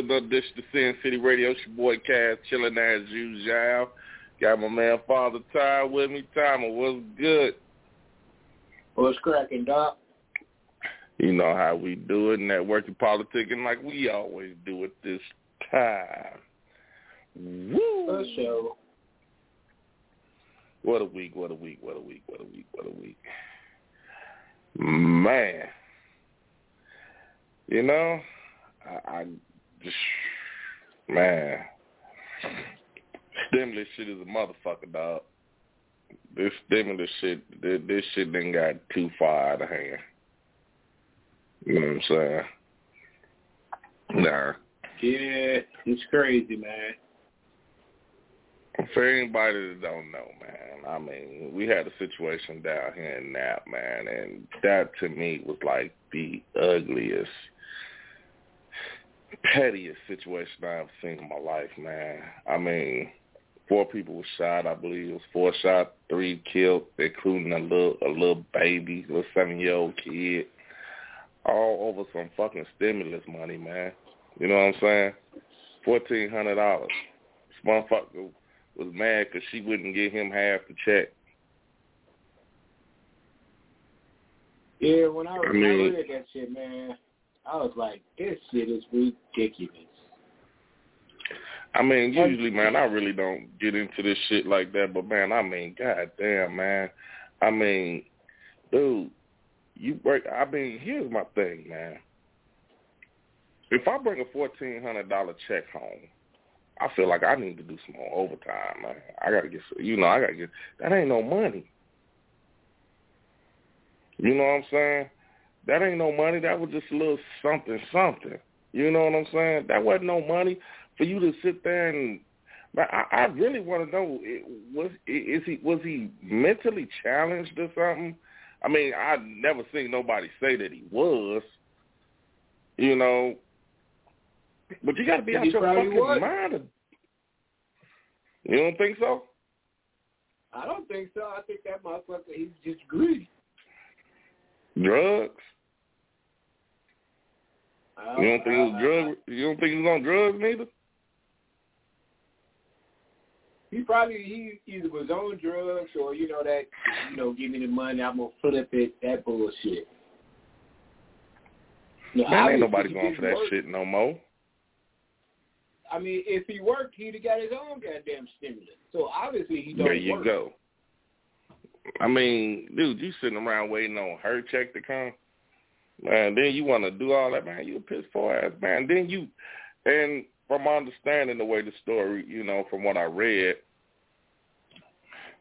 up, everybody? To another edition of Sin City Radio. It's your boy Cass, chilling as usual. Got my man Father Ty with me. Tyler, what's good? What's cracking, Doc? You know how we do it, networking politicking like we always do at this time. Woo! For sure. What a week, what a week, what a week, what a week, what a week. Man. You know, I, I just, man. Stimulus shit is a motherfucker, dog. This stimulus shit, this, this shit didn't got too far out of hand. You know what I'm saying? Nah. Yeah, it's crazy, man. For anybody that don't know, man, I mean, we had a situation down here in Nap, man, and that to me was like the ugliest, pettiest situation I've ever seen in my life, man. I mean, four people were shot, I believe it was four shot, three killed, including a little a little baby, a little seven year old kid. All over some fucking stimulus money, man. You know what I'm saying? Fourteen hundred dollars. This motherfucker was mad because she wouldn't give him half the check. Yeah, when I, I mean- I read that shit, man, I was like, this shit is ridiculous. I mean, usually, man, I really don't get into this shit like that, but man, I mean, goddamn, man. I mean, dude, you break. I mean, here's my thing, man. If I bring a fourteen hundred dollar check home, I feel like I need to do some more overtime, man. I gotta get, you know, I gotta get. That ain't no money. You know what I'm saying? That ain't no money. That was just a little something, something. You know what I'm saying? That wasn't no money for you to sit there and. But I, I really want to know was is he was he mentally challenged or something? I mean, I've never seen nobody say that he was. You know, but you got to be out your fucking was. mind. You don't think so? I don't think so. I think that motherfucker, he's just greedy. Drugs? You don't think it was drug? You don't think he was on drugs neither? He probably he either was on drugs or you know that you know give me the money I'm gonna flip it that bullshit. No, Man, ain't nobody going for that work. shit no more. I mean, if he worked, he'd have got his own goddamn stimulus. So obviously he don't There you work. go. I mean, dude, you sitting around waiting on her check to come. Man, then you want to do all that, man. You a piss poor ass man. Then you, and from understanding, the way the story, you know, from what I read,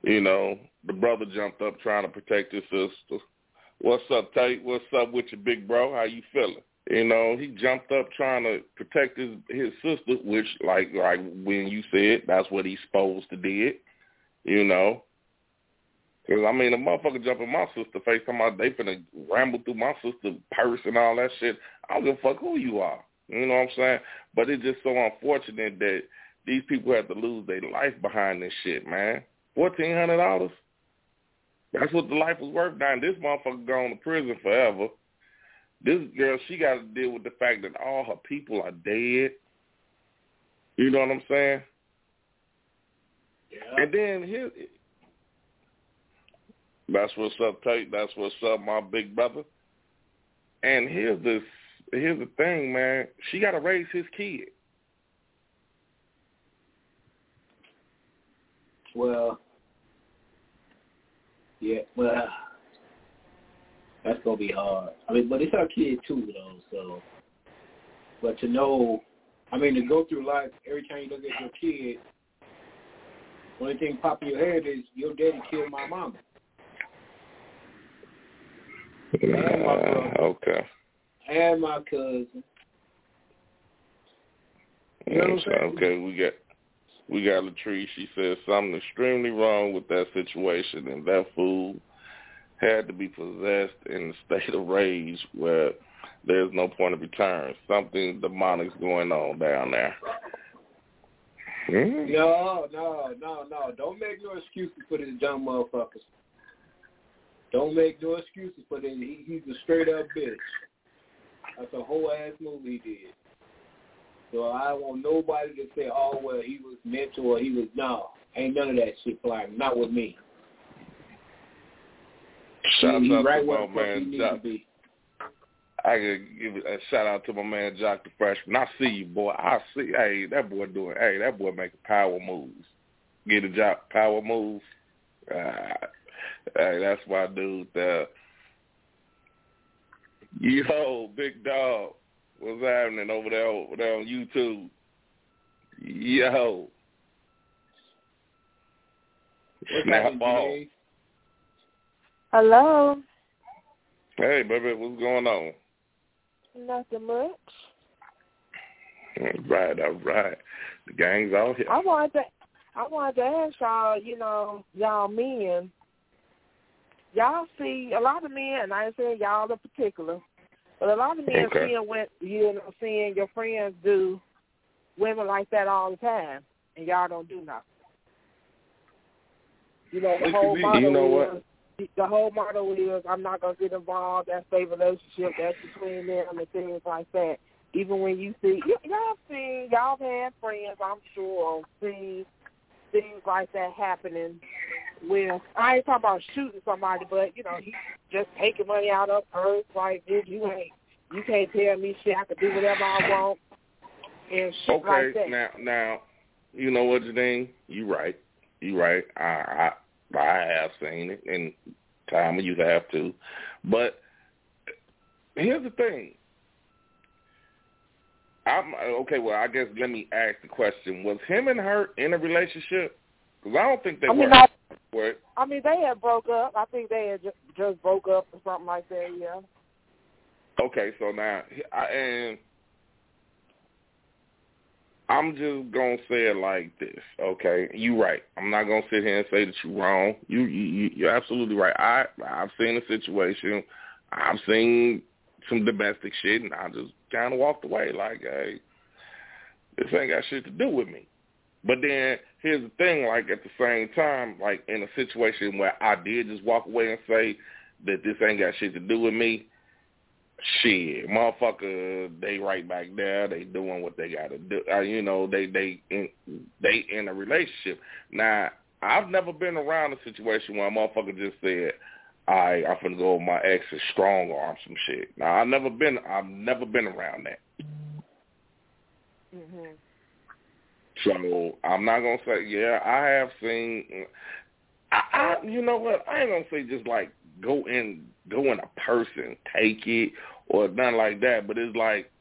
you know, the brother jumped up trying to protect his sister. What's up, Tate? What's up with your big bro? How you feeling? You know, he jumped up trying to protect his his sister, which, like, like when you said, that's what he's supposed to did. You know, Cause I mean, a motherfucker jump in my sister face, talking about they finna ramble through my sister purse and all that shit. I don't give a fuck who you are. You know what I'm saying? But it's just so unfortunate that these people have to lose their life behind this shit, man. Fourteen hundred dollars. That's what the life was worth. Now this motherfucker going to prison forever. This girl, she got to deal with the fact that all her people are dead. You know what I'm saying? Yeah. And then here, that's what's up, Tate. That's what's up, my big brother. And here's this. Here's the thing, man. She got to raise his kid. Well, yeah, well, that's gonna be hard. I mean, but it's our kid too, though. So, but to know, I mean, to go through life every time you look at your kid, only thing pop in your head is your daddy killed my mama. And my. Uh, okay. and my cousin. You know what I'm saying? Okay, we got we got Latrice. She says something extremely wrong with that situation, and that fool had to be possessed in a state of rage where there's no point of return. Something demonic's going on down there. Hmm? No, no, no, no. Don't make no excuses for these dumb motherfuckers. Don't make no excuses for this. He, he's a straight up bitch. That's a whole ass movie he did. So I don't want nobody to say, oh, well, he was mental or he was, no. Ain't none of that shit flying. Not with me. Shout he, out right to my the fuck he man Jock. to be. I could give a shout out to my man Jock the freshman. I see you, boy. I see. Hey, that boy doing. Hey, that boy making power moves. Get a job, power moves. Uh, hey, that's my dude. Uh, yo, big dog, what's happening over there over there on YouTube? Yo, What's Snap happening, ball. Hello. hey, baby, what's going on? Nothing much. All right, all right. The gang's out here. I wanted to I wanted to ask y'all, you know, y'all men, y'all see a lot of men, and I ain't saying y'all in particular, but a lot of men Okay. seeing what you know, seeing your friends do women like that all the time, and y'all don't do nothing. You know, the whole motto You know what? is the whole motto is I'm not gonna get involved. That's their relationship. That's between them and things like that. Even when you see y- y'all see y'all have friends, I'm sure, see things like that happening. With I ain't talking about shooting somebody, but you know he just taking money out of purse like this. You ain't you can't tell me shit. I can do whatever I want and shit Okay, like that. now now, you know what, Janine? You right. You right. I I I have seen it, and time you have to. But here's the thing. I'm okay. Well, I guess let me ask the question: Was him and her in a relationship? Because I don't think they I mean, were. I. I mean, they had broke up. I think they had just, just broke up or something like that. Yeah. Okay, so now I and I'm just gonna say it like this. Okay, you right. I'm not gonna sit here and say that you're wrong. You you you- you're absolutely right. I I've seen a situation. I've seen some domestic shit, and I just kind of walked away like, hey, this ain't got shit to do with me. But then here's the thing, like at the same time, like in a situation where I did just walk away and say that this ain't got shit to do with me, shit, motherfucker, they right back there. They doing what they got to do. Uh, you know, they they in, they in a relationship. Now, I've never been around a situation where a motherfucker just said, "I I'm finna go with my ex and strong arm some shit." Now, I've never been I've never been around that. Mhm. So I'm not gonna say yeah. I have seen. I, I you know what? I ain't gonna say just like go in go in a person, take it or nothing like that. But it's like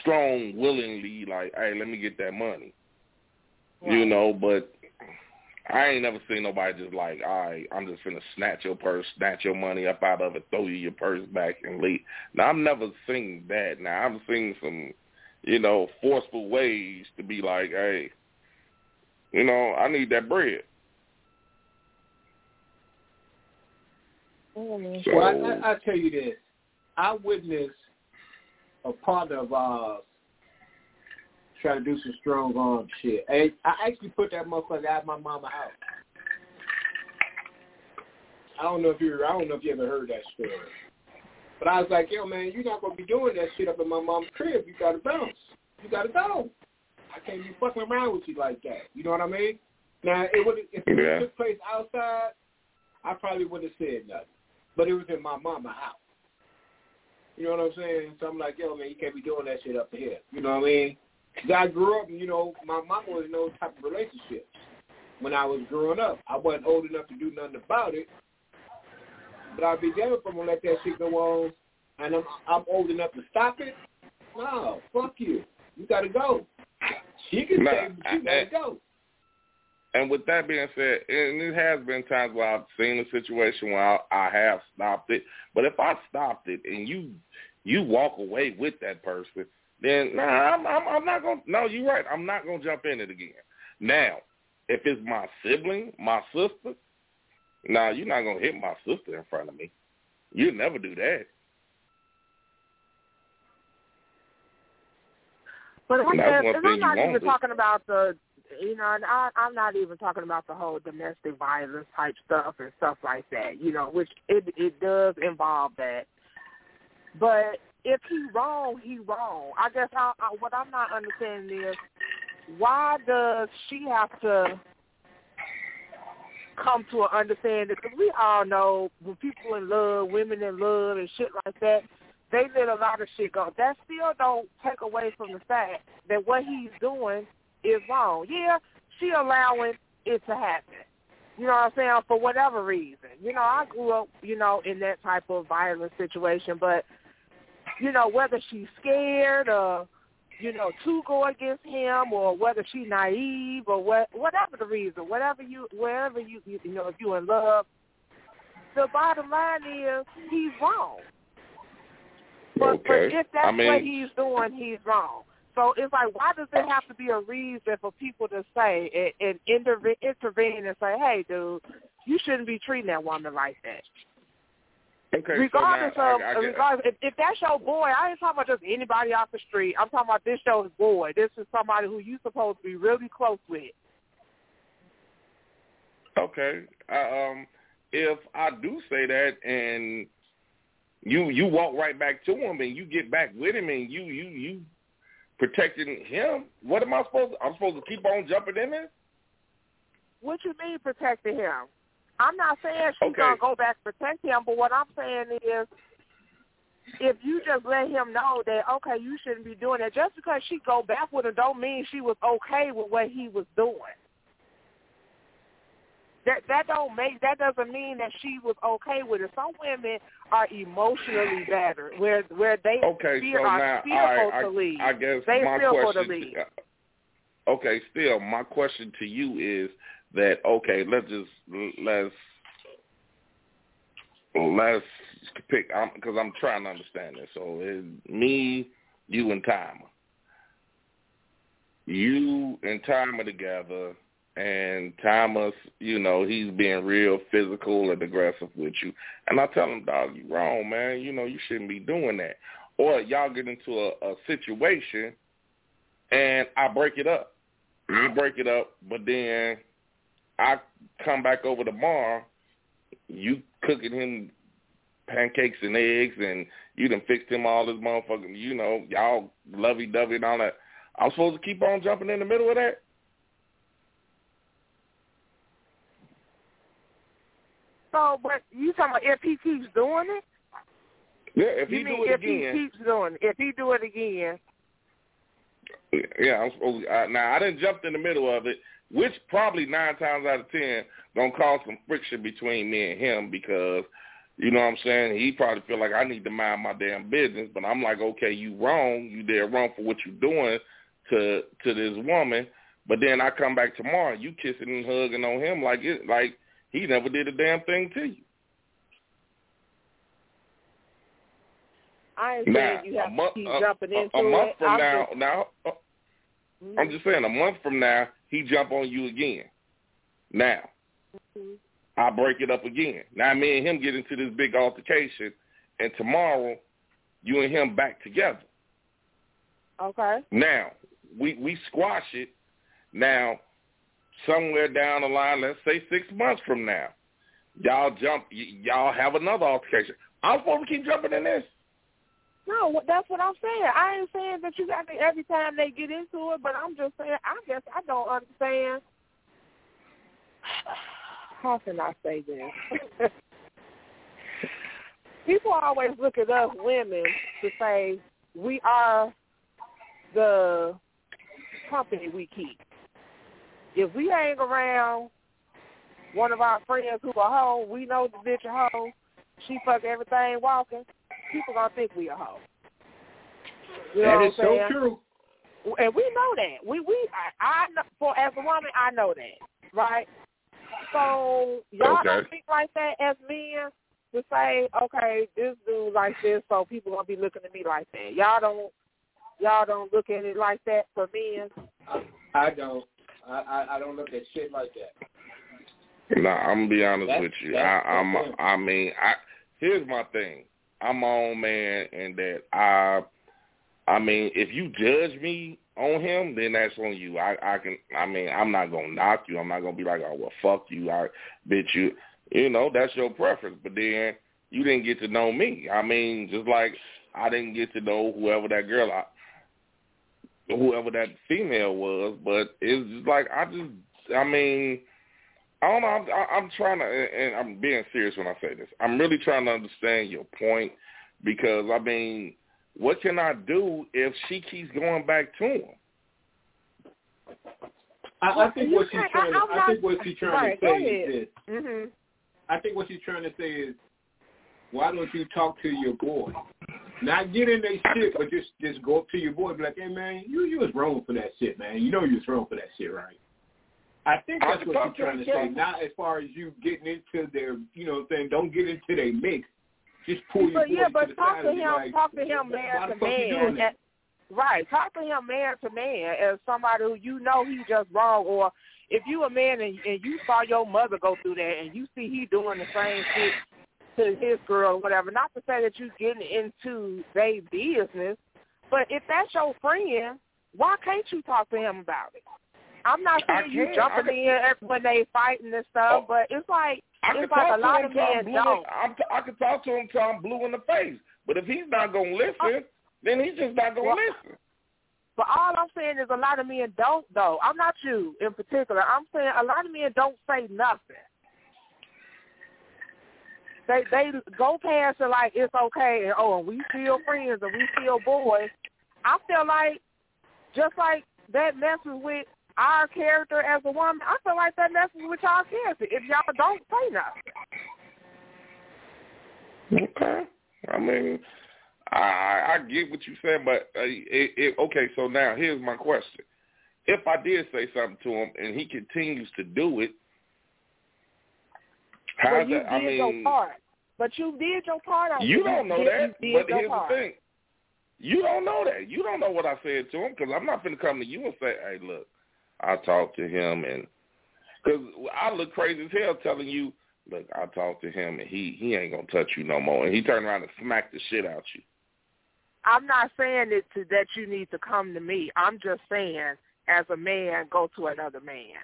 strong, willingly, like hey, let me get that money. You know, but I ain't never seen nobody just like, all right, I'm just gonna snatch your purse, snatch your money up out of it, throw you your purse back and leave. Now I've never seen that. Now I've seen some, you know, forceful ways to be like, hey, you know, I need that bread. Mhm. So Well, I, I, I tell you this. I witnessed a partner of ours try to do some strong arm shit. And I actually put that motherfucker out of my mama house. I don't know if you I don't know if you ever heard that story. But I was like, yo man, you're not gonna be doing that shit up in my mom's crib. You gotta bounce. You gotta go. I can't be fucking around with you like that. You know what I mean? Now it would if it Yeah. took place outside, I probably wouldn't have said nothing. But it was in my mama house. You know what I'm saying? So I'm like, yo, man, you can't be doing that shit up here. You know what I mean? 'Cause I grew up, you know, my mama was in those type of relationships when I was growing up. I wasn't old enough to do nothing about it, but I'd be damned if I'm gonna let that shit go on, and I'm I'm old enough to stop it. No, fuck you. You gotta go. She can Nah, stay, but you gotta go. And with that being said, and it has been times where I've seen a situation where I, I have stopped it. But if I stopped it and you you walk away with that person, then nah, I'm I'm, I'm not gonna. No, you're right. I'm not gonna jump in it again. Now, if it's my sibling, my sister, nah, you're not gonna hit my sister in front of me. You'll never do that. But And that's one and I'm you not even do. talking about the, you know, and I, I'm not even talking about the whole domestic violence type stuff and stuff like that. You know, which it it does involve that. But if he wrong, he wrong. I guess I, I, what I'm not understanding is why does she have to come to an understanding? Because we all know when people in love, women in love, and shit like that, they let a lot of shit go. That still don't take away from the fact that what he's doing is wrong. Yeah, she allowing it to happen. You know what I'm saying? For whatever reason. You know, I grew up, you know, in that type of violent situation, but you know, whether she's scared or you know, to go against him or whether she's naive or what whatever the reason, whatever you wherever you you, you know, if you're in love, the bottom line is he's wrong. But, okay. but if that's I mean, what he's doing, he's wrong. So it's like, why does there have to be a reason for people to say and, and intervene, intervene and say, "Hey, dude, you shouldn't be treating that woman like that." Okay, regardless so now, of, I, I regardless, if, if that's your boy, I ain't talking about just anybody off the street. I'm talking about this show's boy. This is somebody who you supposed to be really close with. Okay. Uh, um, if I do say that and you you walk right back to him and you get back with him and you you you protecting him, what am I supposed to? I'm supposed to keep on jumping in there? What you mean protecting him? I'm not saying she's Okay. gonna go back and protect him, but what I'm saying is, if you just let him know that okay, you shouldn't be doing that. Just because she go back with him, don't mean she was okay with what he was doing. That that don't make that doesn't mean that she was okay with it. Some women are emotionally battered, where where they Okay, feel so are now fearful I, to leave. I, I guess They my fearful to leave. okay, still, my question to you is that okay? Let's just let's let's pick because I'm, trying to understand this. So it's me, you, and Timer. You and Timer together, and Timer's, you know, he's being real physical and aggressive with you. And I tell him, dog, you wrong, man. You know, you shouldn't be doing that. Or y'all get into a, a situation, and I break it up. I break it up, but then I come back over tomorrow. You cooking him pancakes and eggs, and you done fixed him all this motherfucking, you know, y'all lovey-dovey and all that. I'm supposed to keep on jumping in the middle of that? So, but you talking about if he keeps doing it? Yeah, if you he mean do it if again. he keeps doing it? If he do it again, Yeah, I'm supposed to, uh, now I didn't jump in the middle of it, which probably nine times out of ten gonna cause some friction between me and him because, you know what I'm saying, he probably feel like I need to mind my damn business, but I'm like, okay, you wrong, you did wrong for what you're doing to to this woman, but then I come back tomorrow, you kissing and hugging on him like it like he never did a damn thing to you. I am Now, saying you a have month, to keep a, jumping a- into a month it. from I'm now, just- now uh, Mhm. I'm just saying, a month from now, he jump on you again. Now, Mhm. I break it up again. Now, me and him get into this big altercation, and tomorrow, you and him back together. Okay. Now, we we squash it. Now, somewhere down the line, let's say six months from now, y'all jump, y- y'all have another altercation. I'm supposed to keep jumping in this. No, that's what I'm saying. I ain't saying that you got to every time they get into it, but I'm just saying I guess I don't understand. How can I say this? People always look at us women to say we are the company we keep. If we hang around one of our friends who a hoe, we know the bitch a hoe, she fuck everything walking, people gonna think we a hoe. You know That what is so true. and we know that. We we I, I know, for as a woman, I know that, right? So y'all Okay. don't think like that as men to say, okay, this dude like this, so people gonna be looking at me like that. Y'all don't y'all don't look at it like that for men. I don't. I, I I don't look at shit like that. No, I'm gonna be honest That's- with you. I, I'm. I mean, I. Here's my thing. I'm my own man, and that I. I mean, if you judge me on him, then that's on you. I. I can. I mean, I'm not gonna knock you. I'm not gonna be like, oh well, fuck you. I bitch you. You know, that's your preference. But then you didn't get to know me. I mean, just like I didn't get to know whoever that girl, I, whoever that female was, but it's just like I just, I mean, I don't know. I'm, I'm trying to, and I'm being serious when I say this. I'm really trying to understand your point because I mean, what can I do if she keeps going back to him? I, I think what she's trying. To, I think what she's trying right, to say is this. hmm I think what she's trying to say is, why don't you talk to your boy? Not get in their shit, but just just go up to your boy, and be like, hey man, you you was wrong for that shit, man. You know you was wrong for that shit, right? I think that's what you're trying to say. Not as far as you getting into their, you know, what I'm saying don't get into their mix. Just pull your But yeah, to but the talk to him. like, talk to him man to fuck you doing man. Right, talk to him man to man as somebody who you know he just wrong, or if you a man and, and you saw your mother go through that and you see he doing the same shit to his girl or whatever. Not to say that you're getting into their business, but if that's your friend, why can't you talk to him about it? I'm not saying you can. jumping I in when they fighting and stuff, Oh. but it's like it's like a lot of him till I'm men don't. I'm t- I can talk to him till I'm blue in the face. But if he's not gonna uh, listen, then he's just not gonna Well, listen. But all I'm saying is a lot of men don't though. I'm not you in particular. I'm saying a lot of men don't say nothing. They they go past it like it's okay and oh and we still friends and we still boys. I feel like just like that messes with our character as a woman, I feel like that messes with y'all character if y'all don't say nothing. Okay. I mean, I I get what you're saying, but uh, it, it, okay. So now here's my question: If I did say something to him and he continues to do it, how Well, you that? I mean, your part. But you did your part on you don't know that. You But here's part. the thing: you don't know that. You don't know what I said to him because I'm not going to come to you and say, "Hey, look, I talked to him," and because I look crazy as hell telling you, "Look, I talked to him and he he ain't gonna touch you no more," and he turned around and smacked the shit out you. I'm not saying it to, that you need to come to me. I'm just saying, as a man, go to another man,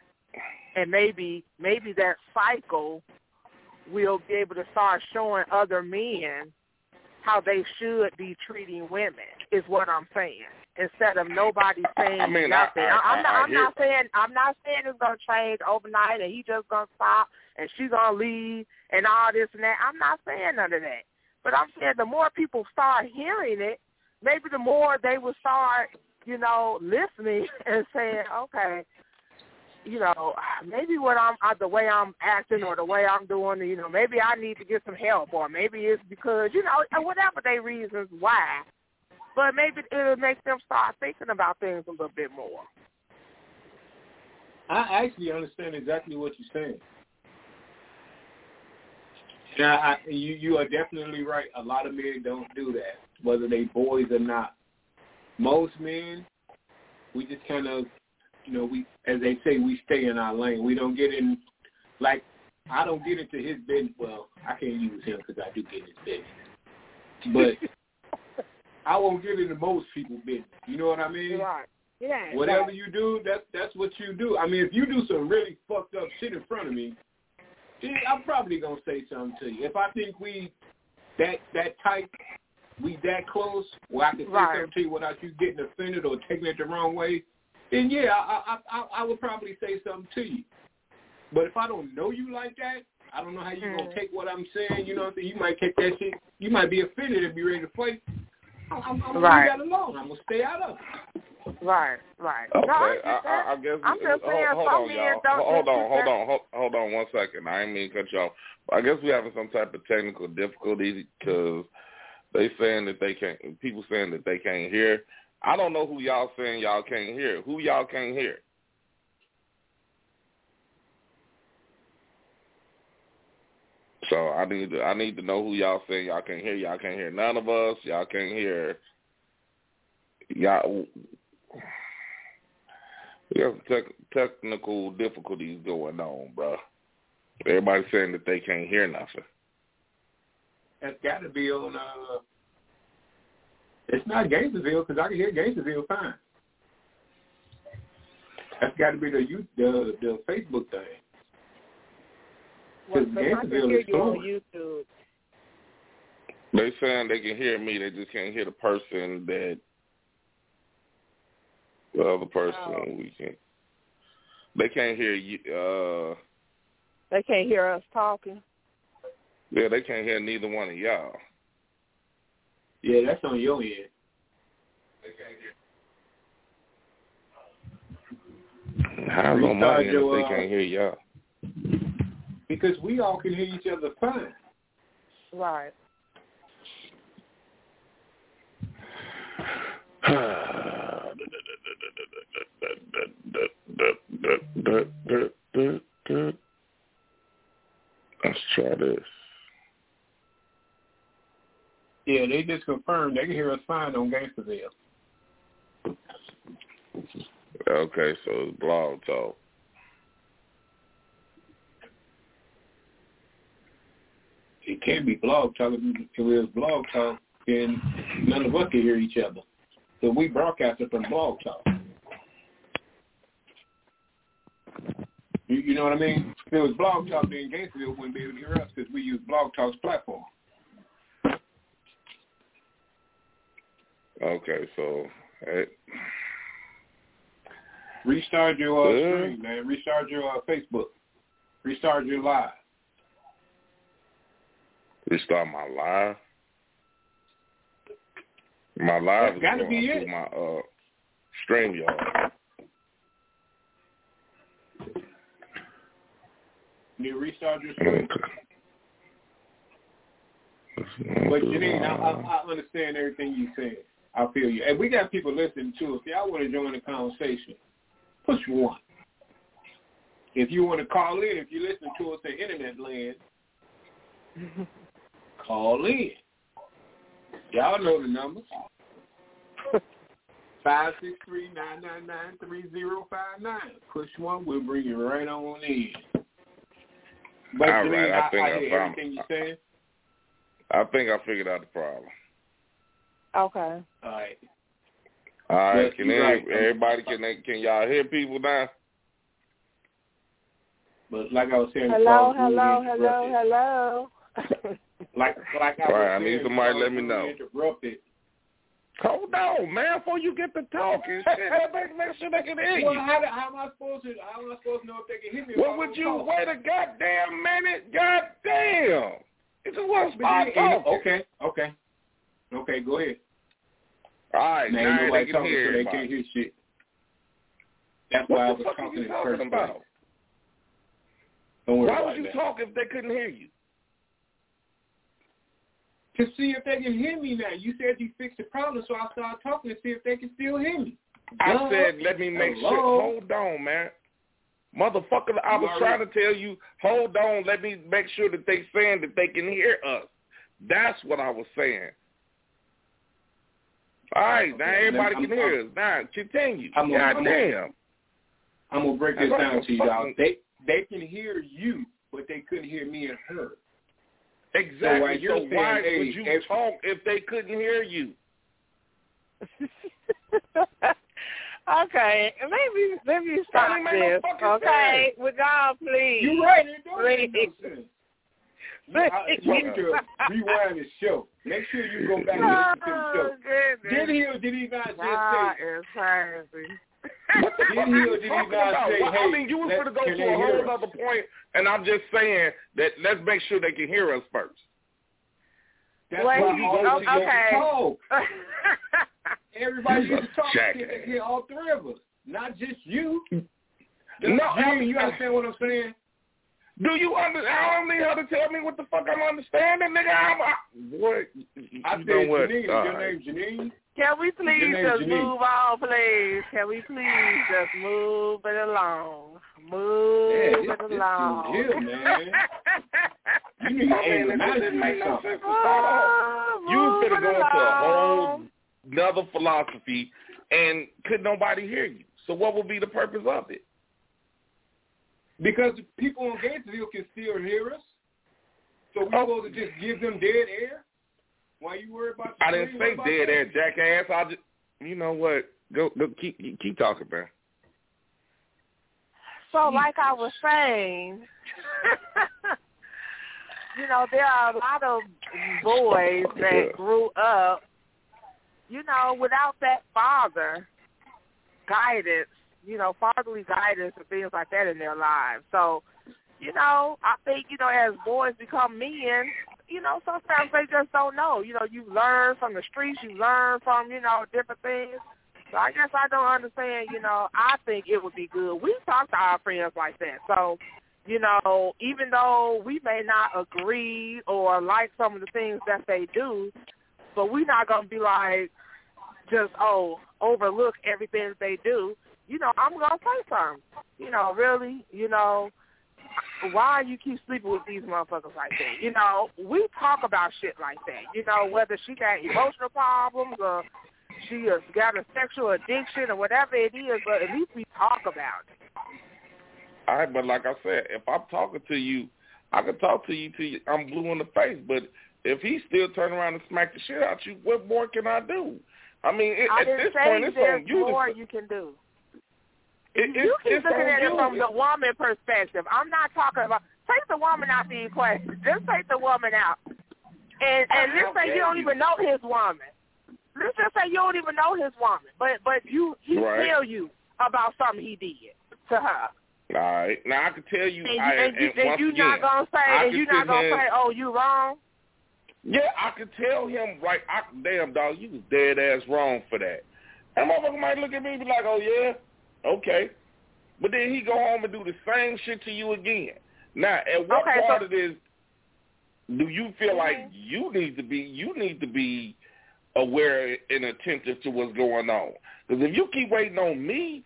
and maybe maybe that cycle will be able to start showing other men how they should be treating women. Is what I'm saying. Instead of nobody saying I mean, nothing. I- I'm not. I- I'm not saying. I'm not saying it's gonna change overnight, and he just gonna stop, and she's gonna leave, and all this and that. I'm not saying none of that. But I'm saying the more people start hearing it, maybe the more they will start, you know, listening and saying, okay, you know, maybe what I'm uh, the way I'm acting or the way I'm doing, you know, maybe I need to get some help, or maybe it's because you know, whatever they reasons why. But maybe it'll make them start thinking about things a little bit more. I actually understand exactly what you're saying. Now, I, you you are definitely right. A lot of men don't do that, whether they boys or not. Most men, we just kind of, you know, we as they say, we stay in our lane. We don't get in, like I don't get into his business. Well, I can't use him because I do get in his business, but I won't get into most people's business. You know what I mean? Right. Yeah. Whatever right. you do, that's that's what you do. I mean, if you do some really fucked up shit in front of me, then I'm probably gonna say something to you. If I think we that that tight, we that close, where I can say Right. something to you without you getting offended or taking it the wrong way, then yeah, I I I, I would probably say something to you. But if I don't know you like that, I don't know how you Mm. gonna take what I'm saying. You know what I'm saying? You might take that shit. You might be offended and be ready to fight. I'm, I'm, I'm gonna Right. leave that alone. I'm gonna stay out of it. Right. Right. Okay, No, I get I. I, I guess. I'm just hold, saying hold some on, men y'all. don't Hold on, hold on, hold, hold on one second. I didn't mean to cut you off. I guess we're having some type of technical difficulty because they saying that they can't. People saying that they can't hear. I don't know who y'all saying y'all can't hear. Who y'all can't hear? So I need to I need to know who y'all saying y'all can't hear. Y'all can't hear none of us. Y'all can't hear. Y'all. We have tech, technical difficulties going on, bro. Everybody's saying that they can't hear nothing. That's got to be on. uh It's not Gainesville because I can hear Gainesville fine. That's got to be the you the the Facebook thing. Well, I can Gainesville hear you on. YouTube. They saying they can hear me, they just can't hear the person that the other person Oh. we can. They can't hear you. Uh, They can't hear us talking. yeah, they can't hear neither one of y'all. Yeah, that's on your end. They can't hear. How's on my Restart end if uh, they can't hear y'all? Because we all can hear each other fine. Right. Let's try this. Yeah, they just confirmed they can hear us fine on Gangsterville. Okay, so it's blog talk. It can't be blog talk. If it was blog talk, then none of us can hear each other. So we broadcast it from blog talk. You, you know what I mean? If it was blog talk, then Gainesville wouldn't be able to hear us because we use blog talk's platform. Okay, so Restart your uh, Yeah. stream, man. Restart your uh, Facebook. Restart your live. Restart my live. My live is That's gotta going be through it. my uh StreamYard. You restart your stream. Okay. But Janine, I, I, I understand everything you said. I feel you. And we got people listening too. If y'all want to join the conversation, push one. If you want to call in, if you listen to us in internet land, call in. Y'all know the numbers. Five six three nine nine nine three zero five nine. Push one, we'll bring you right on in. But All Janine, I I, think I, I hear found- everything you're saying. I think I figured out the problem. Okay. All right. All right, Yes, can you're right. everybody can they, can y'all hear people now? But like I was saying, Hello, before, hello, hello, hello. Like like I right, I need somebody to let me know. Interrupted. Hold on, man, before you get to talking, shit, make, make sure they can hear Well, you. how, how am I supposed to how am I supposed to know if they can hear me? Well, would you talk? wait a goddamn minute? Goddamn. It just wasn't But start you- you know- talking. Okay, okay, okay. Go ahead. All right, Now, now they can talking, hear so they can't hear shit. That's why I was the fuck are talking talking about? Don't worry Why about would you that. talk if they couldn't hear you? To see if they can hear me now. You said you fixed the problem, so I started talking to see if they can still hear me. I Duh. said, let me make Hello? sure. Hold on, man. Motherfucker, I You was already- trying to tell you, hold on, let me make sure that they saying that they can hear us. That's what I was saying. All right, now Okay, everybody I'm- can hear us. Now, continue. I'm a- I'm a- Goddamn. I'm gonna break this down to you, a y'all. They they can hear you, but they couldn't hear me and her. Exactly. while you're So, why saying, would you if- talk if they couldn't hear you? okay, maybe let me stop ain't no this. fucking Okay, would y'all please? You're right. It don't make no sense. You, I, you need to rewind the show. Make sure you go back and listen to the show. Oh. Did he or did he not just God say? is crazy. What the Did fuck he are or you did he talking not about? say, Well, I hey, mean, you was let- going to go can to a hear whole us? other point, and I'm just saying that let's make sure they can hear us first. That's Wait, why all oh, of you have to okay. talk. Everybody You needs to talk so jackass. they can hear all three of us, not just you. No, I mean- you understand what I'm saying? Do you under? I don't need her to tell me what the fuck I'm understanding, nigga. I'm, I, what? I you said know what? Janine. Is your right. name Janine? Can we please Your just Janine. move on, please? Can we please just move it along? Move Yeah, it this- this along. dude here, man. You need to I mean, it remind didn't you make no to start off. You was gonna go into a whole along. another philosophy, and could nobody hear you? So what would be the purpose of it? Because people on Gainesville can still hear us. So we Oh. supposed to just give them dead air? Why you worried about the I didn't say dead that? air, jackass. I just, you know what? Go, go, keep, keep talking, man. So, like I was saying, you know, there are a lot of boys that grew up, you know, without that father guidance, you know, fatherly guidance and things like that in their lives. So, you know, I think, you know, as boys become men, you know, sometimes they just don't know. You know, you learn from the streets, you learn from, you know, different things. So I guess I don't understand, you know, I think it would be good. We talk to our friends like that. So, you know, even though we may not agree or like some of the things that they do, but we're not going to be like, just, oh, overlook everything that they do. You know, I'm going to say something. You know, really, you know, why you keep sleeping with these motherfuckers like that? You know, we talk about shit like that. You know, whether she got emotional problems or she has got a sexual addiction or whatever it is, but at least we talk about it. All right, but like I said, if I'm talking to you, I can talk to you till you, I'm blue in the face. But if he still turn around and smack the shit out you, what more can I do? I mean, it, I at this point, it's there's on you. more to, you can do. It, it's, you keep looking at it from the woman perspective. I'm not talking about take the woman out the equation. Just take the woman out. And and let's say you don't even know his woman. Let's just say you don't even know his woman, but but you he Right. tell you about something he did to her, All right. Now I can tell you, and you I, and you, and once you again, not gonna say I and can you not gonna here- say oh you wrong. Yeah, I could tell him right. I, damn dog, you was dead ass wrong for that. And motherfucker might look at me and be like, "Oh yeah, okay," but then he go home and do the same shit to you again. Now, at what Okay, so- part of this do you feel like Mhm. you need to be? You need to be aware and attentive to what's going on. Because if you keep waiting on me,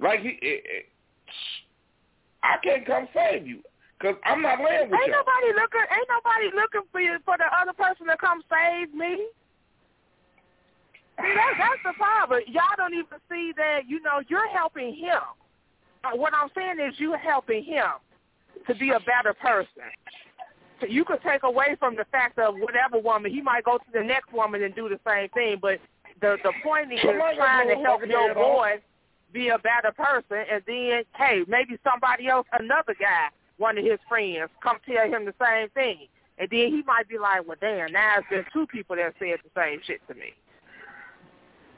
like he, it, it, I can't come save you. Because I'm not laying with Ain't you. nobody looking. Ain't nobody looking for you for the other person to come save me. See, that, that's the problem. Y'all don't even see that. You know, you're helping him. Uh, what I'm saying is, you're helping him to be a better person. So you could take away from the fact of whatever woman he might go to the next woman and do the same thing, but the the point is Somebody trying to help your boy be a better person, and then hey, maybe somebody else, another guy, one of his friends, come tell him the same thing, and then he might be like, well, damn, now it's been two people that said the same shit to me.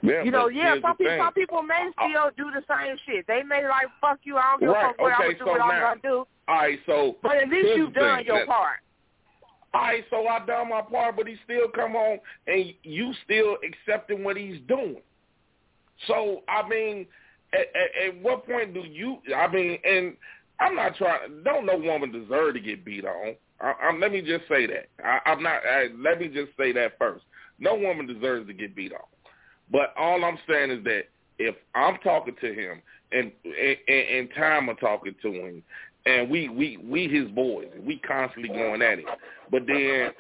Yeah, You know, yeah, some people, some people may uh, still do the same shit. They may like, fuck you, I don't give a Right, fuck what I'm gonna do, so what I'm gonna do. All right, so But at least you've done thing. your That- part. All right, so I done my part, but he still come home and you still accepting what he's doing. So I mean, at, at, at what point do you? I mean, and I'm not trying. Don't no woman deserve to get beat on. I, I'm, let me just say that. I, I'm not. I, let me just say that first. No woman deserves to get beat on. But all I'm saying is that if I'm talking to him and and, and time I'm talking to him, and we we we his boys, we constantly going at it. But then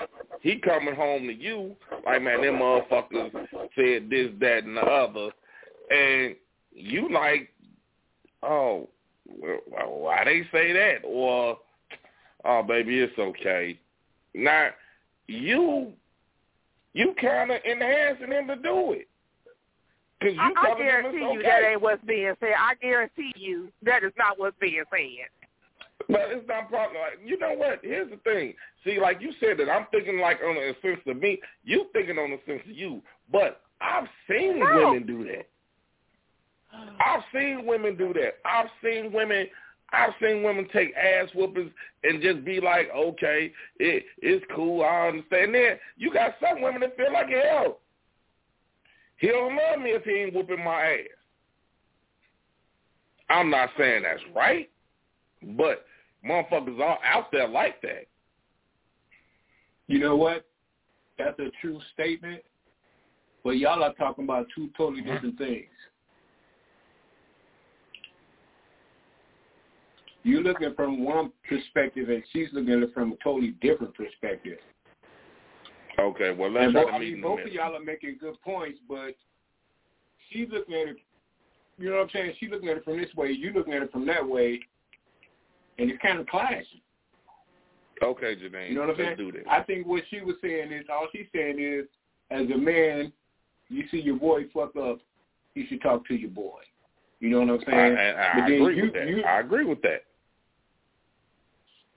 he coming home to you like, man, them motherfuckers said this, that, and the other, and you like, oh, why they say that? Or, oh, baby, it's okay. Now, you you kind of enhancing him to do it. Cause you I, I guarantee you okay. that ain't what's being said. I guarantee you that is not what's being said. But it's not problem. Like, you know what? Here's the thing. See, like you said that I'm thinking like on a sense of me. You thinking on a sense of you. But I've seen No. women do that. I've seen women do that. I've seen women. I've seen women take ass whoopings and just be like, okay, it, it's cool. I understand. Then you got some women that feel like hell. He don't love me if he ain't whooping my ass. I'm not saying that's right, but motherfuckers are out there like that. You know what? That's a true statement. But y'all are talking about two totally mm-hmm. different things. You're looking from one perspective, and she's looking at it from a totally different perspective. Okay, well let's both, I mean, both of y'all are making good points, but she's looking at it. You know what I'm saying? She's looking at it from this way. You're looking at it from that way, and it's kind of clashing. Okay, Janine, You know what I'm saying? do this. I think what she was saying is all she's saying is, as a man, you see your boy fuck up, you should talk to your boy. You know what I'm saying? I, I then agree you- with that. you- I agree with that.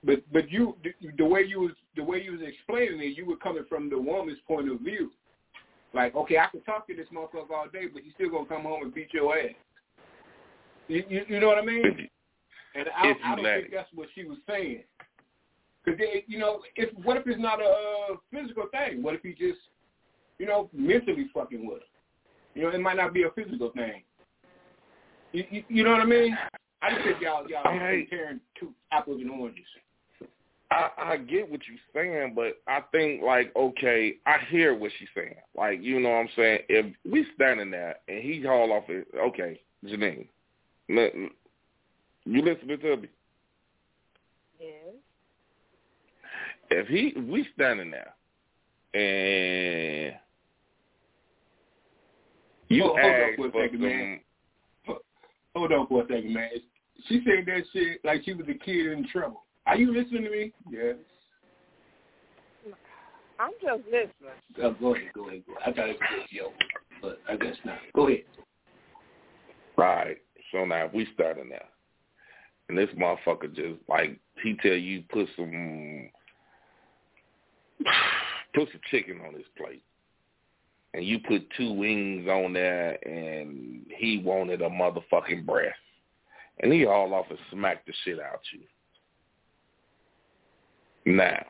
But but you the, the way you was the way you was explaining it, you were coming from the woman's point of view. Like, okay, I can talk to this motherfucker all day, but he's still gonna come home and beat your ass. You, you, you know what I mean? And I, I don't think that's what she was saying. Because you know, if what if it's not a uh, physical thing? What if he just, you know, mentally fucking with her? You know, it might not be a physical thing. You, you, you know what I mean? I just think y'all y'all comparing two apples and oranges. I, I get what you're saying, but I think like okay, I hear what she's saying. Like you know what I'm saying. If we standing there and he haul off it, okay, Janine, you listening to me? Yes. If he, if we standing there and you hold, hold on for a second, some, man. Hold on for a second, man. She said that shit like she was a kid in trouble. Are you listening to me? Yes. I'm just listening. Oh, go ahead, go ahead, go ahead. I thought it was yo, but I guess not. Go ahead. Right. So now we starting now. And this motherfucker just like he tell you put some put some chicken on his plate. And you put two wings on there and he wanted a motherfucking breast. And he all off and smacked the shit out you. Now,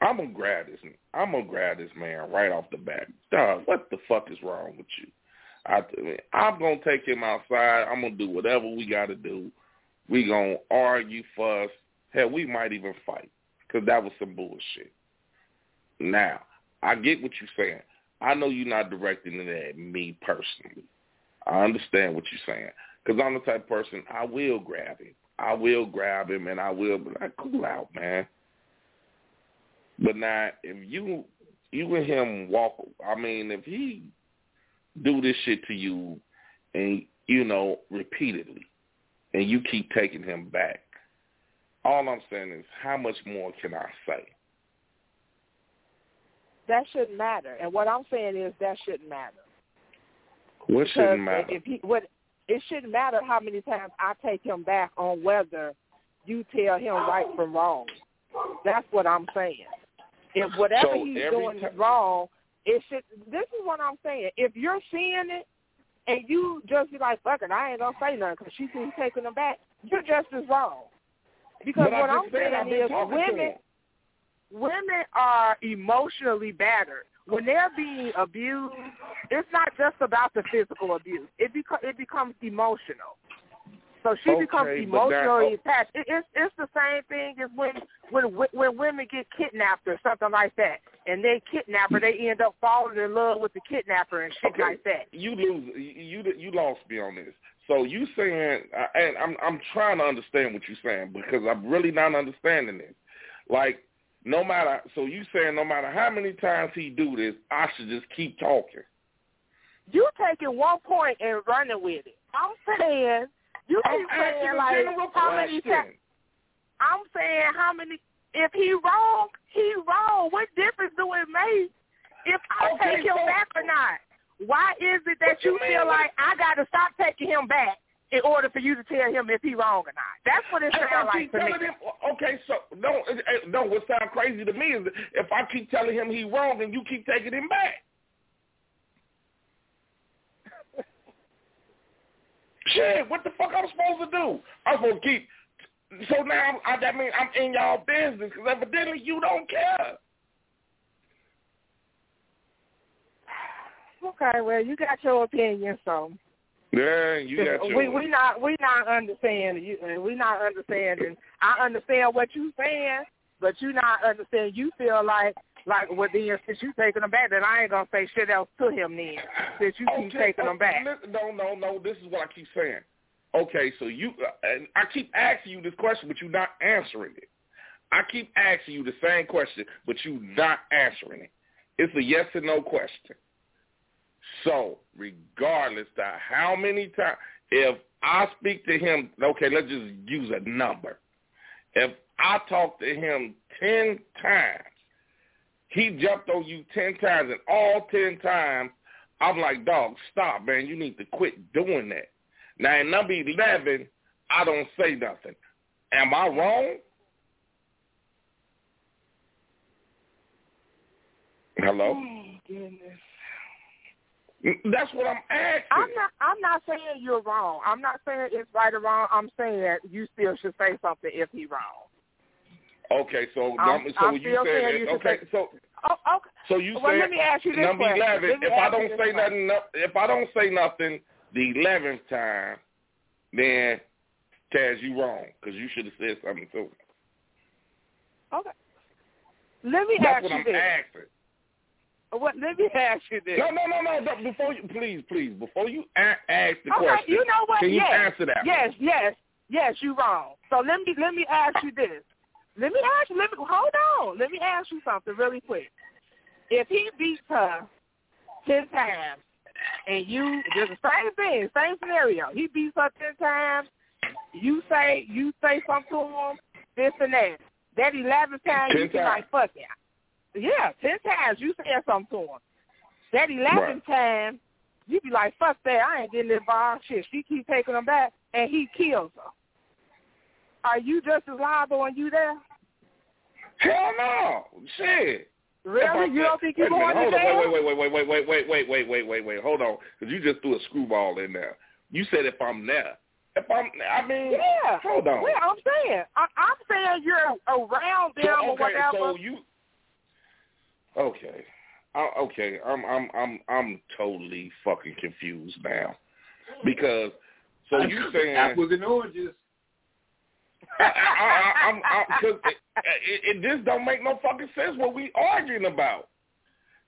I'm gonna grab this. I'm gonna grab this man right off the bat. Dog, what the fuck is wrong with you? I, I'm gonna take him outside. I'm gonna do whatever we got to do. We gonna argue, fuss. Hell, we might even fight because that was some bullshit. Now, I get what you're saying. I know you're not directing it at me personally. I understand what you're saying because I'm the type of person I will grab him. I will grab him and I will be like, cool out, man. But now, if you you and him walk, I mean, if he do this shit to you, and you know repeatedly, and you keep taking him back, all I'm saying is, how much more can I say? That shouldn't matter. And what I'm saying is that shouldn't matter. What because shouldn't matter? If he, what, it shouldn't matter how many times I take him back on whether you tell him right from wrong. That's what I'm saying. If whatever so he's doing is wrong, it should. This is what I'm saying. If you're seeing it and you just be like, "Fuck it, I ain't gonna say nothing," because she keeps taking them back, you're just as wrong. Because but what I'm saying is, women women are emotionally battered. When they're being abused, it's not just about the physical abuse. It beco- it becomes emotional. So she okay, becomes emotionally oh. attached. It, it's it's the same thing as when when when women get kidnapped or something like that, and they kidnap her, they end up falling in love with the kidnapper and shit okay. like that. You lose. You you lost me on this. So you saying, and I'm I'm trying to understand what you're saying because I'm really not understanding this. Like no matter, so you saying no matter how many times he do this, I should just keep talking. You taking one point and running with it. I'm saying you keep saying like how many times. I'm saying how many. If he wrong, he wrong. What difference do it make if I okay, take him so, back or not? Why is it that you, you feel like I got to stop taking him back in order for you to tell him if he wrong or not? That's what it sounds like to me. Him, okay, so no, no. What sounds crazy to me is if I keep telling him he wrong and you keep taking him back. Shit, what the fuck I'm supposed to do? I'm supposed to keep. So now I, that means I'm in y'all business because evidently you don't care. Okay, well you got your opinion, so. Yeah, you got your. We we not we not understanding you. We not understanding. I understand what you saying, but you not understand. You feel like like well then since you taking them back, then I ain't gonna say shit else to him then. Since you keep okay, taking them back. No, no, no. This is what I keep saying. Okay, so you uh, and I keep asking you this question, but you're not answering it. I keep asking you the same question, but you're not answering it. It's a yes or no question. So, regardless of how many times, if I speak to him, okay, let's just use a number. If I talk to him 10 times, he jumped on you 10 times, and all 10 times, I'm like, dog, stop, man. You need to quit doing that. Now, in number 11, I don't say nothing. Am I wrong? Hello. Oh, goodness. That's what I'm asking. I'm not. I'm not saying you're wrong. I'm not saying it's right or wrong. I'm saying that you still should say something if he's wrong. Okay, so um, I'm, so I'm you said saying okay, so Oh, okay. so you well, said let me ask you this number question. eleven. If I don't say nothing, no- if I don't say nothing the eleventh time, then Taz, you wrong because you should have said something too. Okay. Let me That's ask what you I'm this. asking. What? Let me ask you this. No, no, no, no. Before you, please, please, before you a- ask the okay. question, You know what? can you yes. answer that? Yes. Yes. Yes. You wrong. So let me let me ask you this. Let me ask you. Let me hold on. Let me ask you something really quick. If he beats her ten times, and you just the same thing, same scenario. He beats her ten times. You say you say something to him, this and that. That eleventh time, Ten you be like, fuck it. Yeah, ten times you said something to him. That eleventh time, you be like, fuck that. I ain't getting involved. Shit, she keep taking him back, and he kills her. Are you just as liable when you there? Hell no. Shit. Really? You don't think you wait a minute, going to hold on, jail? Wait, wait, wait, wait, wait, wait, wait, wait, wait, wait, wait. Hold on, because you just threw a screwball in there. You said if I'm there. If I'm, I mean, Yeah. hold on. Well, I'm saying, I, I'm saying you're around them so, or okay, whatever. so you, okay, I, okay, I'm, I'm, I'm, I'm totally fucking confused now because. So you saying apples and oranges? I, I, I'm, I, cause it, it, it just don't make no fucking sense what we arguing about.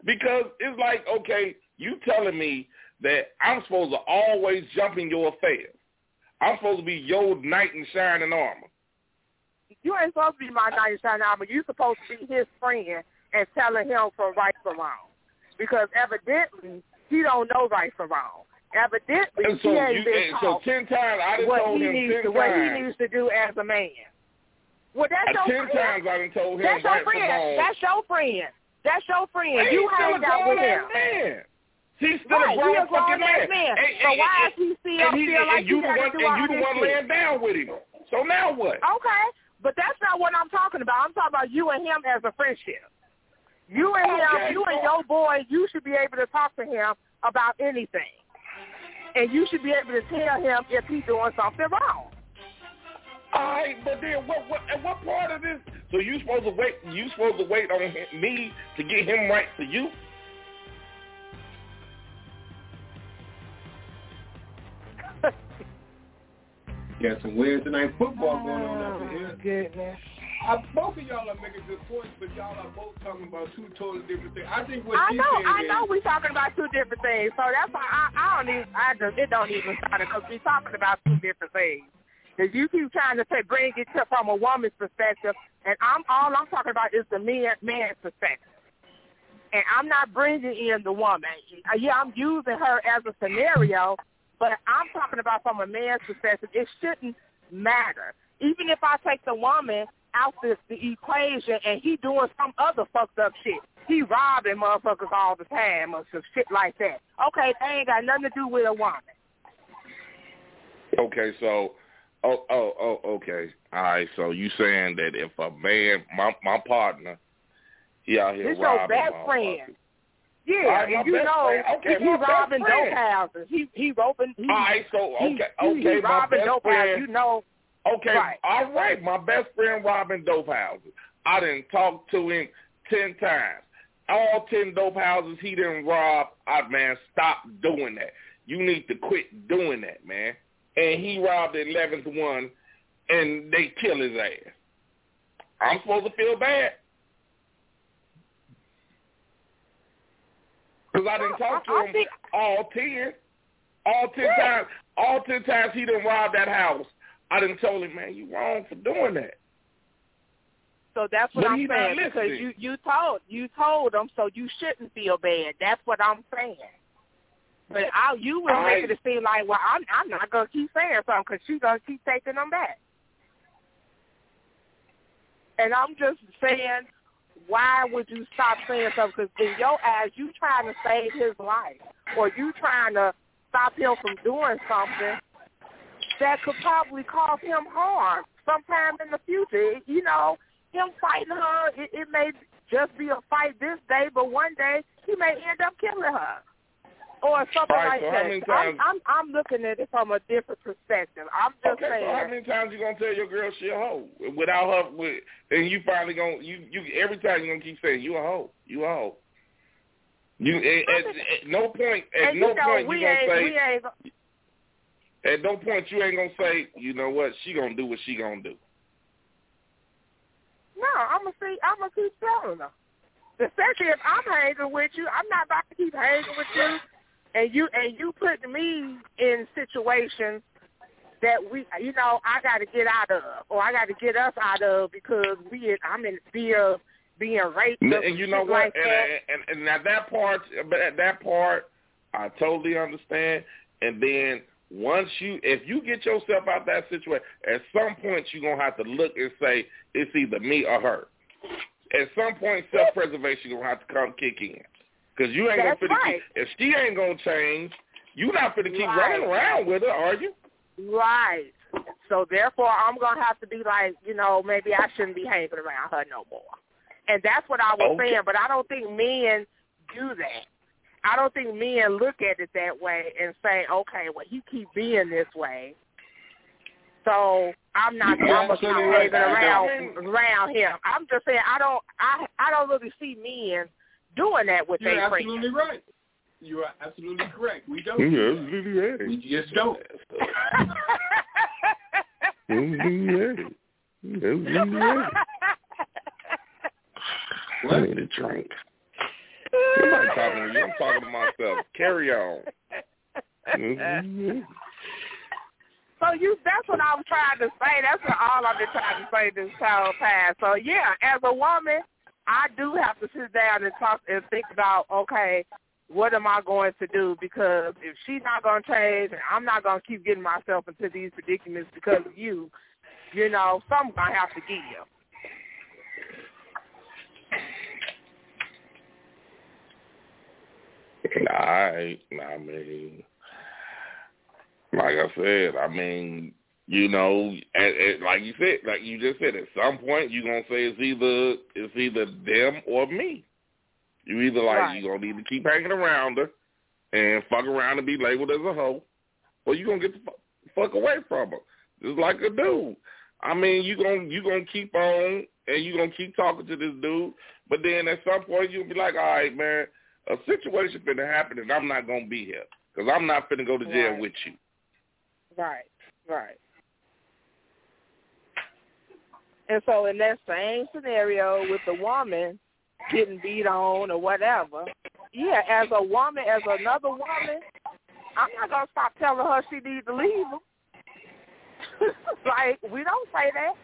Because it's like, okay, you telling me that I'm supposed to always jump in your affairs. I'm supposed to be your knight in shining armor. You ain't supposed to be my knight in shining armor. You're supposed to be his friend and telling him from right from wrong. Because evidently, he don't know right from wrong. Evidently, And so he ain't you, been so ten times I done what told he him needs ten to what he needs to do as a man. Well, that's Uh, your ten friend. times I done told him That's your right friend. That's your friend. That's your friend. You he's still hang a out with him. man. He's still Right, a grown he a grown man. man. And, so and- why and- is he still and, he, feel like you he the one, to do and you the one laying down with him. So now what? Okay, but that's not what I'm talking about. I'm talking about you and him as a friendship. You and Okay, him, you and your boy, you should be able to talk to him about anything, and you should be able to tell him if he's doing something wrong. All right, but then what? What? At what part of this? So you supposed to wait? You supposed to wait on him, me to get him right for you? Got some Wednesday night football going on up in oh, here. goodness. I, both of y'all are making good points, but y'all are both talking about two totally different things. I think what I know, I is, know, we're talking about two different things, so that's why I, I don't even, I just, it don't even start because we're talking about two different things. Because you keep trying to say, bring it to, from a woman's perspective, and I'm all I'm talking about is the man man's perspective. And I'm not bringing in the woman. Yeah, I'm using her as a scenario, but I'm talking about from a man's perspective. It shouldn't matter. Even if I take the woman out the, the equation and he doing some other fucked up shit. He robbing motherfuckers all the time or some shit like that. Okay, they ain't got nothing to do with a woman. Okay, so, oh, oh, oh, okay. All right, so you saying that if a man, my my partner, he out here This your best friend. Yeah, right, and you know friend. Okay, he robbing dope houses. He he robbing. He, All right, so he, okay, he, okay, he my robbing dope houses. You know, Okay, Right. all right. My best friend robbing dope houses. I didn't talk to him ten times. All ten dope houses he didn't rob. I man, stop doing that. You need to quit doing that, man. And he robbed the eleventh one, and they kill his ass. I'm supposed to feel bad because I didn't talk to him all ten. All ten times, all ten times he didn't rob that house. I didn't told him, man, you wrong for doing that. So that's what But I'm saying because you you told you told them, so you shouldn't feel bad. That's what I'm saying. But I, you was I- making it seem like, well, I'm I'm not gonna keep saying something because she's gonna keep taking them back. And I'm just saying, why would you stop saying something? Because in your eyes, you trying to save his life, or you trying to stop him from doing something that could probably cause him harm sometime in the future. You know, him fighting her, it, it may just be a fight this day, but one day he may end up killing her or something right, like so that. Times, I'm, I'm I'm looking at it from a different perspective. I'm just okay, saying. So how many times you gonna tell your girl she a hoe without her? With, and you finally gonna you you every time you gonna keep saying you a hoe, you a hoe. You at, at, at no point at no know, point you gonna say at no point you ain't gonna say you know what she gonna do what she gonna do. No, I'm gonna see. I'm gonna keep telling her. Especially if I'm hanging with you, I'm not about to keep hanging with you, and you and you put me in situations that we, you know, I got to get out of, or I got to get us out of because we, I'm in fear of being raped. And, you know what? Like and, and, and and at that part, but at that part, I totally understand. And then once you, if you get yourself out that situation, at some point you're gonna have to look and say it's either me or her. At some point, self-preservation gonna have to come kick in, because you ain't gonna fit right. If she ain't gonna change, you not gonna keep Right. running around with her, are you? Right. So therefore, I'm gonna have to be like, you know, maybe I shouldn't be hanging around her no more. And that's what I was Okay. saying. But I don't think men do that. I don't think men look at it that way and say, okay, well, he keep being this way, so I'm not. I'm gonna keep absolutely right. hanging around I around him. I'm just saying, I don't. I I don't really see men doing that with You're their friends. absolutely right. You are absolutely correct. We don't. Yeah, We just don't. I need a drink. Somebody talking to you. I'm talking to myself. Carry on. Mhm. So you that's what I was trying to say. That's what all I've been trying to say this whole time. So yeah, as a woman, I do have to sit down and talk and think about, okay, what am I going to do? Because if she's not gonna change and I'm not gonna keep getting myself into these predicaments because of you, you know, something's gonna have to give. I, I mean, like I said, I mean, you know, at, at, like you said, like you just said, at some point you're gonna say it's either it's either them or me. You either like Right. you're gonna need to keep hanging around her and fuck around and be labeled as a hoe, or you're gonna get the fuck away from her, just like a dude. I mean, you gonna you gonna keep on and you gonna keep talking to this dude, but then at some point you'll be like, all right, man, a situation finna happen and I'm not gonna be here because I'm not finna go to jail Right. with you. Right, right. And so in that same scenario with the woman getting beat on or whatever, yeah, as a woman, as another woman, I'm not gonna stop telling her she needs to leave him. like we don't say that.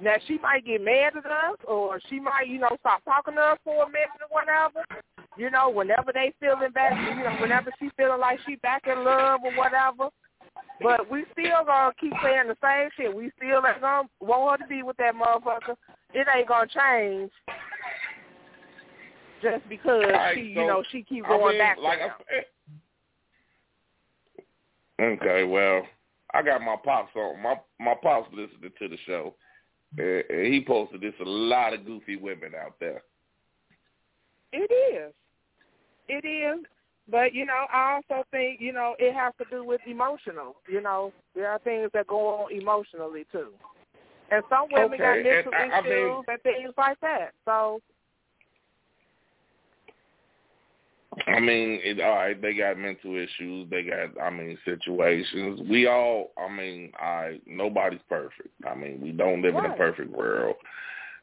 Now she might get mad at us, or she might, you know, stop talking to us for a minute or whatever. You know, whenever they feeling back, you know, whenever she feeling like she back in love or whatever. But we still gonna keep saying the same shit. We still ain't gonna want her to be with that motherfucker. It ain't gonna change just because Right, she, so, you know, she keep I going mean, back like. I. Okay, well, I got my pops on. My my pops listening to the show, and, and he posted this a lot of goofy women out there. It is. It is. But, you know, I also think, you know, it has to do with emotional. You know, there are things that go on emotionally too. And some women got mental and I- I issues mean- and things like that. So I mean, it, all right, they got mental issues. They got, I mean, situations. We all, I mean, I nobody's perfect. I mean, we don't live in a perfect world.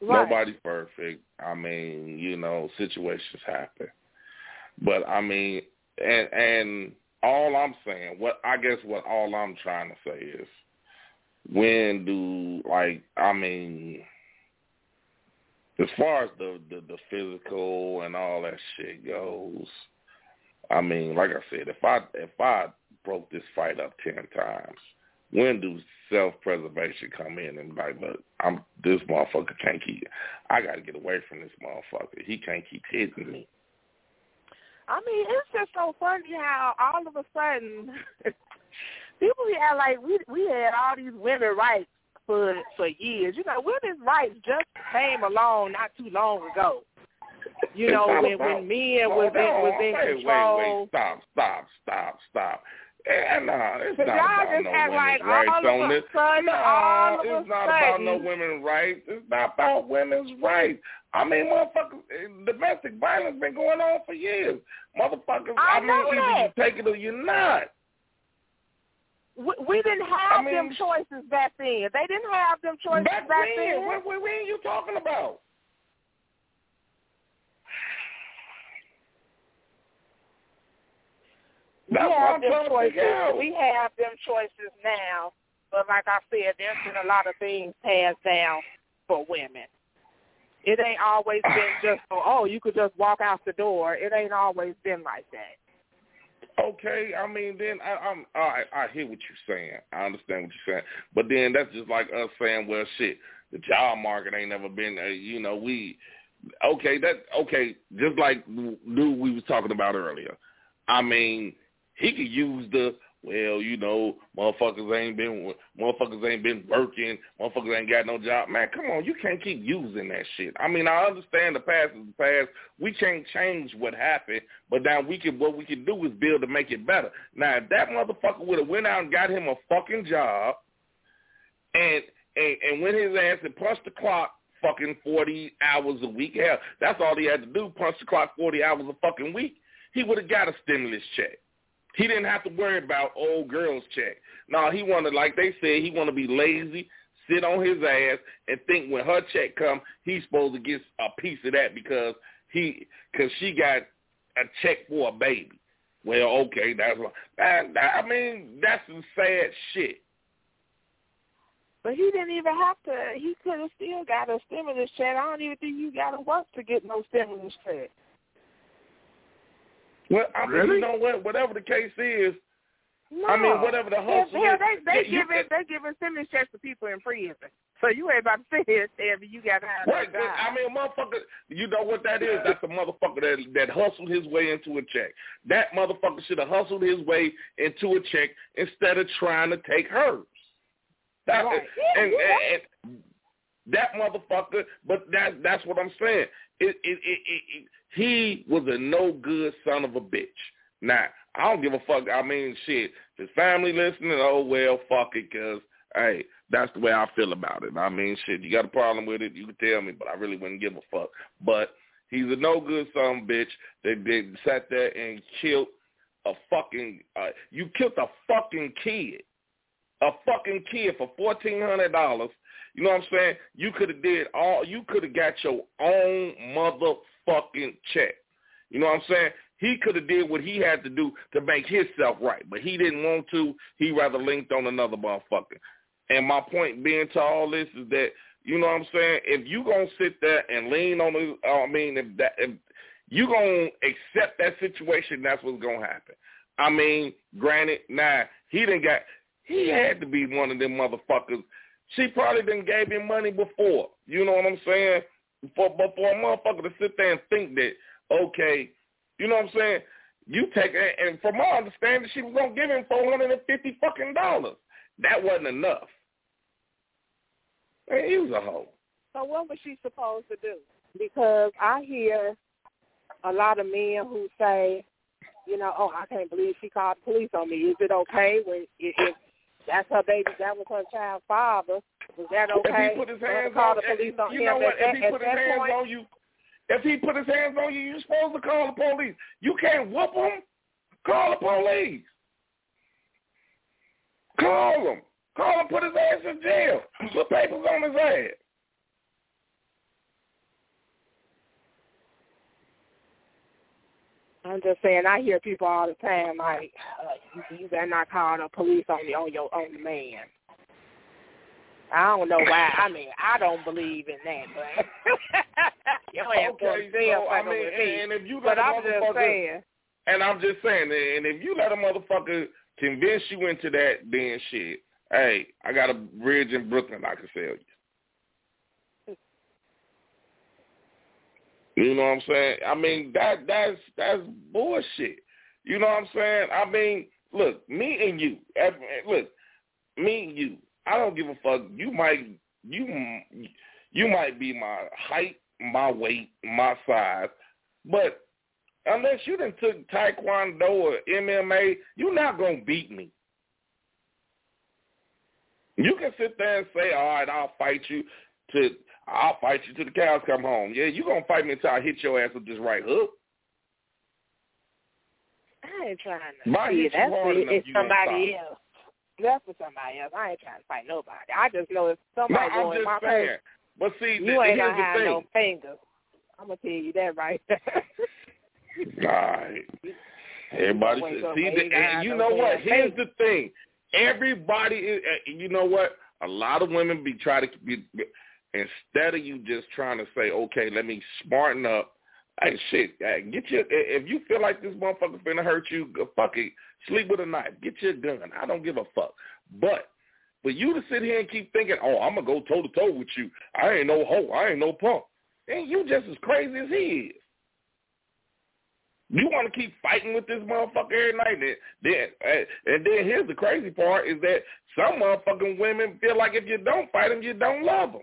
right. Nobody's perfect. I mean, you know, situations happen. But I mean, and and all I'm saying, what I guess what all I'm trying to say is, when do like I mean, as far as the the, the physical and all that shit goes, I mean, like I said, if I if I broke this fight up ten times, when do self preservation come in and like, look, I'm this motherfucker can't keep. I got to get away from this motherfucker. He can't keep hitting me. I mean, it's just so funny how all of a sudden people act like we we had all these women rights for for years. You know, women's rights just came along not too long ago. You know, when when men was in was in wait, control. Wait, wait, stop, stop, stop, stop. And nah, it's not about no women's like rights on this. sudden, it's not about no women's rights. It's not about women's rights. I mean, motherfuckers, eh, domestic violence been going on for years. Motherfuckers, I I, mean, either you take it or you're not. We, we didn't have I mean- them choices back then. They didn't have them choices Back back when? then. What, what, what are you talking about? we That's what have them choices. We have them choices now. But like I said, there's been a lot of things passed down for women. It ain't always been just oh, you could just walk out the door. It ain't always been like that. Okay, I mean, then I, I'm all right. I hear what you're saying. I understand what you're saying, but then that's just like us saying, well, shit, the job market ain't never been. Uh, you know, we okay. That okay. Just like dude we was talking about earlier. I mean, he could use the well, you know, motherfuckers ain't been motherfuckers ain't been working, motherfuckers ain't got no job. Man, come on, you can't keep using that shit. I mean, I understand the past is the past. We can't change what happened, but now we can what we can do is build to make it better. Now, if that motherfucker would have went out and got him a fucking job, and and and went his ass and punched the clock fucking forty hours a week. Hell, that's all he had to do, punch the clock forty hours a fucking week. He would have got a stimulus check. He didn't have to worry about old girls check. No, he wanted, like they said, he want to be lazy, sit on his ass, and think when her check come, he's supposed to get a piece of that because he, because she got a check for a baby. Well, okay, that's what. That, I mean, that's some sad shit. But he didn't even have to. He could have still got a stimulus check. I don't even think you got to work to get no stimulus check. Well, I mean, Really? you know what? Whatever the case is, No. I mean, whatever the Hell, hustle hell, is, they they yeah, you giving they giving stimulus checks to people in prison. So you ain't about to sit here and tell me you got to have Right, no. I mean, a motherfucker, you know what that is? That's a motherfucker that that hustled his way into a check. That motherfucker should have hustled his way into a check instead of trying to take hers. That, Right. Yeah, and, you're and, and that motherfucker, but that that's what I'm saying. It, it, it, he was a no good son of a bitch. Now, I don't give a fuck. I mean, shit, his family listening, oh, well, fuck it, because, hey, that's the way I feel about it. I mean, shit, you got a problem with it, you can tell me, but I really wouldn't give a fuck. But he's a no good son of a bitch that, that sat there and killed a fucking, uh, you killed a fucking kid. A fucking kid for $1,400. You know what I'm saying? You could have did all, you could have got your own motherfucking check. You know what I'm saying? He could have did what he had to do to make himself right, but he didn't want to. He rather linked on another motherfucker. And my point being to all this is that you know what I'm saying. If you gonna sit there and lean on the, I mean, if that, if you gonna accept that situation, that's what's gonna happen. I mean, granted, now he didn't got, he had to be one of them motherfuckers. She probably didn't gave him money before. You know what I'm saying? For, but for a motherfucker to sit there and think that, okay, you know what I'm saying? You take and from my understanding, she was gonna give him four hundred and fifty fucking dollars. That wasn't enough. Man, he was a hoe. So what was she supposed to do? Because I hear a lot of men who say, you know, oh, I can't believe she called the police on me. Is it okay when if that's her baby, that was her child's father? Was that okay? If he put his hands on the police on you him know what? at, If he put his hands point? on you, if he put his hands on you, you're supposed to call the police. You can't whoop him. Call the police. Call him. Call him. Put his ass in jail. Put papers on his ass. I'm just saying, I hear people all the time like, uh, you, you better not call the police on the on your own man. I don't know why. I mean, I don't believe in that, but your ass Okay, so, I mean, with me. and if you But let a I'm just saying, and I'm just saying, and if you let a motherfucker convince you into that, then shit, hey, I got a bridge in Brooklyn I can sell you. You know what I'm saying? I mean that that's that's bullshit. You know what I'm saying? I mean, look, me and you, look, me and you. I don't give a fuck. You might you you might be my height, my weight, my size, But unless you done took Taekwondo or MMA, you're not gonna beat me. You can sit there and say, "All right, I'll fight you to I'll fight you till the cows come home." Yeah, you gonna fight me until I hit your ass with this right hook. I ain't trying to. My see, that's for, it's somebody else. That's for somebody else. I ain't trying to fight nobody. I just know if somebody no, going my saying. face, But see, you th- ain't gonna the have thing. no fingers. I'm gonna tell you that right. All right. Everybody Wait, should so see the, and you know what? Here's the thing. Everybody is, uh, you know what? A lot of women be trying to be, instead of you just trying to say, okay, let me smarten up. Hey, shit, get your, if you feel like this motherfucker finna hurt you, fuck it. Sleep with a knife. Get your gun. I don't give a fuck. But, for you to sit here and keep thinking, oh, I'm going to go toe-to-toe with you. I ain't no hoe. I ain't no punk. And you just as crazy as he is. You want to keep fighting with this motherfucker every night. Then, then, uh, and then here's the crazy part is that some motherfucking women feel like if you don't fight them, you don't love them.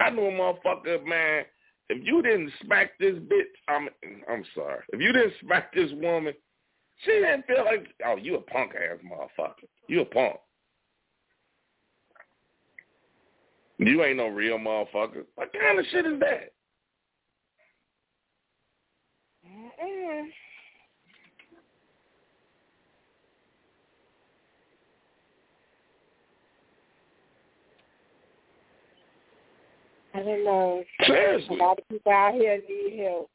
I knew a motherfucker, man. If you didn't smack this bitch, I'm I'm sorry. If you didn't smack this woman, she didn't feel like, oh, you a punk ass motherfucker. You a punk. You ain't no real motherfucker. What kind of shit is that? Mm-mm. I don't know. Seriously. A lot of people out here need help.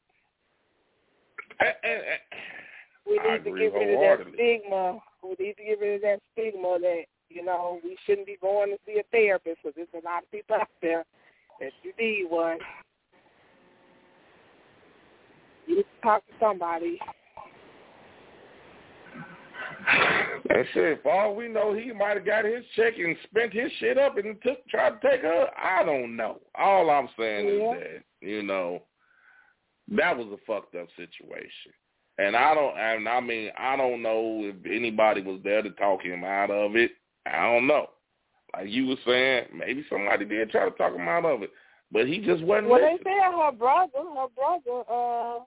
And- and- and- We need to get rid of that stigma. We need to get rid of that stigma that you know we shouldn't be going to see a therapist because there's a lot of people out there that you need one. You need to talk to somebody. And shit, for all we know, he might have got his check and spent his shit up and took tried to take her. I don't know. All I'm saying Yeah. is that you know that was a fucked up situation, and I don't. And I mean, I don't know if anybody was there to talk him out of it. I don't know. Like you were saying, maybe somebody did try to talk him out of it, but he just wasn't Well, they listening. said her brother, her brother, uh,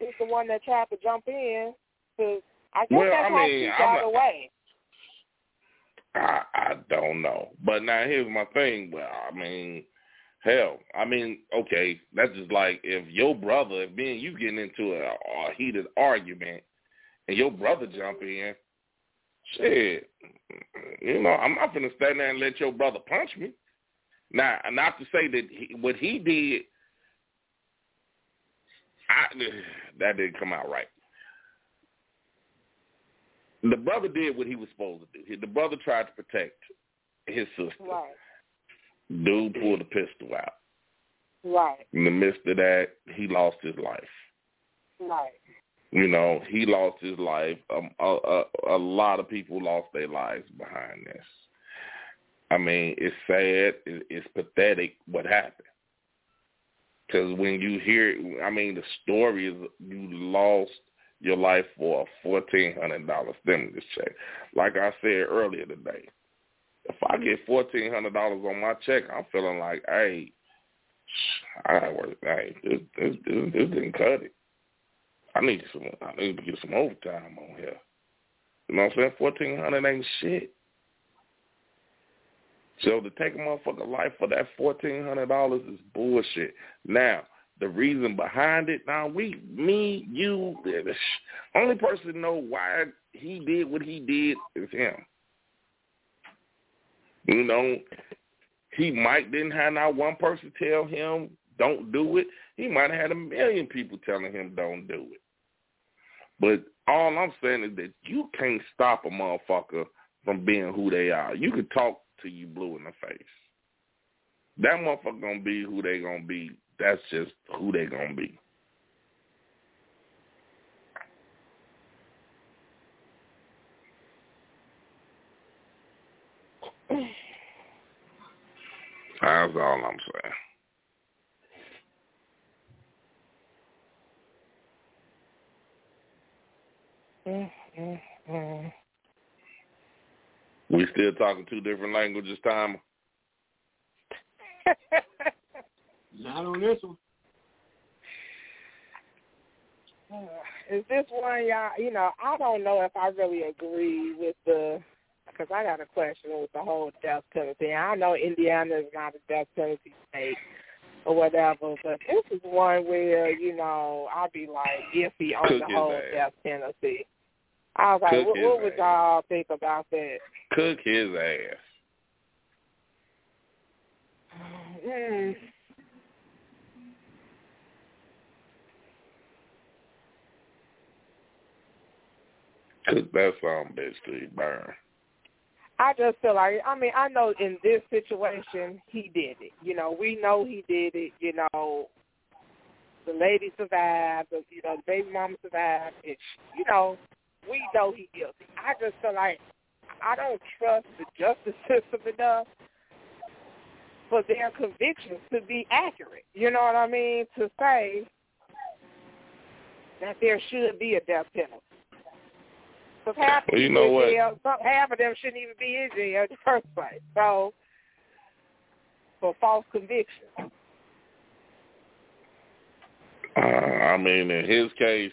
is the one that tried to jump in. Cause I guess Well, that's I how mean, she I'm got away. I I don't know. But now here's my thing. Well, I mean, hell, I mean, okay, that's just like if your brother, if me and you getting into a, a heated argument, and your brother jump in, shit, you know, I'm not gonna stand there and let your brother punch me. Now, not to say that he, what he did, I, that didn't come out right. The brother did what he was supposed to do. The brother tried to protect his sister. Right, Dude pulled a pistol out. right, In the midst of that, he lost his life. right. You know, he lost his life. Um, a, a, a lot of people lost their lives behind this. I mean, it's sad. It, it's pathetic what happened. Because when you hear, I mean, the story is you lost your life for a fourteen hundred dollar stimulus check. Like I said earlier today, if I get fourteen hundred dollars on my check, I'm feeling like, hey, I gotta work. Hey, this this this, this didn't cut it. I need some. I need to get some overtime on here. You know what I'm saying? Fourteen hundred ain't shit. So to take a motherfucker life for that fourteen hundred dollars is bullshit. Now the reason behind it, now we, me, you, the only person to know why he did what he did is him. You know, he might didn't have not one person tell him don't do it. He might have had a million people telling him don't do it. But all I'm saying is that you can't stop a motherfucker from being who they are. You can talk to you blue in the face. That motherfucker gonna be who they gonna be. That's just who they gonna be. That's all I'm saying. Mm-hmm. We still talking two different languages, time. Not on this one. Is this one y'all? You know, I don't know if I really agree with the because I got a question with the whole death penalty. I know Indiana is not a death penalty state or whatever, but this is one where you know I'll be like iffy on Cook the whole ass. death penalty. I was like, Cook what, what would ass. y'all think about that? Cook his ass. Mm. Cook that bitch till burn. I just feel like I mean I know in this situation he did it. You know we know he did it. You know the lady survived. The, you know the baby mama survived. It, you know we know he guilty. I just feel like I don't trust the justice system enough for their convictions to be accurate. You know what I mean? To say that there should be a death penalty. Because half Well, you know what? jail, some, half of them shouldn't even be in jail in the first place. So, for false conviction. Uh, I mean, in his case,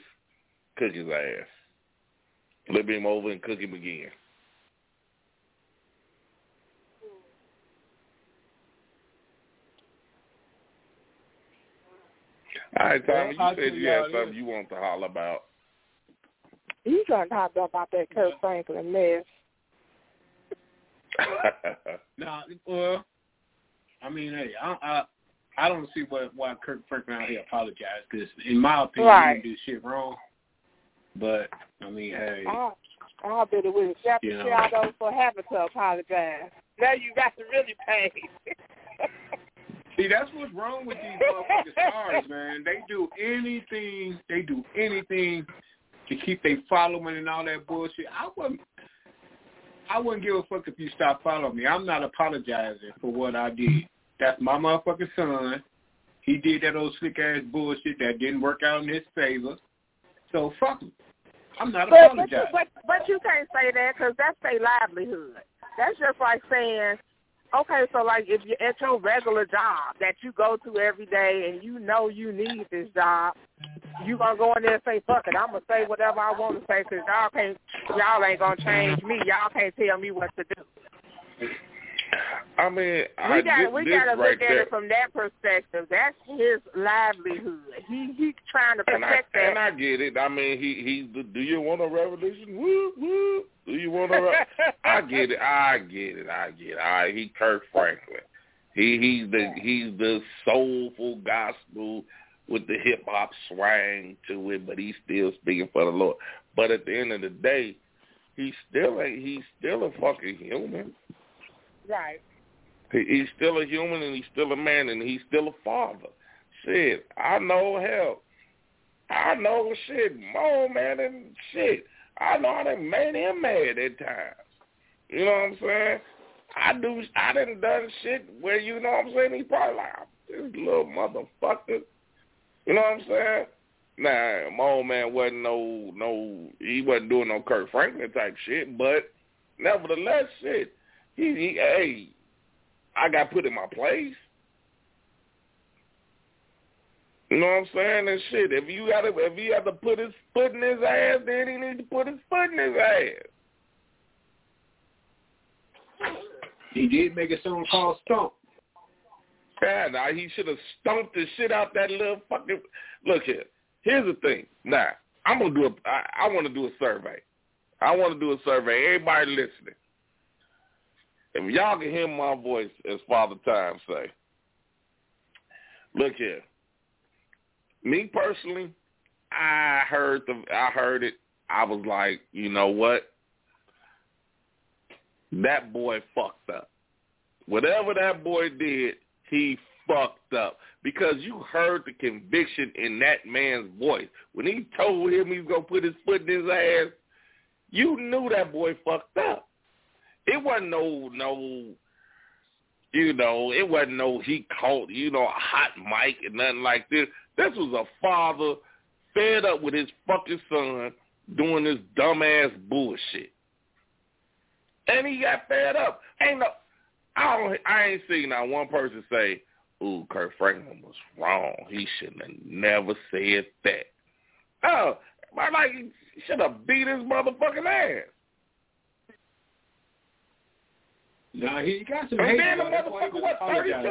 cook his ass. Flip him over and cook him again. All right, Tommy, you said you had something you want to holler about. You trying to talk about that Kirk Franklin mess. Nah, well, I mean, hey, I I, I don't see what why Kirk Franklin out here apologized because, in my opinion, Right. he didn't do shit wrong. But I mean, hey, I, I bet it would have You know. Shadow for having to apologize. Now you got to really pay. see, that's what's wrong with these motherfucking stars, man. They do anything, they do anything to keep their following and all that bullshit. I wouldn't. I wouldn't give a fuck if you stop following me. I'm not apologizing for what I did. That's my motherfucking son. He did that old slick ass bullshit that didn't work out in his favor. So fuck him. I'm not But, but, you, apologizing. but, but you can't say that because that's their livelihood. That's just like saying, okay, so like if you're at your regular job that you go to every day and you know you need this job, you gonna go in there and say, fuck it, I'm gonna say whatever I want to say because y'all can't, y'all ain't gonna change me. Y'all can't tell me what to do. I mean, I, We got we got to right look at there, it from that perspective. That's his livelihood. He he's trying to and I, protect that. and I get it. I mean, he he's the. Do you want a revolution? Woo woo. Do you want a? Re- I get it. I get it. I get it. Right, he Kirk Franklin. He he's the he's the soulful gospel with the hip hop swang to it, but he's still speaking for the Lord. But at the end of the day, he's still a he's still a fucking human. Right. He, he's still a human and he's still a man and he's still a father. Shit, I know hell. I know shit more man and shit. I know I done made him mad at times. You know what I'm saying? I do. I done done shit where you know what I'm saying. He probably like this little motherfucker. You know what I'm saying? Nah, my old man wasn't no no. He wasn't doing no Kirk Franklin type shit, but nevertheless, shit. He, he hey, I got put in my place. You know what I'm saying? And shit, if you got to, if he had to put his foot in his ass, then he need to put his foot in his ass. He did make a song called Stomp. Yeah, now he should have stomped the shit out that little fucking. Look here. Here's the thing. Now I'm gonna do a. I, I want to do a survey. I want to do a survey. Everybody listening. If y'all can hear my voice, as Father Time say. Look here. Me personally, I heard the. I heard it. I was like, you know what? That boy fucked up. Whatever that boy did, he fucked up because you heard the conviction in that man's voice when he told him he was gonna put his foot in his ass. You knew that boy fucked up. It wasn't no no. You know, it wasn't no he caught you know a hot mic and nothing like this. This was a father fed up with his fucking son doing this dumbass bullshit, and he got fed up. Ain't no I don't. I ain't seen not one person say, ooh, Kirk Franklin was wrong. He shouldn't have never said that. Oh, my like he should have beat his motherfucking ass. No, he got some And hate. then the though. That's why he motherfucker, was 32?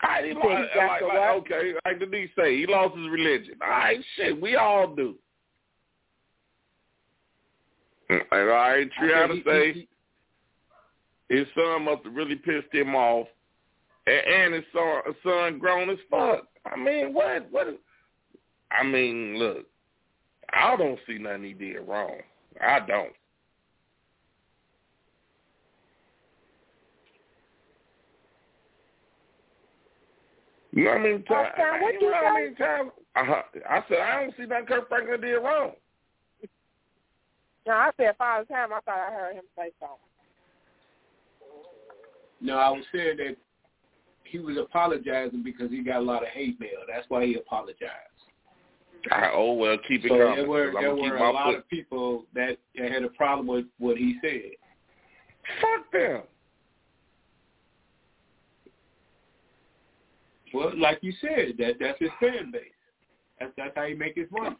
All right, he He lost, he got like, the like, what? okay, like the D say, he lost his religion. All right, shit, we all do. And all right, I Triana said he- say he- his son must have really pissed him off, and, and his son, son grown as fuck. I mean, what? What? is- I mean, look, I don't see nothing he did wrong. I don't. You know what I mean? Uh, Sam, what you you know how say? many times? Uh-huh. I said I don't see nothing Kirk Franklin did wrong. No, I said five times. I thought I heard him say something. No, I was saying that he was apologizing because he got a lot of hate mail. That's why he apologized. I, oh well, keep it So coming. there were 'cause I'm there were a lot foot. of people that that had a problem with what he said. Fuck them. Well, like you said, that that's his fan base. That's that's how he make his money.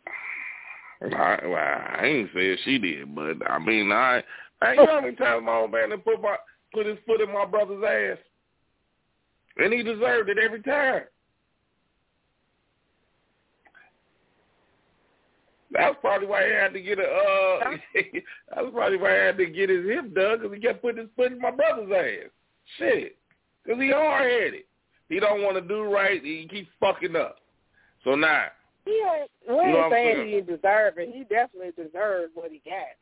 I, well, I ain't said she did, but I mean, I, I ain't know how many times my old man done put my put his foot in my brother's ass, and he deserved it every time. That's probably why he had to get a. uh That's probably why he had to get his hip done because he kept putting his foot in my brother's ass. Shit, because he hard headed. He don't want to do right. He keeps fucking up. So now He ain't, we You know saying he didn't deserve it. He definitely deserved what he got.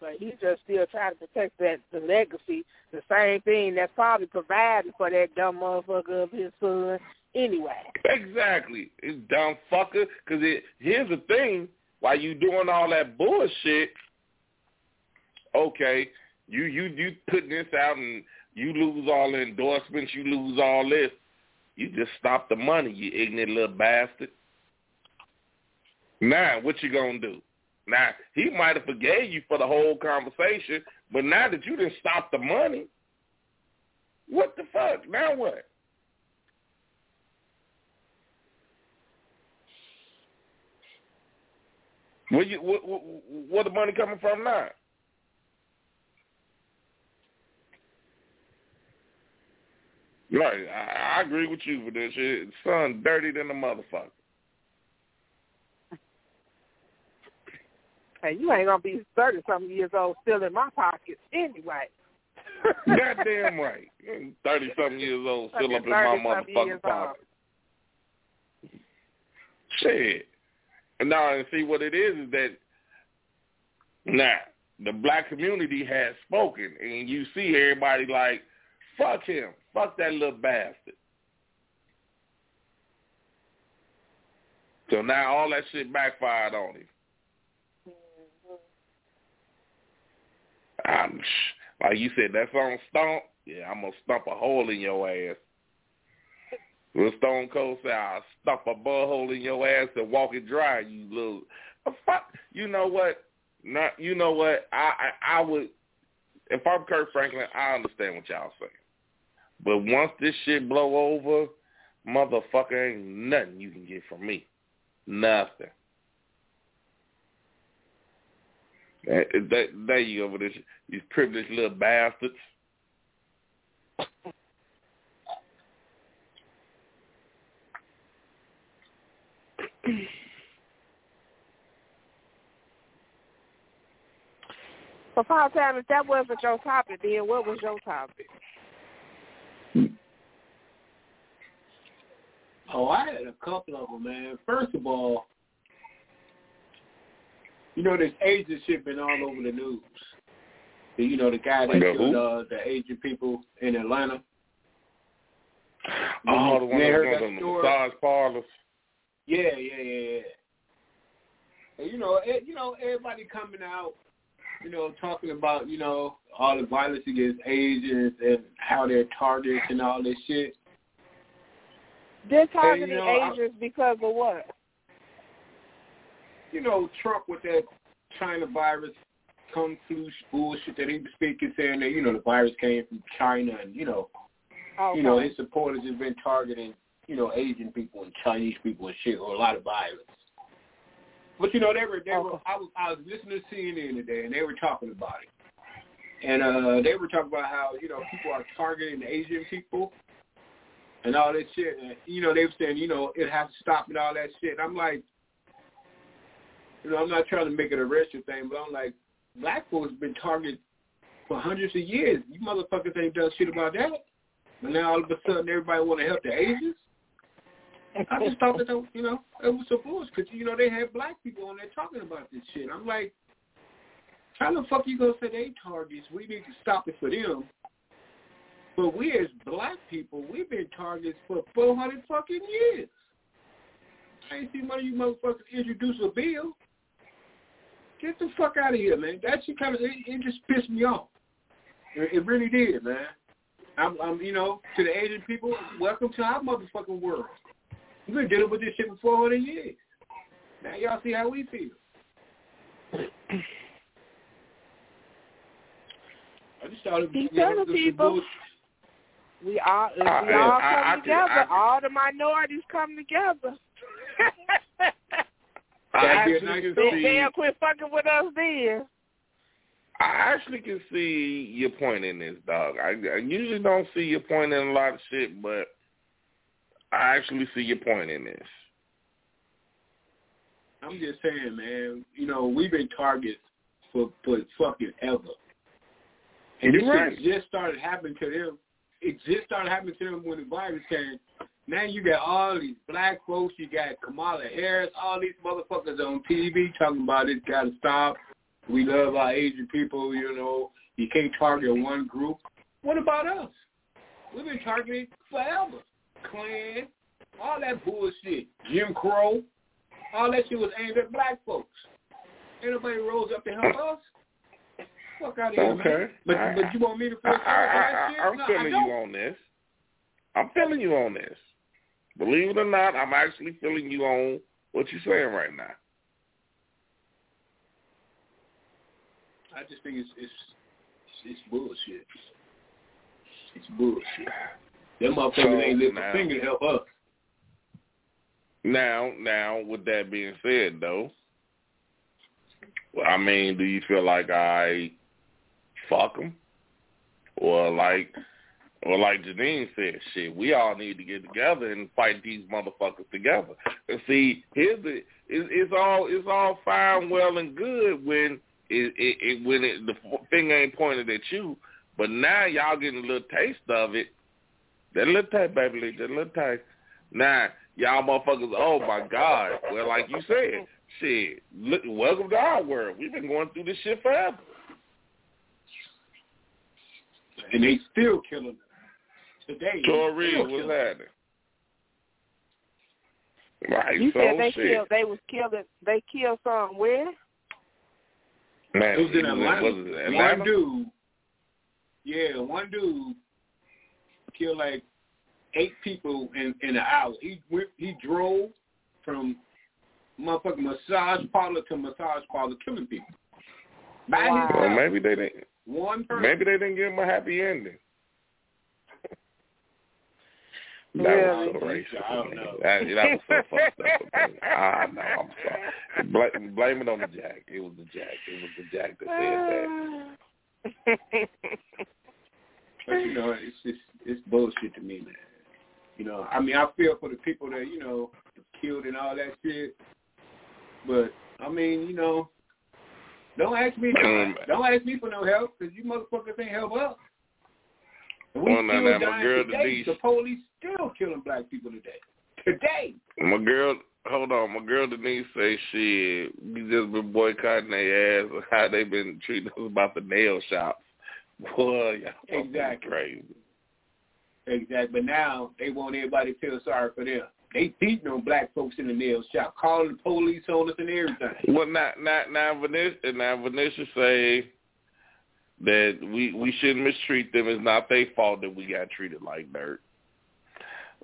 But he's just still trying to protect that the legacy, the same thing that's probably provided for that dumb motherfucker of his son anyway. Exactly. It's dumb fucker. Because it, here's the thing. While you doing all that bullshit, okay, you you you putting this out and you lose all the endorsements, you lose all this. You just stop the money, you ignorant little bastard. Now, what you gonna do? Now, he might have forgave you for the whole conversation, but now that you didn't stop the money, what the fuck? Now what? Where you where, where, where the money coming from now? Right, I, I agree with you for this shit. Son, dirty than a motherfucker. Hey, you ain't gonna be thirty something years old still in my pockets anyway. Goddamn right. Thirty something years old, still up in my motherfucking pocket. Shit. And now and see what it is is that now the black community has spoken, and you see everybody like, fuck him, fuck that little bastard. So now all that shit backfired on him. I'm, like you said, that song Stomp, yeah, I'm to stomp a hole in your ass. When Stone Cold said, I'll stomp a butthole in your ass and walk it dry, you little... Fuck, you know what? Not, you know what? I, I, I would... If I'm Kirk Franklin, I understand what y'all saying. But once this shit blow over, motherfucker, ain't nothing you can get from me. Nothing. There you go with this, these privileged little bastards. So, Paul if that wasn't your topic, then what was your topic? Oh, I had a couple of them, man. First of all, you know, this Asian shit been all over the news. You know, the guy that The killed uh, the Asian people in Atlanta. Oh, the one that that on the story? massage parlors. Yeah, yeah, yeah, yeah. And, you know, eh, you know, everybody coming out, you know, talking about, you know, all the violence against Asians and how they're targets and all this shit. They're targeting you know, I- Asians because of what? You know, Trump with that China virus kung flu bullshit that he was speaking, saying that you know the virus came from China and you know Okay. you know, his supporters have been targeting, you know, Asian people and Chinese people and shit, or a lot of violence. But you know, they were they were. I was I was listening to CNN today, and they were talking about it, and uh they were talking about how you know people are targeting Asian people and all that shit. And you know, they were saying you know it has to stop and all that shit. And I'm like, you know, I'm not trying to make it a racial thing, but I'm like, black folks been targeted for hundreds of years. You motherfuckers ain't done shit about that. But now all of a sudden everybody want to help the Asians. I just thought that, you know, it was some bullshit because, you know, they had black people on there talking about this shit. I'm like, how the fuck you going to say they targets? We need to stop it for them. But we as black people, we've been targets for 400 fucking years. I ain't seen one of you motherfuckers introduce a bill. Get the fuck out of here, man. That shit kind of, it, it just pissed me off. It, it really did, man. I'm, I'm, you know, to the Asian people, welcome to our motherfucking world. We've been dealing with this shit for 400 years. Now y'all see how we feel. I just thought it was, you know, telling it was people. bullshit. We all if I- we all I- come I can- together. I all the minorities come together. I That'd be a actually can they, see. they'll quit fucking with us then. I actually can see your point in this, dog. I, I usually don't see your point in a lot of shit, but I actually see your point in this. I'm just saying, man. You know, we've been targets for for fucking ever, and this You're right. shit just started happening to them. It just started happening to them when the virus came. Now you got all these black folks. You got Kamala Harris. All these motherfuckers on TV talking about it. Got to stop. We love our Asian people. You know, you can't target one group. What about us? We've been targeted forever. Klan, all that bullshit. Jim Crow. All that shit was aimed at black folks. Ain't nobody rose up to help us. Fuck out of here. Okay. But I- but you want me to feel I, sorry for that I? I, I'm no, feeling you on this. I'm feeling you on this. Believe it or not, I'm actually feeling you on what you're saying right now. I just think it's it's it's bullshit. It's bullshit. Them motherfuckers So, ain't lift a finger to help us. Now, now, with that being said, though, I mean, do you feel like I fuck them, or like, or like Janine said, shit, we all need to get together and fight these motherfuckers together. And see, here's the, it, it's all, it's all fine, well, and good when it, it, it when it, the finger ain't pointed at you, but now y'all getting a little taste of it. That little taste, baby, that little taste. Now, y'all motherfuckers, oh my God. Well, like you said, shit, look, welcome to our world. We've been going through this shit forever. And they still killing us. Today, they Tori, still what's killing happening? Right, You so said they shit. killed. They was killing. They killed some where? Man, It was in he Atlanta. was it Atlanta? One dude, yeah, one dude killed like eight people in in an hour. He went, he drove from motherfucking massage parlor to massage parlor, killing people. By Wow. Well, maybe they didn't. One person. Maybe they didn't give him a happy ending. That Really? was so racist. I don't know. That, that was so fucked up. Man. Ah, no, I'm sorry. Blame, blame it on the jack. It was the jack. It was the jack that said that. But you know, it's just it's bullshit to me, man. You know, I mean, I feel for the people that you know killed and all that shit. But I mean, you know, don't ask me. Um, don't ask me for no help because you motherfuckers ain't help us. And we Well, now, still now, my girl today. Denise- The police still killing black people today. Today. My girl, hold on. My girl Denise say shit. We just been boycotting their ass. How they been treating us about the nail shops. Boy, y'all Exactly. crazy. Exactly. But now they want everybody to feel sorry for them. They beating on black folks in the nail shop, calling the police on us and everything. Well, now, now, now, Vanessa, now Vanessa say that we we shouldn't mistreat them. It's not their fault that we got treated like dirt.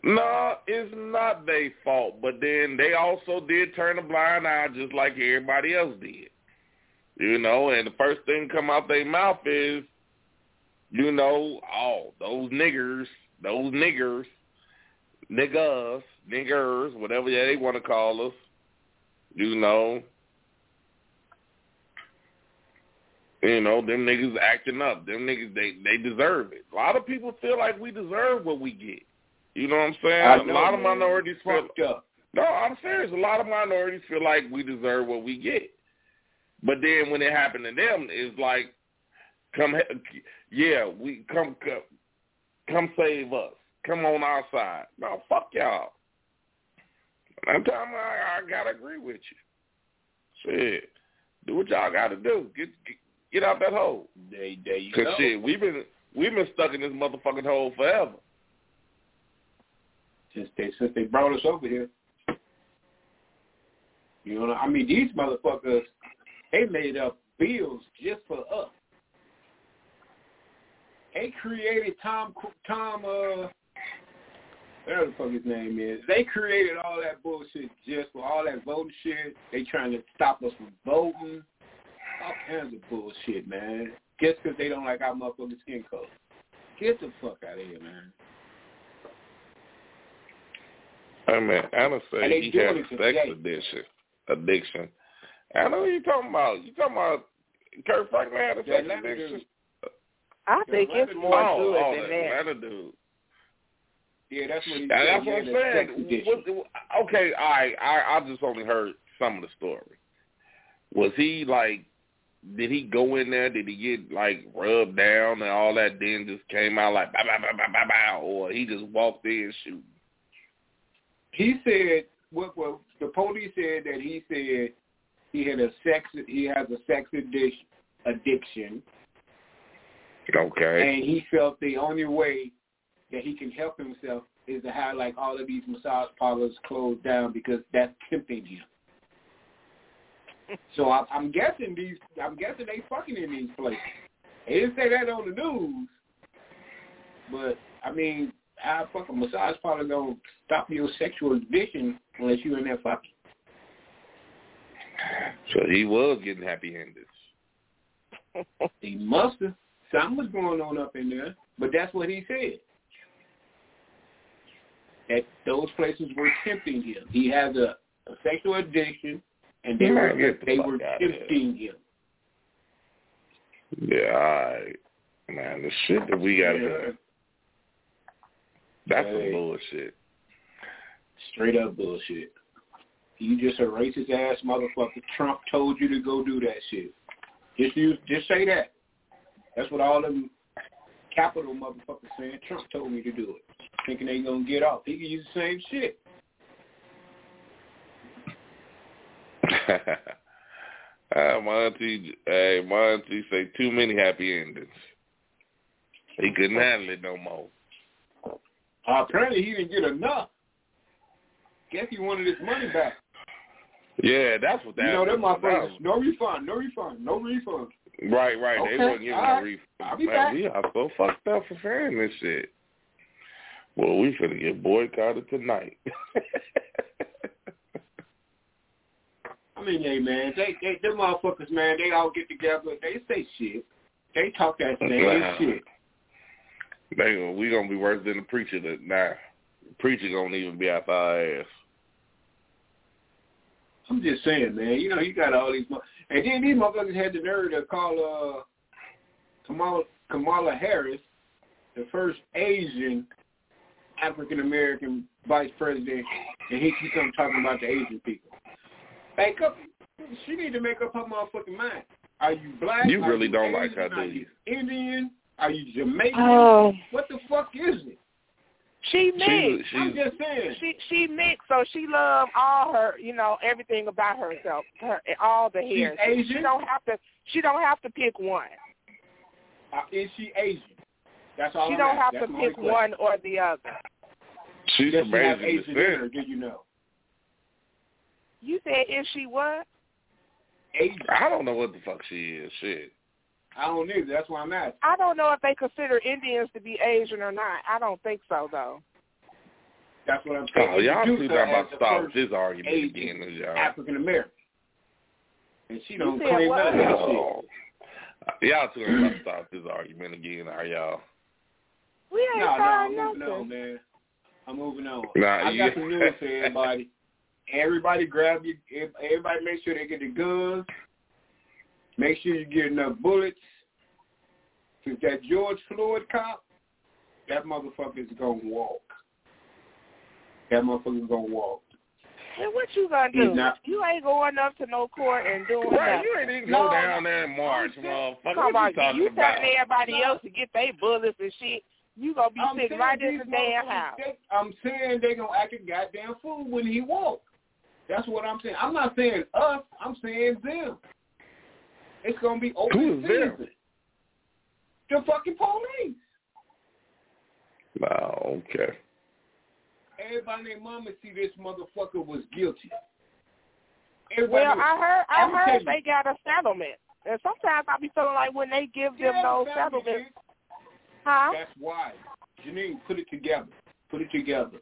No, it's not their fault. But then they also did turn a blind eye, just like everybody else did. You know, and the first thing come out their mouth is, you know, oh, those niggers, those niggers, niggas, niggers, whatever they want to call us, you know, you know, them niggas acting up. Them niggas, they they deserve it. A lot of people feel like we deserve what we get. You know what I'm saying? Know, a lot man. of minorities feel. up. No, I'm serious. A lot of minorities feel like we deserve what we get. But then when it happened to them, it's like, come, yeah, we come, come, come save us. Come on our side. No, fuck y'all. I'm telling you, I, I gotta agree with you. Shit, do what y'all gotta do. Get get, get out that hole. There, there you Cause go. shit, we've been we've been stuck in this motherfucking hole forever. Since they since they brought us over here. You know, I mean, these motherfuckers, they made up bills just for us. They created Tom Tom uh whatever the fuck his name is. They created all that bullshit just for all that voting shit. They trying to stop us from voting. All kinds of bullshit, man. Just because they don't like our motherfucking skin color. Get the fuck out of here, man. I mean, Anna And said they he had it sex today. addiction. Addiction. Anna, what you talking about? You talking about Kirk Franklin had a sex addiction? I think it's more oh, to oh, it than that. Yeah, that's what he said. that's what I'm saying. What, okay, I, I I just only heard some of the story. Was he like? Did he go in there? Did he get like rubbed down and all that? Then just came out like bow, bow, bow, bow, bow, bow, or he just walked in shooting. He said what? Well, the police said that he said he had a sex. He has a sex addiction. Addiction, Okay. and he felt the only way that he can help himself is to have like all of these massage parlors closed down because that's tempting him. So I, I'm guessing these. I'm guessing they fucking in these places. They didn't say that on the news, but I mean, how fucking massage parlor gonna stop your sexual addiction unless you in there fucking? So he was getting happy ended. He must have. Something was going on up in there, but that's what he said. That those places were tempting him. He has a, a sexual addiction, and they were they were tempting him. Yeah, all right. Man, the shit that we got Yeah. that's Hey. some bullshit. Straight up bullshit. You just a racist ass motherfucker. Trump told you to go do that shit. Just use, just say that. That's what all them capital motherfuckers saying. Trump told me to do it. Thinking they gonna get off. He can use the same shit. uh, my auntie, hey, my auntie say too many happy endings. He couldn't handle it no more. Uh, apparently he didn't get enough. Guess he wanted his money back. Yeah, that's what that. you know them was. That motherfuckers. was- No refund. No refund. No refund. Right, right. Okay, They wasn't giving all no right. refund. I'll be Man, back. we are so fucked up for saying this shit. Well, we finna get boycotted tonight. I mean, hey man, they they them motherfuckers, man, they all get together. They say shit. They talk that same Wow. shit. they gonna, we gonna be worse than the preacher that now. The preacher gonna even be out our ass. I'm just saying, man. You know, you got all these, and then these motherfuckers had the nerve to call uh Kamala Kamala Harris the first Asian African American vice president, and he keeps on talking about the Asian people. Make up. She need to make up her motherfucking mind. Are you black? You Are really don't like her, do Are you? Indian? Are you Jamaican? Oh, What the fuck is it? she She, mixed. she, I'm just saying. She she mixed, so she loved all her, you know, everything about herself, her all the hair. She's hair. Asian. She don't have to. She don't have to pick one. Uh, is she Asian? That's all. She I'm don't asking. have That's to pick question. one or the other. She's Does from she have Asian Asian in her? descent. Do you know? You said if she what? Asian. I don't know what the fuck she is. Shit. I don't either. That's why I'm asking. I don't know if they consider Indians to be Asian or not. I don't think so though. That's what I'm oh, saying. Oh, y'all Introduce two her not about to the start this argument Asian again. African American, and she don't claim what? none of that shit. Oh. Y'all two ain't about to start this argument again, are y'all? We ain't no, no, signed I'm moving nothing. on, man. I'm moving on. Nah, I you- got some news for everybody. Everybody grab your. Everybody make sure they get the guns. Make sure you get enough bullets. Since that George Floyd cop, that motherfucker's gonna walk. That motherfucker's gonna walk. And what you gonna do? not- You ain't going up to no court and doing Right, nothing. you ain't even No, go down there and march, motherfucker. Come What on, you talking you telling everybody else to get their bullets and shit. You gonna be I'm sitting saying right in the damn house. I'm saying they gonna act a goddamn fool when he walk. That's what I'm saying. I'm not saying us. I'm saying them. It's gonna be open Who is them? season. The fucking police. Oh, okay. Everybody and their mama see this motherfucker was guilty. Everybody Well, I heard I I'ma heard you. they got a settlement. And sometimes I be feeling like when they give them Yeah, those settlements, shit. Huh? That's why. Janine, put it together. Put it together.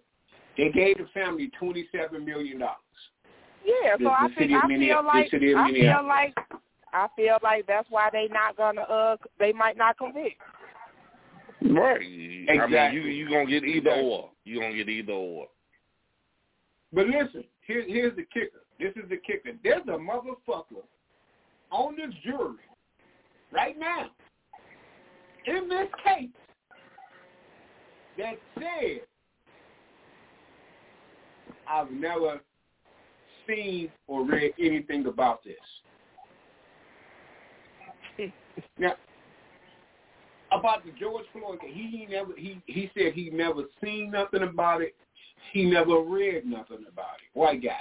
They gave the family twenty-seven million dollars. Yeah, The- so the I city think of I Minne- feel the like city of I feel like I feel like that's why they not gonna uh they might not convict. Right. I mean, Exactly. you you gonna get either Exactly. or. You gonna get either or. But listen, here, here's the kicker. This is the kicker. There's a motherfucker on this jury right now in this case that said, I've never seen or read anything about this. now, about the George Floyd, he never he he said he never seen nothing about it. He never read nothing about it. White guy.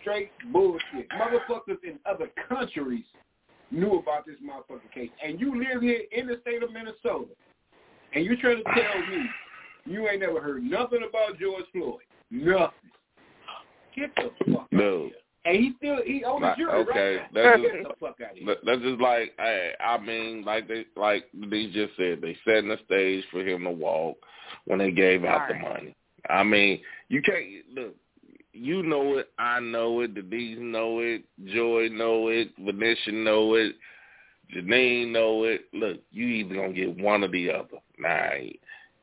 Straight bullshit. Motherfuckers in other countries knew about this motherfucking case. And you live here in the state of Minnesota. And you trying to tell me you ain't never heard nothing about George Floyd. Nothing. Get the fuck out of here. And he still he on the Nah, jury okay, right now. that's Get just- the fuck out of here. That's just like I, I mean, like they like they just said, they setting the stage for him to walk when they gave out the Right. money. I mean, you can't look. You know it, I know it, the Denise know it, Joy know it, Vanessa know it, Janine know it. Look, you either gonna get one or the other. Nah,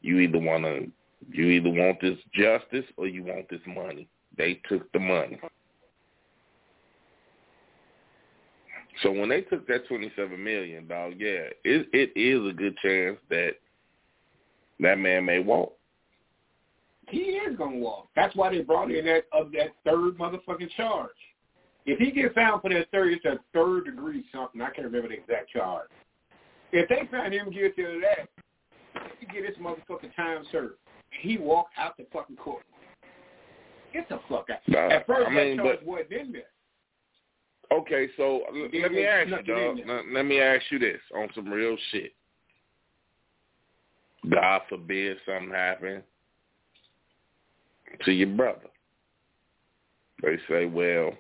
you either wanna, you either want this justice or you want this money. They took the money. So when they took that twenty seven million, dog, yeah, it it is a good chance that that man may walk. He is gonna walk. That's why they brought in that of that third motherfucking charge. If he gets found for that third, it's a third degree something. I can't remember the exact charge. If they find him guilty of that, he get his motherfucking time served. And he walk out the fucking court. Get the fuck out. Nah, At first, I mean, that charge but- wasn't in there. Okay, so l- let me ask you, snuck it in dog. Let- Let me ask you this on some real shit. God forbid something happen to your brother. They say, well,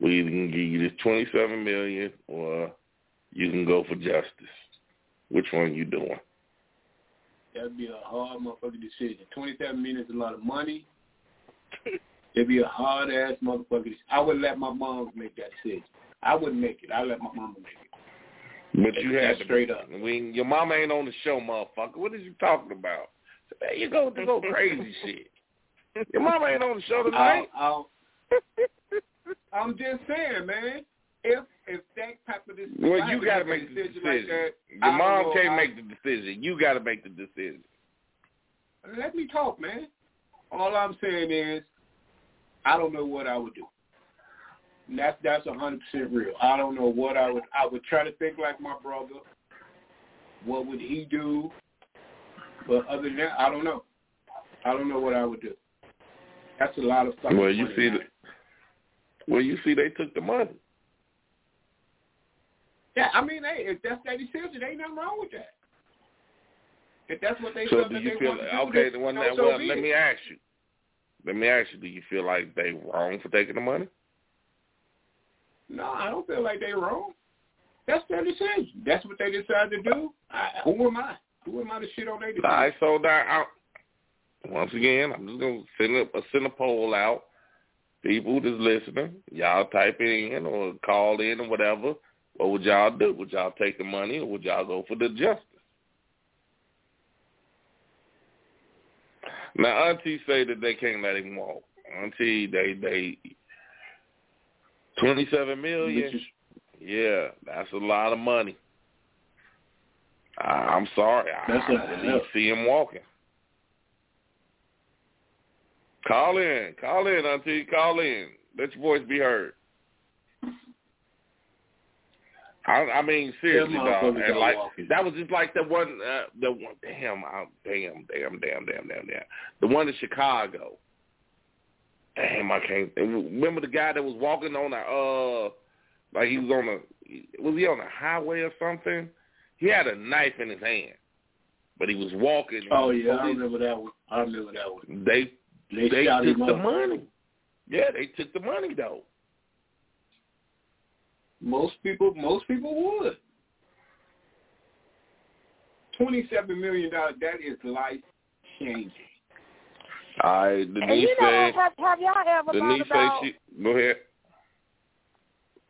we either can give you this twenty seven million or you can go for justice. Which one you doing? That'd be a hard motherfucking decision. Twenty-seven million is a lot of money. It'd be a hard ass motherfucking. decision. I would let my mom make that decision. I wouldn't make it. I let my mama make it. But you had to straight up. When your mama ain't on the show, motherfucker. What is you talking about? There you go, to go crazy shit. Your mama ain't on the show tonight. I'll, I'll, I'm just saying, man. If if that type of decision, well, you got to make the decision. like that, your I mom can't I- make the decision. You got to make the decision. Let me talk, man. All I'm saying is, I don't know what I would do. And that's that's a hundred percent real. I don't know what I would. I would try to think like my brother. What would he do? But other than that, I don't know. I don't know what I would do. That's a lot of stuff. Well, you see the. Well, you see, they took the money. Yeah, I mean, hey, if that's their decision, ain't nothing wrong with that. If that's what they So felt do that you they feel want to do, okay? The one that know, so well, let it. me ask you. Let me ask you. Do you feel like they wrong for taking the money? No, I don't feel like they're wrong. That's their decision. That's what they decide to do. I, who am I? Who am I to shit on? All right, so I, once again, I'm just gonna send a send a poll out. People just listening, y'all type it in or call in or whatever. What would y'all do? Would y'all take the money or would y'all go for the justice? Now, Auntie say that they can't let him walk. Auntie, they they twenty seven million. Yeah, that's a lot of money. I, I'm sorry. That's I, didn't see him walking. Call in, call in, Auntie, call in. Let your voice be heard. I, I mean, seriously, dog. And like walking. that was just like the one, uh, the one. Damn, I, damn, damn, damn, damn, damn, damn. The one in Chicago. Damn, I can't. Remember the guy that was walking on a, uh, like he was on a, was he on a highway or something? He had a knife in his hand, but he was walking. Oh yeah, I Police- remember that one. I remember that one. They They, they shot took him the up. money. Yeah, they took the money though. Most people, most people would. Twenty-seven million dollars. That is life changing. I And Denise you know, said. have, have y'all ever Denise thought about? say she. Go ahead.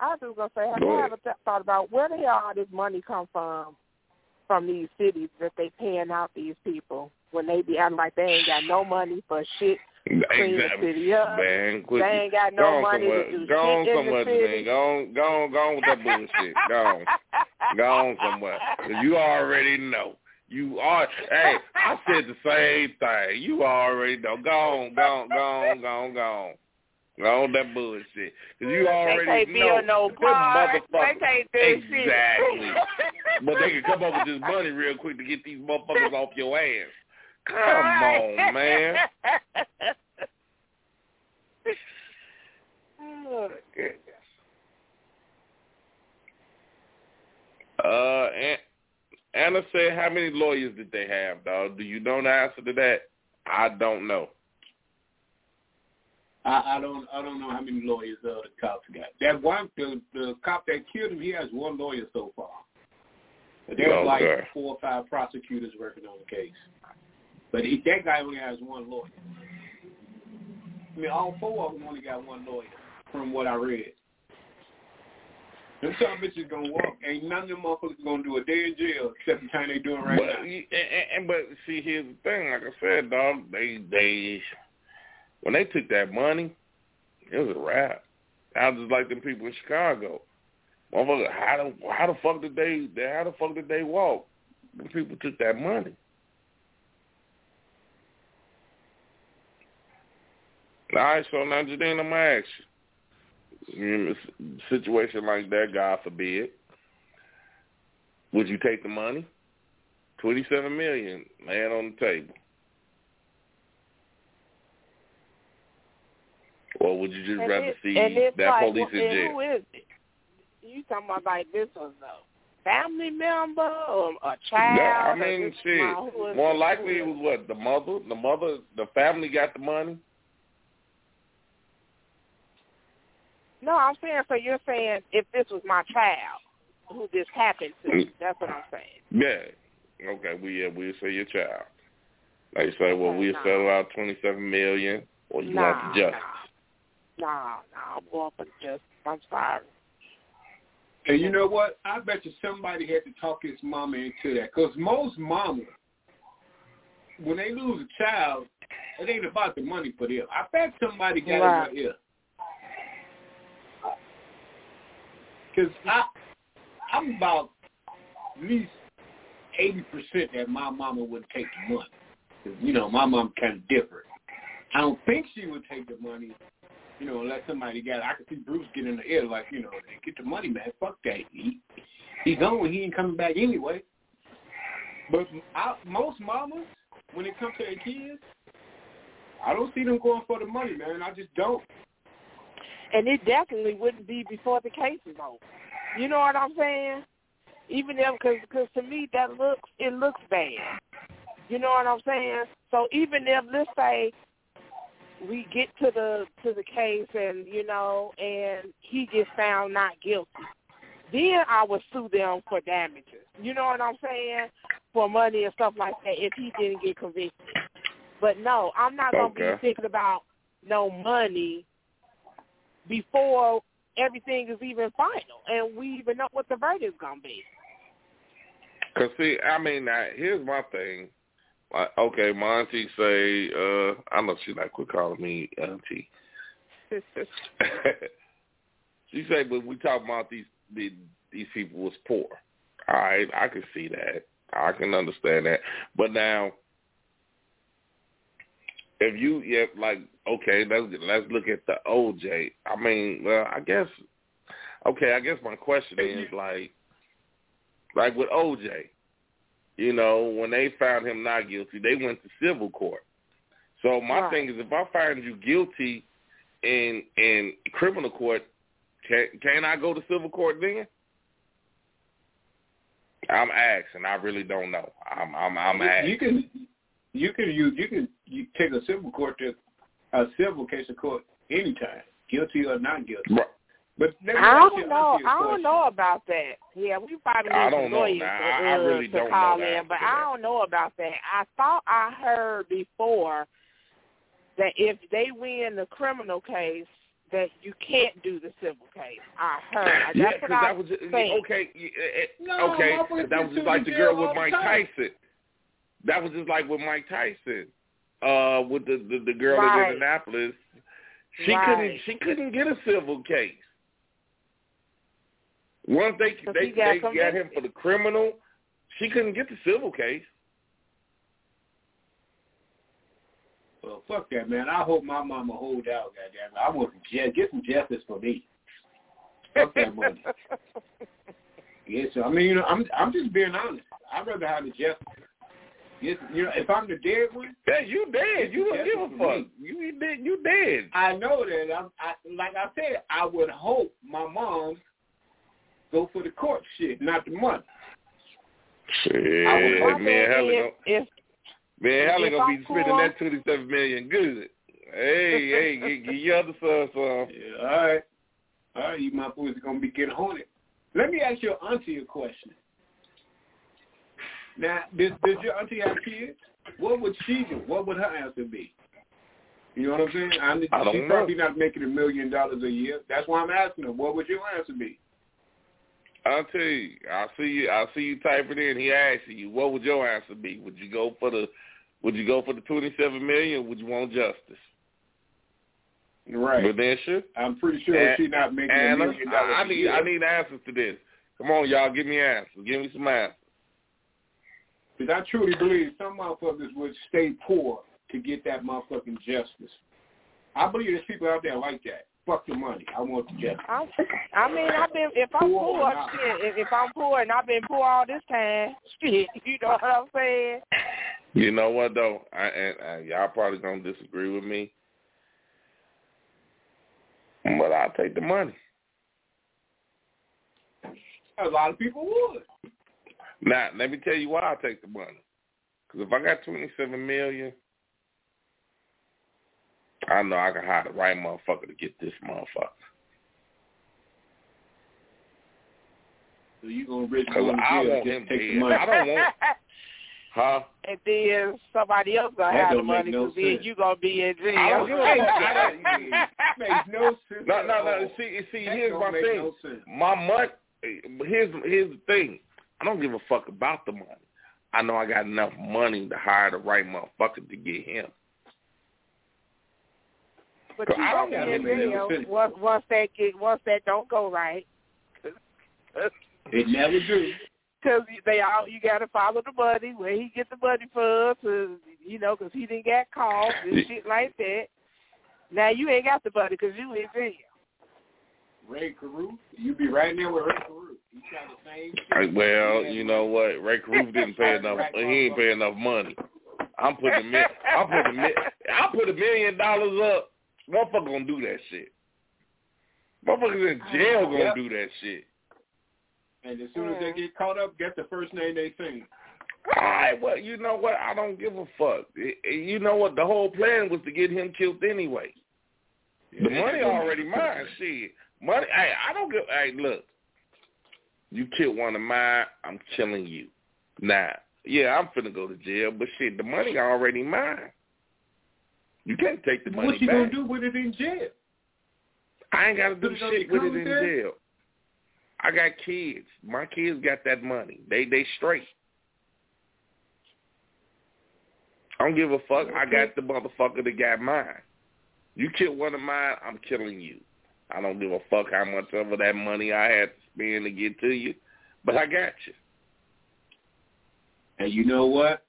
I was just gonna say, have y'all ever thought about where the hell all this money come from? From these cities that they paying out these people when they be acting like they ain't got no money for shit. Clean the Exactly. city up. Man, quit. They ain't got no on money somewhere. to do Go on shit in the city. Go on, go on, go on with that bullshit. Go on. Go on somewhere. You already know. You are. Hey, I said the same thing. You already know. Go on, go on, go on, go on, go on. On that bullshit. Because you already they can't know. no this park. They can't do. Exactly. But they can come up with this money real quick to get these motherfuckers off your ass. Come on, man. Oh, goodness. Uh, Anna said, how many lawyers did they have, dog? Do you know the answer to that? I don't know. I, I don't, I don't know how many lawyers uh, the cops got. That one, the the cop that killed him, he has one lawyer so far. There's like four or five prosecutors working on the case. But he, that guy only has one lawyer. I mean, all four of them only got one lawyer, from what I read. Them some bitches gonna walk. Ain't none of them motherfuckers gonna do a day in jail except the time they doing right but, now. and, and, and- but see, here's the thing. Like I said, dog, they they when they took that money, it was a wrap. I was just like them people in Chicago. Motherfucker, how the how the fuck did they how the fuck did they walk? Them people took that money. All right, so now Jadine, I'm gonna ask you. In a situation like that, God forbid, would you take the money? Twenty-seven million, laying on the table, or would you just And rather it- see that like, police well, in jail? Who is it? You talking about like this was a family member or a child? Yeah, I mean, shit. now, More likely, it was what the mother, the mother, the family got the money. No, I'm saying. So you're saying if this was my child, who this happened to? Mm. That's what I'm saying. Yeah. Okay. We yeah, we'll say your child. They say, well, we'll nah. settle out twenty-seven million, or you nah, want the justice. Nah, nah, nah. I'm going for justice. I'm sorry. And you know what? I bet you somebody had to talk his mama into that. Because most mamas, when they lose a child, it ain't about the money for them. I bet somebody got Right. in her ear. Because I, I'm about at least 80% that my mama would take the money. 'Cause, you know, my mom kind of different. I don't think she would take the money, you know, unless somebody got. I could see Bruce get in the ear like, you know, get the money, man. Fuck that. He, he gone. He ain't coming back anyway. But I, most mamas, when it comes to their kids, I don't see them going for the money, man. I just don't. And it definitely wouldn't be before the case is over. You know what I'm saying? Even if, because cause to me that looks, it looks bad. You know what I'm saying? So even if, let's say, we get to the to the case and you know, and he gets found not guilty, then I would sue them for damages. You know what I'm saying? For money and stuff like that if he didn't get convicted. But no, I'm not gonna Okay. be thinking about no money before everything is even final and we even know what the verdict's gonna be. Cause see, I mean, now, here's my thing. Uh, okay, my auntie say, uh, I know she like quit calling me auntie. she said, but we talk about these, these these people was poor. All right, I can see that. I can understand that. But now, if you, yeah, like, okay, let's let's look at the OJ. I mean, well, I guess, okay, I guess my question is like, like with OJ, you know, when they found him not guilty, they went to civil court. So my Right. thing is, if I find you guilty in in criminal court, can can I go to civil court then? I'm asking. I really don't know. I'm I'm I'm you, asking. you can you can use you can you take a civil court to a civil case of court anytime, guilty or not guilty. Right. But I don't you- know. ask you a I don't know about that. Yeah, we probably I need don't know. lawyers Now, to, I- I uh, really to don't know call the in, but I don't know about that. I thought I heard before that if they win the criminal case, that you can't do the civil case. I heard. That's Yeah, what because I that was just, think. okay. yeah, eh, No, okay, that was just like the the girl with Mike time. Tyson. That was just like with Mike Tyson, uh, with the the, the girl Right. in Indianapolis. She Right. couldn't she couldn't get a civil case. Once they Because they got they got him for the criminal, she couldn't get the civil case. Well, fuck that, man. I hope my mama hold out, goddamn. it. I want some ju- get some justice for me. Fuck that money. Yes, I mean, you know, I'm I'm just being honest. I'd rather have the justice. Yes, you know, if I'm the dead one, Yeah, you dead. You don't give a fuck. me. You you dead. You dead. I know that. I'm, I like I said, I would hope my mom go for the court shit, not the money. Shit, I would- My me thing and Helen is, gonna, if me and Helen gonna I'm be spending that twenty seven million good. Hey, hey, give, give your other son some. Yeah, all right, all right, you motherfuckers are gonna be getting haunted. Let me ask your auntie a question. Now, does, does your auntie have kids? What would she do? What would her answer be? You know what I'm saying? I'm, I don't she's know. probably not making a million dollars a year. That's why I'm asking her. What would your answer be? I'll tell you. I see you. I see you type it in. He asking you, what would your answer be? Would you go for the Would you go for the twenty seven million? Or would you want justice? Right. But then sure. I'm pretty sure she's not making a And million dollars I, I a need year. I need answers to this. Come on, y'all, give me answers. Give me some answers. Because I truly believe some motherfuckers would stay poor to get that motherfucking justice. I believe there's people out there like that. Fuck the money. I want the justice. I'm, I mean, I've been if I'm Poor poor, shit. If, if I'm poor and I've been poor all this time, shit. You know what I'm saying? You know what though? I, and, and y'all probably gonna disagree with me, but I'll take the money. A lot of people would. Now, let me tell you why I take the money. Because if I got twenty seven million, I know I can hire the right motherfucker to get this motherfucker. So you gonna risk Because going I want just him to take the money. I don't want, huh? and then somebody else gonna That have the don't make money, no then sense. you gonna be in jail. I don't give a fuck. I don't- makes no sense. No, no, no. See, see, That here's don't my make thing. no sense. My money. Here's here's the thing. I don't give a fuck about the money. I know I got enough money to hire the right motherfucker to get him. But you I don't gonna be in him to jail finish. once once that get once that don't go right. It never do. Because they all you got to follow the money where he get the money from, to, you know, because he didn't get caught and shit like that. Now you ain't got the money because you in jail. Rae Carruth, you be right there with Rae Carruth. He got the same shit. Well, you know what? Rae Carruth didn't pay enough. He ain't pay enough money. I'm putting a mil- I'm putting a mil- I put a million dollars up. Motherfucker gonna do that shit. Motherfuckers in jail gonna Yep. do that shit. And as soon as they get caught up, get the first name they sing. All right, well, you know what? I don't give a fuck. You know what? The whole plan was to get him killed anyway. The money already mine. Shit, money. Hey, I don't give. Hey, look, you killed one of mine. I'm killing you. Nah, yeah, I'm finna go to jail, but shit, the money already mine. You can't take the money What you back. gonna do with it in jail? I ain't got to do Put it shit with it in commissary? jail. I got kids. My kids got that money. They they straight. I don't give a fuck. I got the motherfucker that got mine. You kill one of mine, I'm killing you. I don't give a fuck how much of that money I had to spend to get to you, but I got you. And you know what?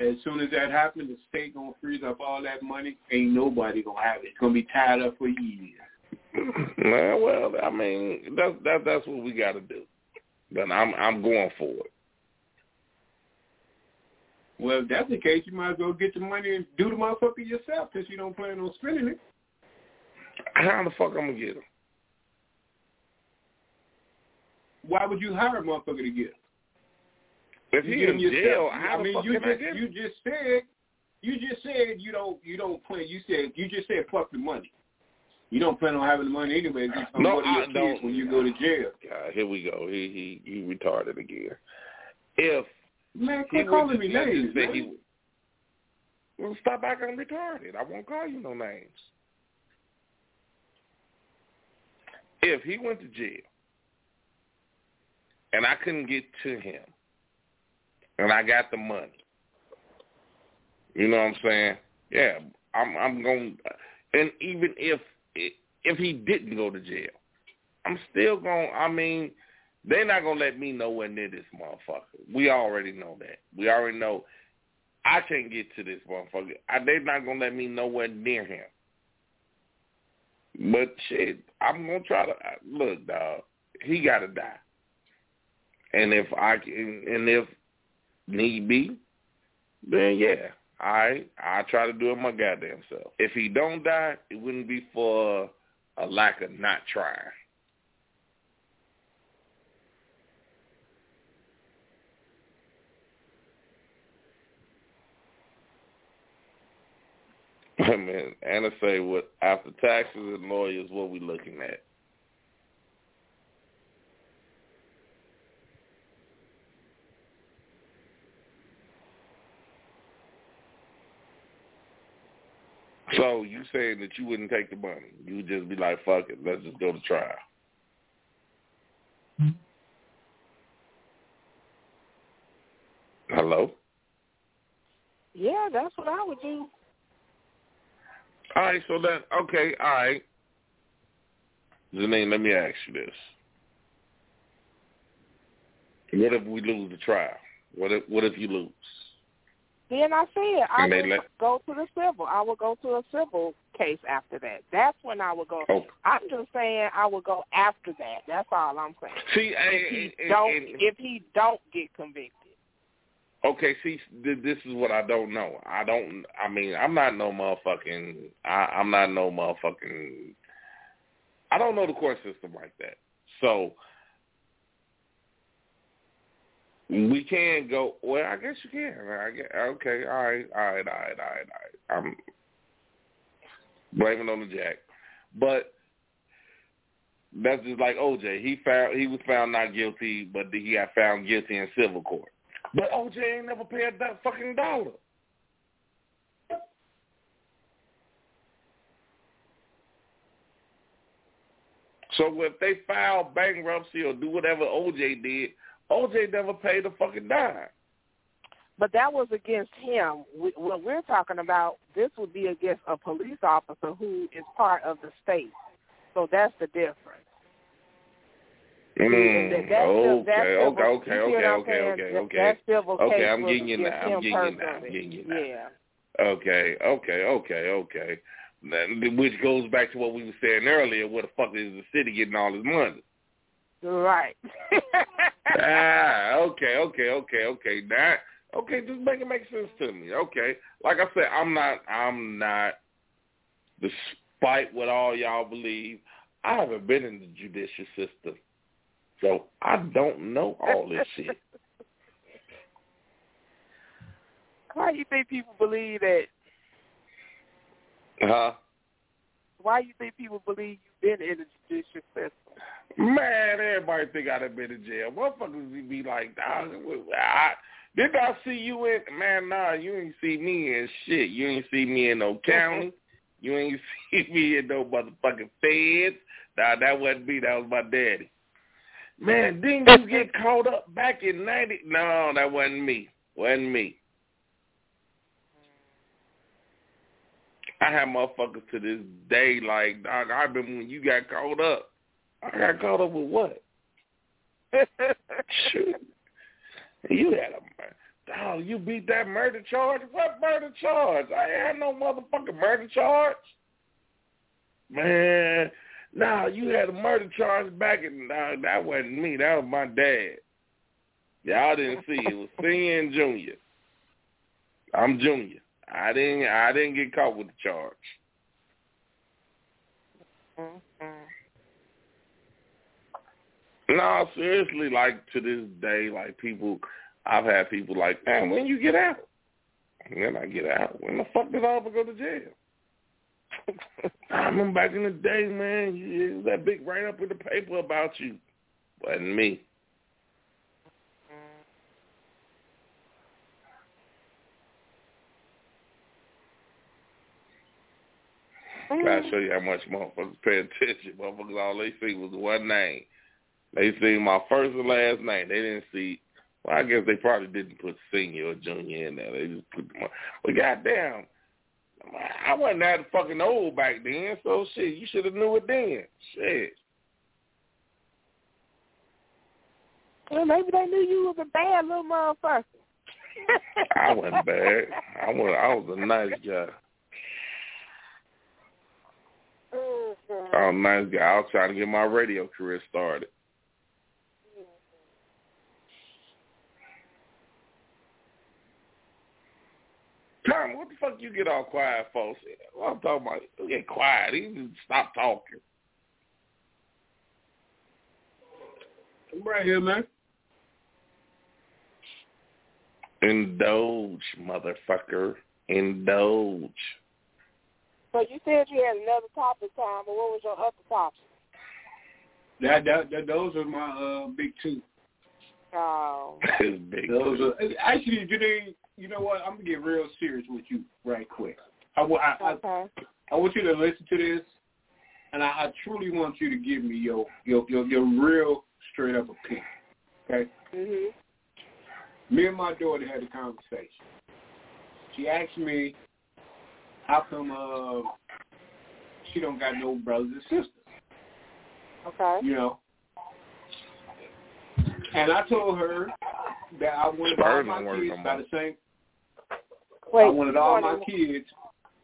As soon as that happens, the state gonna freeze up all that money. Ain't nobody gonna have it. It's gonna be tied up for years. well, I mean, that's that, that's what we got to do. Then I'm I'm going for it. Well, if that's the case, you might as well get the money and do the motherfucker yourself since you don't plan on spending it. How the fuck I'm gonna get them? Why would you hire a motherfucker to get them? If he in jail, I how mean, the fuck you can I just get you just said you just said you don't you don't plan. You said you just said fuck the money. You don't plan on having the money anyway. No, go to your I don't. when you go to jail. God, here we go. He he he retarded again. If Man, he quit calling me names. man. he, well, stop acting retarded. I won't call you no names. If he went to jail and I couldn't get to him and I got the money, you know what I'm saying? Yeah, I'm I'm going. And even if if he didn't go to jail, I'm still going. I mean, they're not gonna let me nowhere near this motherfucker. We already know that. We already know I can't get to this motherfucker. I, they're not gonna let me nowhere near him. But shit, I'm gonna try to look, dog. He gotta die. And if I can, and if need be, then yeah, I I try to do it my goddamn self. If he don't die, it wouldn't be for a lack of not trying. I mean, Anna say what after taxes and lawyers, what we looking at? So you saying that you wouldn't take the money? You would just be like, "Fuck it, let's just go to trial." Hello. Yeah, that's what I would do. All right, so then okay, all right. Janine, let me ask you this: What if we lose the trial? What if what if you lose? Then I said I would let- go to the civil. I would go to a civil case after that. That's when I would go. Oh, I'm just saying I would go after that. That's all I'm saying. see, If he and, don't, and- if he don't get convicted. Okay, see, th- this is what I don't know. I don't. I mean, I'm not no motherfucking. I, I'm not no motherfucking. I don't know the court system like that. So we can go. Well, I guess you can. I guess, okay, all right, all right, all right, all right, all right. I'm blaming on the jack, but that's just like OJ. He found he was found not guilty, but he got found guilty in civil court. But OJ ain't never paid that fucking dollar. So if they file bankruptcy or do whatever OJ did, OJ never paid a fucking dime. But that was against him. We, what we're talking about, this would be against a police officer who is part of the state. So that's the difference. Mm, That- okay, okay, civil- okay, you see what okay, okay, okay, okay. That civil Okay, case I'm getting you now. I'm getting you now. I'm getting you now. Yeah. Okay, okay, okay, okay. Which goes back to what we were saying earlier. Where the fuck is the city getting all this money? Right. ah, okay, okay, okay, okay. That okay, just make it make sense to me. Okay, like I said, I'm not, I'm not. Despite what all y'all believe, I haven't been in the judicial system, so I don't know all this shit. Why do you think people believe that? Huh? Why do you think people believe you've been in the judicial system? Man, everybody think I'd have been in jail. Motherfuckers be like, dog, I, did I see you in? Man, nah, you ain't see me in shit. You ain't see me in no county. You ain't see me in no motherfucking feds. Nah, that wasn't me. That was my daddy. Man, didn't you get caught up back in 90? No, that wasn't me. Wasn't me. I have motherfuckers to this day like, dog, I remember when you got caught up. I got caught up with what? Shoot. You had a dog, you beat that murder charge? What murder charge? I had no motherfucking murder charge. Man, nah, you had a murder charge back in uh, that wasn't me, that was my dad. Y'all didn't see it. was and junior. I'm junior. I didn't I didn't get caught with the charge. Mm-hmm. No, seriously, like to this day, like people, I've had people like, man, when you get out? And then I get out. When the fuck did I ever go to jail? I remember back in the day, man, you, that big write up in the paper about you. Wasn't me. Gotta mm. show you how much motherfuckers pay attention. Motherfuckers, all they see was one name. They see my first and last name. They didn't see. Well, I guess they probably didn't put senior or junior in there. They just put. My, but goddamn, I wasn't that fucking old back then. So shit, you should have knew it then. Shit. Well, maybe they knew you was a bad little motherfucker. I wasn't bad. I was. I was a nice guy. Mm-hmm. I was a nice guy. I was trying to get my radio career started. Tom, what the fuck you get all quiet for? What I'm talking about, you get quiet. You just stop talking. I'm right here, man. Indulge, motherfucker. Indulge. So you said you had another topic, Tom, but what was your other topic? That, that, that those are my uh big two. Oh. Big Those are actually, Janine. You know what? I'm gonna get real serious with you right quick. I, wa- I, I, Okay. I want you to listen to this, and I, I truly want you to give me your your your, your real straight up opinion. Okay? Mhm. Me and my daughter had a conversation. She asked me, "How come uh, she don't got no brothers and sisters?" Okay. You know. And I told her that I wanted all Spurs my don't kids by the same. Wait. I wanted all my kids.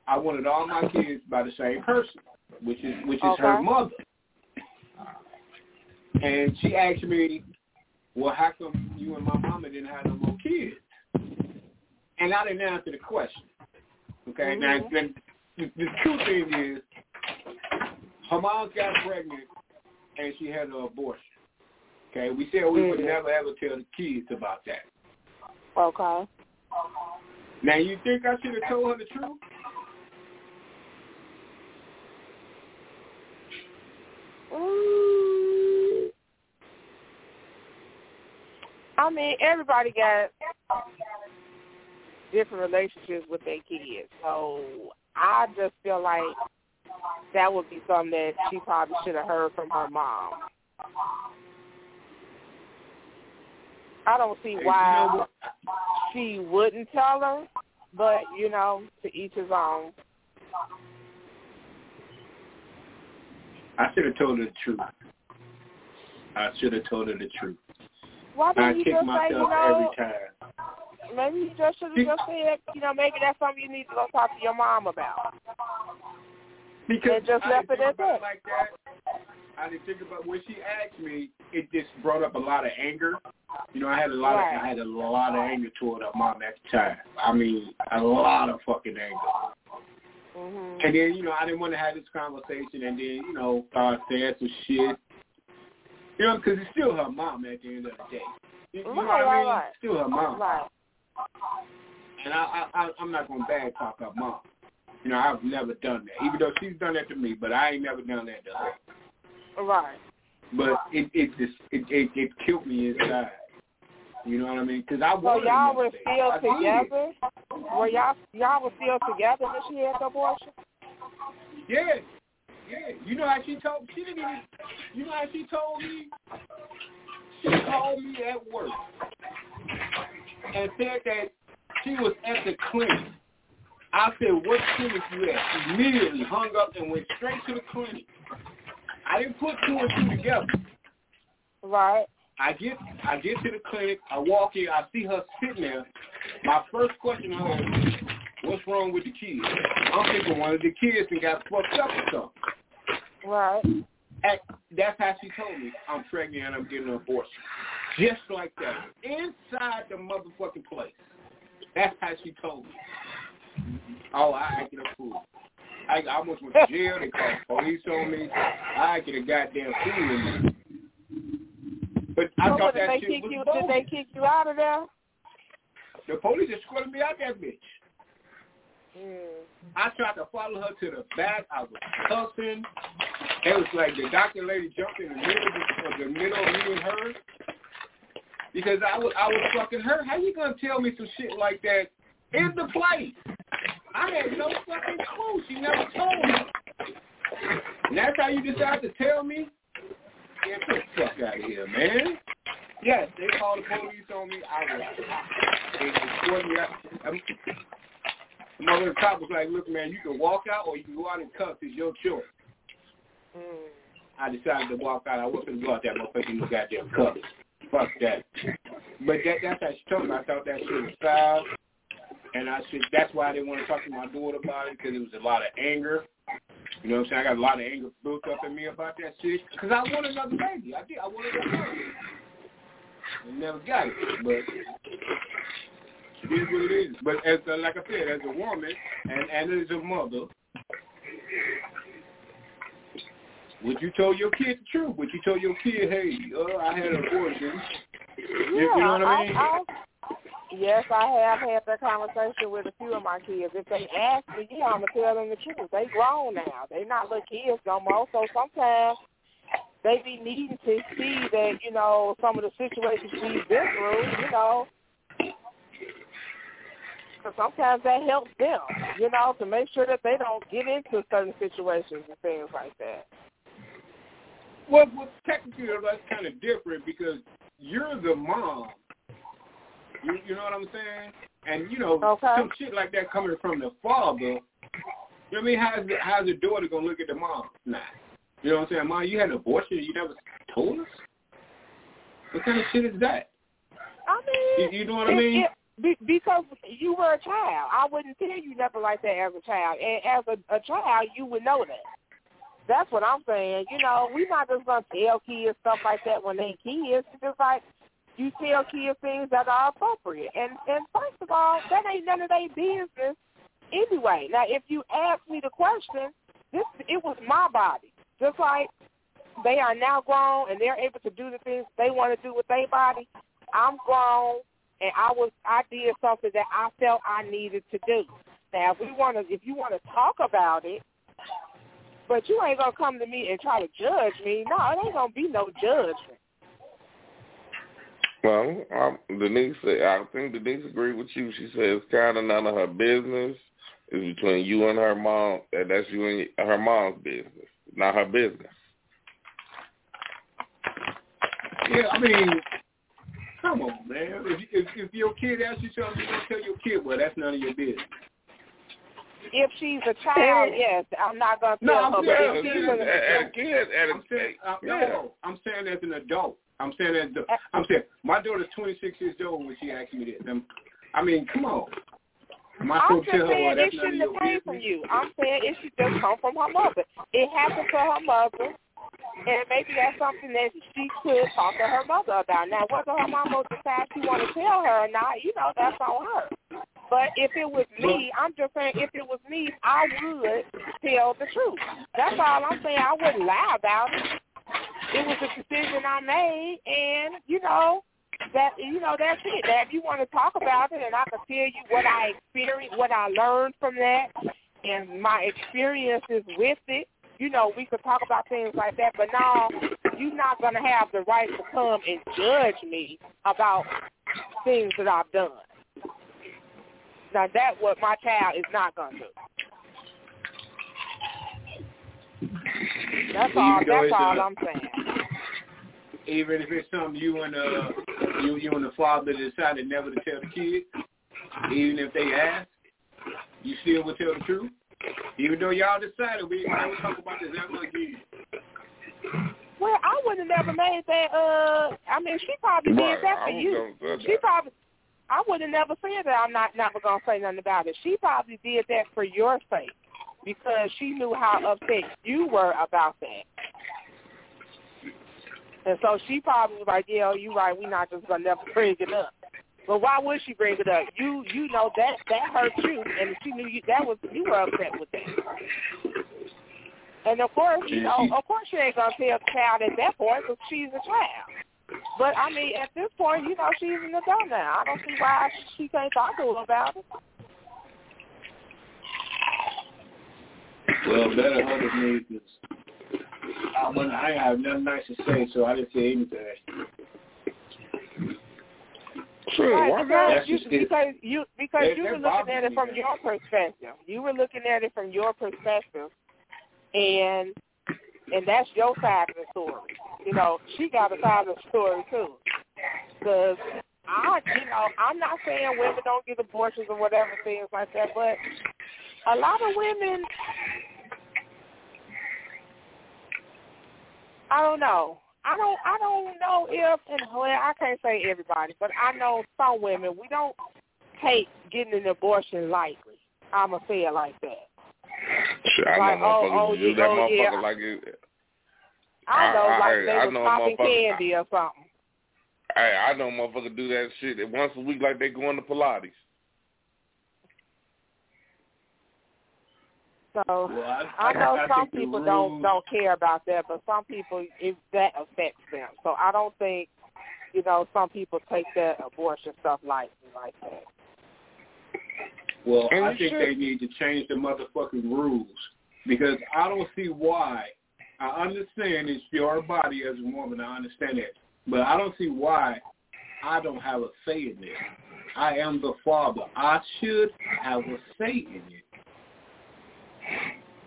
I wanted all my kids by the same person, which is which is her mother. And she asked me, "Well, how come you and my mama didn't have no more kids?" And I didn't answer the question. Okay. Now, Mhm. then the, the true thing is, her mom got pregnant and she had an abortion. Okay. We said we would Mhm. never ever tell the kids about that. Okay. Now, you think I should have told her the truth? Mm. I mean, everybody got different relationships with their kids, so I just feel like that would be something that she probably should have heard from her mom. I don't see why she wouldn't tell her, but you know, to each his own. I should have told her the truth. I should have told her the truth. Why I didn't you kick just say, myself you know, every time. maybe you just should have just said, you know, maybe that's something you need to go talk to your mom about. Because And just I left didn't it think at about that. it like that. I didn't think about when she asked me. It just brought up a lot of anger. You know, I had a lot Right. of I had a lot of anger toward her mom at the time. I mean, a lot of fucking anger. hmm And then you know, I didn't want to have this conversation, and then you know, start saying some shit. You know, because it's still her mom at the end of the day. You, you know Right, what I mean? right. Still her mom. Right. And I, I, I I'm not gonna bad talk her mom. You know, I've never done that. Even though she's done that to me, but I ain't never done that to her. Right. But it it just it it, it killed me inside. You know what I mean? Because I So y'all were still I together? Were y'all y'all were still together when she had the abortion? Yeah, yeah. You know how she told? She didn't even. You know how she told me? She called me at work and said that she was at the clinic I said, what clinic you at? Immediately hung up and went straight to the clinic. I didn't put two and two together. Right. I get I get to the clinic, I walk in, I see her sitting there. My first question her is, what's wrong with the kids? I'm thinking one of the kids and got fucked up or something. Right. And that's how she told me I'm pregnant and I'm getting an abortion. Just like that. Inside the motherfucking place. That's how she told me. Oh, I acted a fool. I, I almost went to jail. They called the police on me. I acted a goddamn fool in. But I so thought that they shit kick was you? bogus. Did they kick you out of there? The police just escorted me out that bitch. Mm. I tried to follow her to the back. I was cussing. It was like the doctor lady jumped in the middle of the, middle of me and her because I was I was fucking her. How you gonna tell me some shit like that in the place? I had no fucking clue. She never told me. And that's how you decide to tell me? Get the fuck out of here, man. Yes, they called the police on me. I was they escorted me out. Um, the mother cop was like, look, man, you can walk out or you can go out and cuss. It's your choice. Mm. I decided to walk out. I wasn't going to go out that motherfucker in the goddamn cuffs. Fuck that. But that, that's how she told me. I thought that shit was foul. And I said, that's why I didn't want to talk to my daughter about it, because it was a lot of anger. You know what I'm saying? I got a lot of anger built up in me about that shit. Because I wanted another baby. I did. I wanted another baby. I never got it. But it is what it is. But as uh, like I said, as a woman and, and as a mother, would you tell your kid the truth? Would you tell your kid, hey, uh, I had an abortion? You, you know what I mean? I, yes, I have had that conversation with a few of my kids. If they ask me, yeah, I'm gonna tell them the truth. They grown now. They not little kids no more. So sometimes they be needing to see that you know some of the situations we've been through. You know, because sometimes that helps them. You know, to make sure that they don't get into certain situations and things like that. Well, well technically that's kind of different because you're the mom. You, you know what I'm saying? And you know, Okay. some shit like that coming from the father. Eh? You know what I mean? How's the, how's the daughter gonna look at the mom? Nah. You know what I'm saying? Mom, you had an abortion you never told us. What kind of shit is that? I mean, You, you know what I mean? it- be, because you were a child. I wouldn't tell you nothing like that as a child. And as a, a child, you would know that. That's what I'm saying. You know, we're not just to tell kids stuff like that when they kids. It's just like you tell kids things that are appropriate. And, and first of all, that ain't none of their business anyway. Now, if you ask me the question, this it was my body. Just like they are now grown and they're able to do the things they want to do with their body, I'm grown and I was I did something that I felt I needed to do. Now, if we want to, if you want to talk about it, but you ain't gonna come to me and try to judge me. No, it ain't gonna be no judgment. Well, um, Denise, said- I think Denise agreed with you. She said it's kind of none of her business. It's between you and her mom. and That's you and her mom's business, not her business. Yeah, I mean, come on, man. If, if if your kid asks you something, you don't tell your kid, well, that's none of your business. If she's a child, yes, I'm not gonna tell No, I'm her. But saying- if Yeah, she's and, a, and kids, and I'm saying, uh, yeah. no, I'm saying as an adult. I'm saying as the, uh, I'm saying my daughter's 26 years old when she asked me this. I mean, come on. I'm just her, saying well, it that's none of shouldn't have came from you. I'm saying it should just come from her mother. It happened to her mother, and maybe that's something that she could talk to her mother about. Now, whether her mama decides she want to tell her or not, you know, that's on her. But if it was me, I'm just saying, if it was me, I would tell the truth. That's all I'm saying. I wouldn't lie about it. It was a decision I made, and you know, that you know that's it. That if you want to talk about it, and I can tell you what I experienced, what I learned from that, and my experiences with it. You know, we could talk about things like that, but now you're not gonna have the right to come and judge me about things that I've done. Now that's what my child is not gonna do. That's all. Even though That's it's all a- I'm saying. Even if it's something you and uh you you and the father decided never to tell the kid, even if they ask. you still would tell the truth? Even though y'all decided we ain't never talk about this ever again. Well, I wouldn't have never made that. Uh, I mean, she probably Right, did that I for was you. gonna say She probably. I would have never said that. I'm not never gonna say nothing about it. She probably did that for your sake because she knew how upset you were about that. And so she probably was like, "Yeah, you right. We're not just gonna never bring it up." But why would she bring it up? You, you know that that hurt you, and she knew you. That was you were upset with that. And of course, you know, of course, she ain't gonna tell the child at that point because she's a child. But I mean, at this point, you know, she's an adult now. I don't see why she can't talk to her about it. Well, better her than me because I, when I have nothing nice to say, so I didn't say anything. Sure, Right, why because not? You, because you because That- you were looking at it from man. your perspective. You were looking at it from your perspective, and and that's your side of the story. You know, she got a side of the story too. Because I, you know, I'm not saying women don't get abortions or whatever things like that, but a lot of women, I don't know. I don't I don't know if and well I can't say everybody, but I know some women we don't take getting an abortion lightly. I'ma say it like that. Shit, I Like, know oh, motherfuckers oh, do that oh, motherfucker yeah. like it. I know I- like I- they I was know popping candy or something. Hey, I know motherfuckers do that shit once a week like they going to Pilates. So Well, I, I know I some think the people don't don't care about that, but some people it, that affects them. So I don't think you know some people take that abortion stuff lightly like that. Well, And I think should. they need to change the motherfucking rules because I don't see why. I understand it's your body as a woman. I understand that, but I don't see why I don't have a say in this. I am the father. I should have a say in it.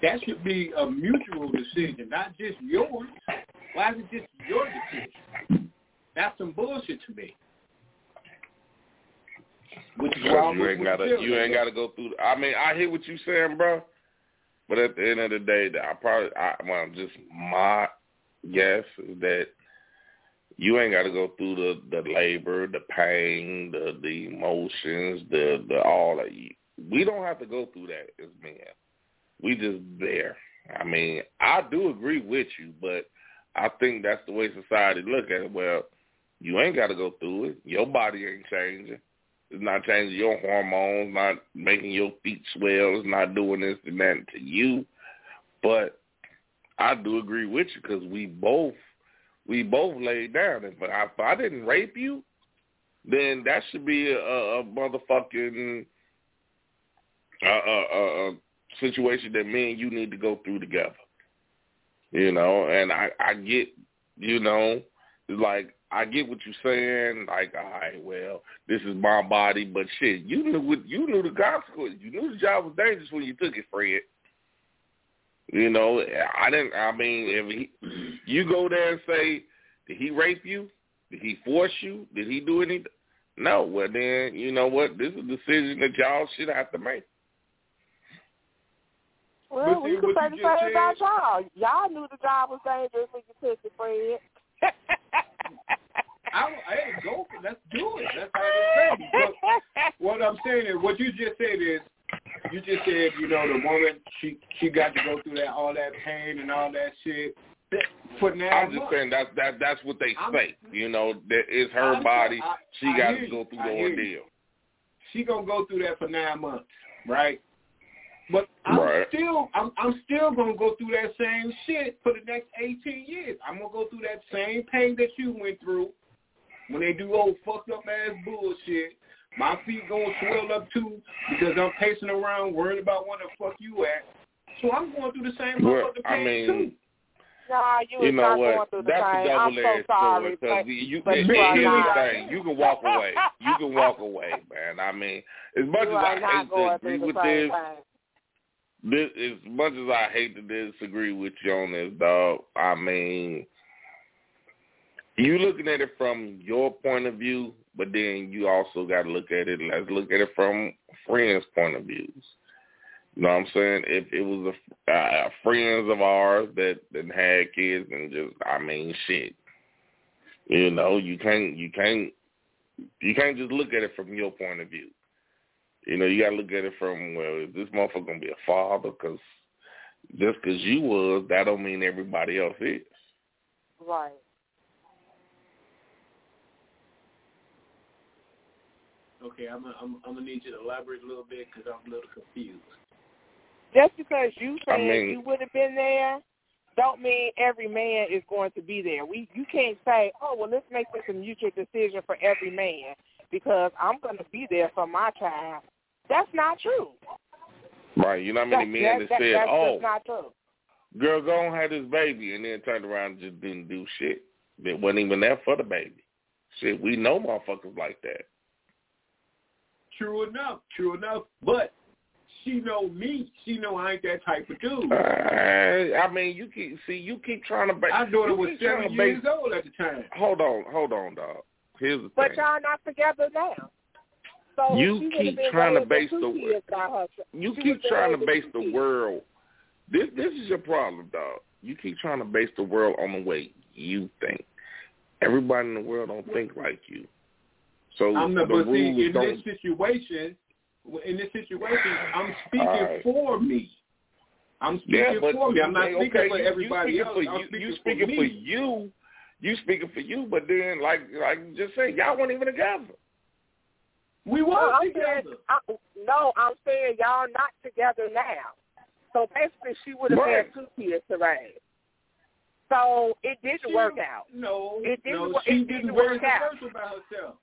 That should be a mutual decision, not just yours. Why is it just your decision? That's some bullshit to me. Which is why you ain't gotta you ain't gotta go through. I mean, I hear what you're saying, bro. But at the end of the day, I probably I well, just my guess is that you ain't got to go through the the labor, the pain, the the emotions, the the all that. You, we don't have to go through that as men. We just there. I mean, I do agree with you, but I think that's the way society look at it. Well, you ain't got to go through it. Your body ain't changing. It's not changing your hormones, not making your feet swell. It's not doing this and that to you. But I do agree with you because we both we both laid down. If I, if I didn't rape you, then that should be a, a motherfucking a, a situation that me and you need to go through together. You know, and I I get, you know, like I get what you're saying. Like, all right, well, this is my body, but shit, you knew what you knew the consequences. You knew the job was dangerous when you took it, Fred. You know, I didn't. I mean, if he, you go there and say, did he rape you? Did he force you? Did he do anything? No. Well, then you know what? This is a decision that y'all should have to make. Well, But we see, could say the just same about y'all. Y'all knew the job was dangerous when you took it, Fred. I, hey, go for Let's do it. That's how it's done. But what I'm saying is, what you just said is, you just said, you know, the woman she she got to go through that all that pain and all that shit for now. I'm just saying that's that that's what they I'm- say. You know, that it's her I'm- body. I- She got to go through I the hear you. ordeal. She gonna go through that for nine months, right? But I'm Right. still I'm I'm still gonna go through that same shit for the next eighteen years. I'm gonna go through that same pain that you went through when they do old fucked up ass bullshit. My feet gonna swell up too because I'm pacing around worried about where the fuck you at. So I'm going through the same Well, motherfucking I pain mean, too. Nah, you, You know not what? going through the That's a same. I'm so double-edged sorry, sword. but, 'cause you, but here's you are the thing: you can walk away. You can walk away, man. I mean, as much you as I not hate to agree with this, thing. This as much as I hate to disagree with you on this, dog. I mean, you looking at it from your point of view, but then you also got to look at it. Let's look at it from friends' point of views. You know what I'm saying? If it was a uh, friends of ours that that had kids and just, I mean, shit. You know, you can't, you can't, you can't just look at it from your point of view. You know, you got to look at it from well, is this motherfucker gonna be a father? Because just because you was, that don't mean everybody else is. Right. Okay, I'm gonna, I'm, I'm gonna need you to elaborate a little bit because I'm a little confused. Just because you said I mean- you would have been there, don't mean every man is going to be there. We you can't say, oh well, let's make this a mutual decision for every man because I'm going to be there for my child. That's not true. Right. You know how many That- men that- that, said, that's "Oh, not true. girl, go and have this baby," and then turned around and just didn't do shit. It wasn't even there for the baby. Shit, we know motherfuckers like that. True enough, true enough. But she know me. She know I ain't that type of dude. Uh, I mean, you keep see, you keep trying to base. Our daughter you was keep seven to base- years old at the time. Hold on, hold on, dog. Here's the But thing. y'all not together now. So You keep trying to base the- world. You she keep trying to base the the world. This this is your problem, dog. You keep trying to base the world on the way you think. Everybody in the world don't think like you. So I'm not, the but see, rules in don't. this situation, in this situation, I'm speaking Alright. for me. I'm speaking yeah, but for me. I'm not okay, speaking okay, for you- everybody you else. speaking I'm For speaking you, you speaking for for you. You speaking for you, but then like like you just say, y'all weren't even together. We were I'm together. saying, I, no, I'm saying y'all not together now. So basically, she would have Right. had two kids to raise. So it didn't She- work out. No, It didn't no, she it didn't didn't work out. by herself.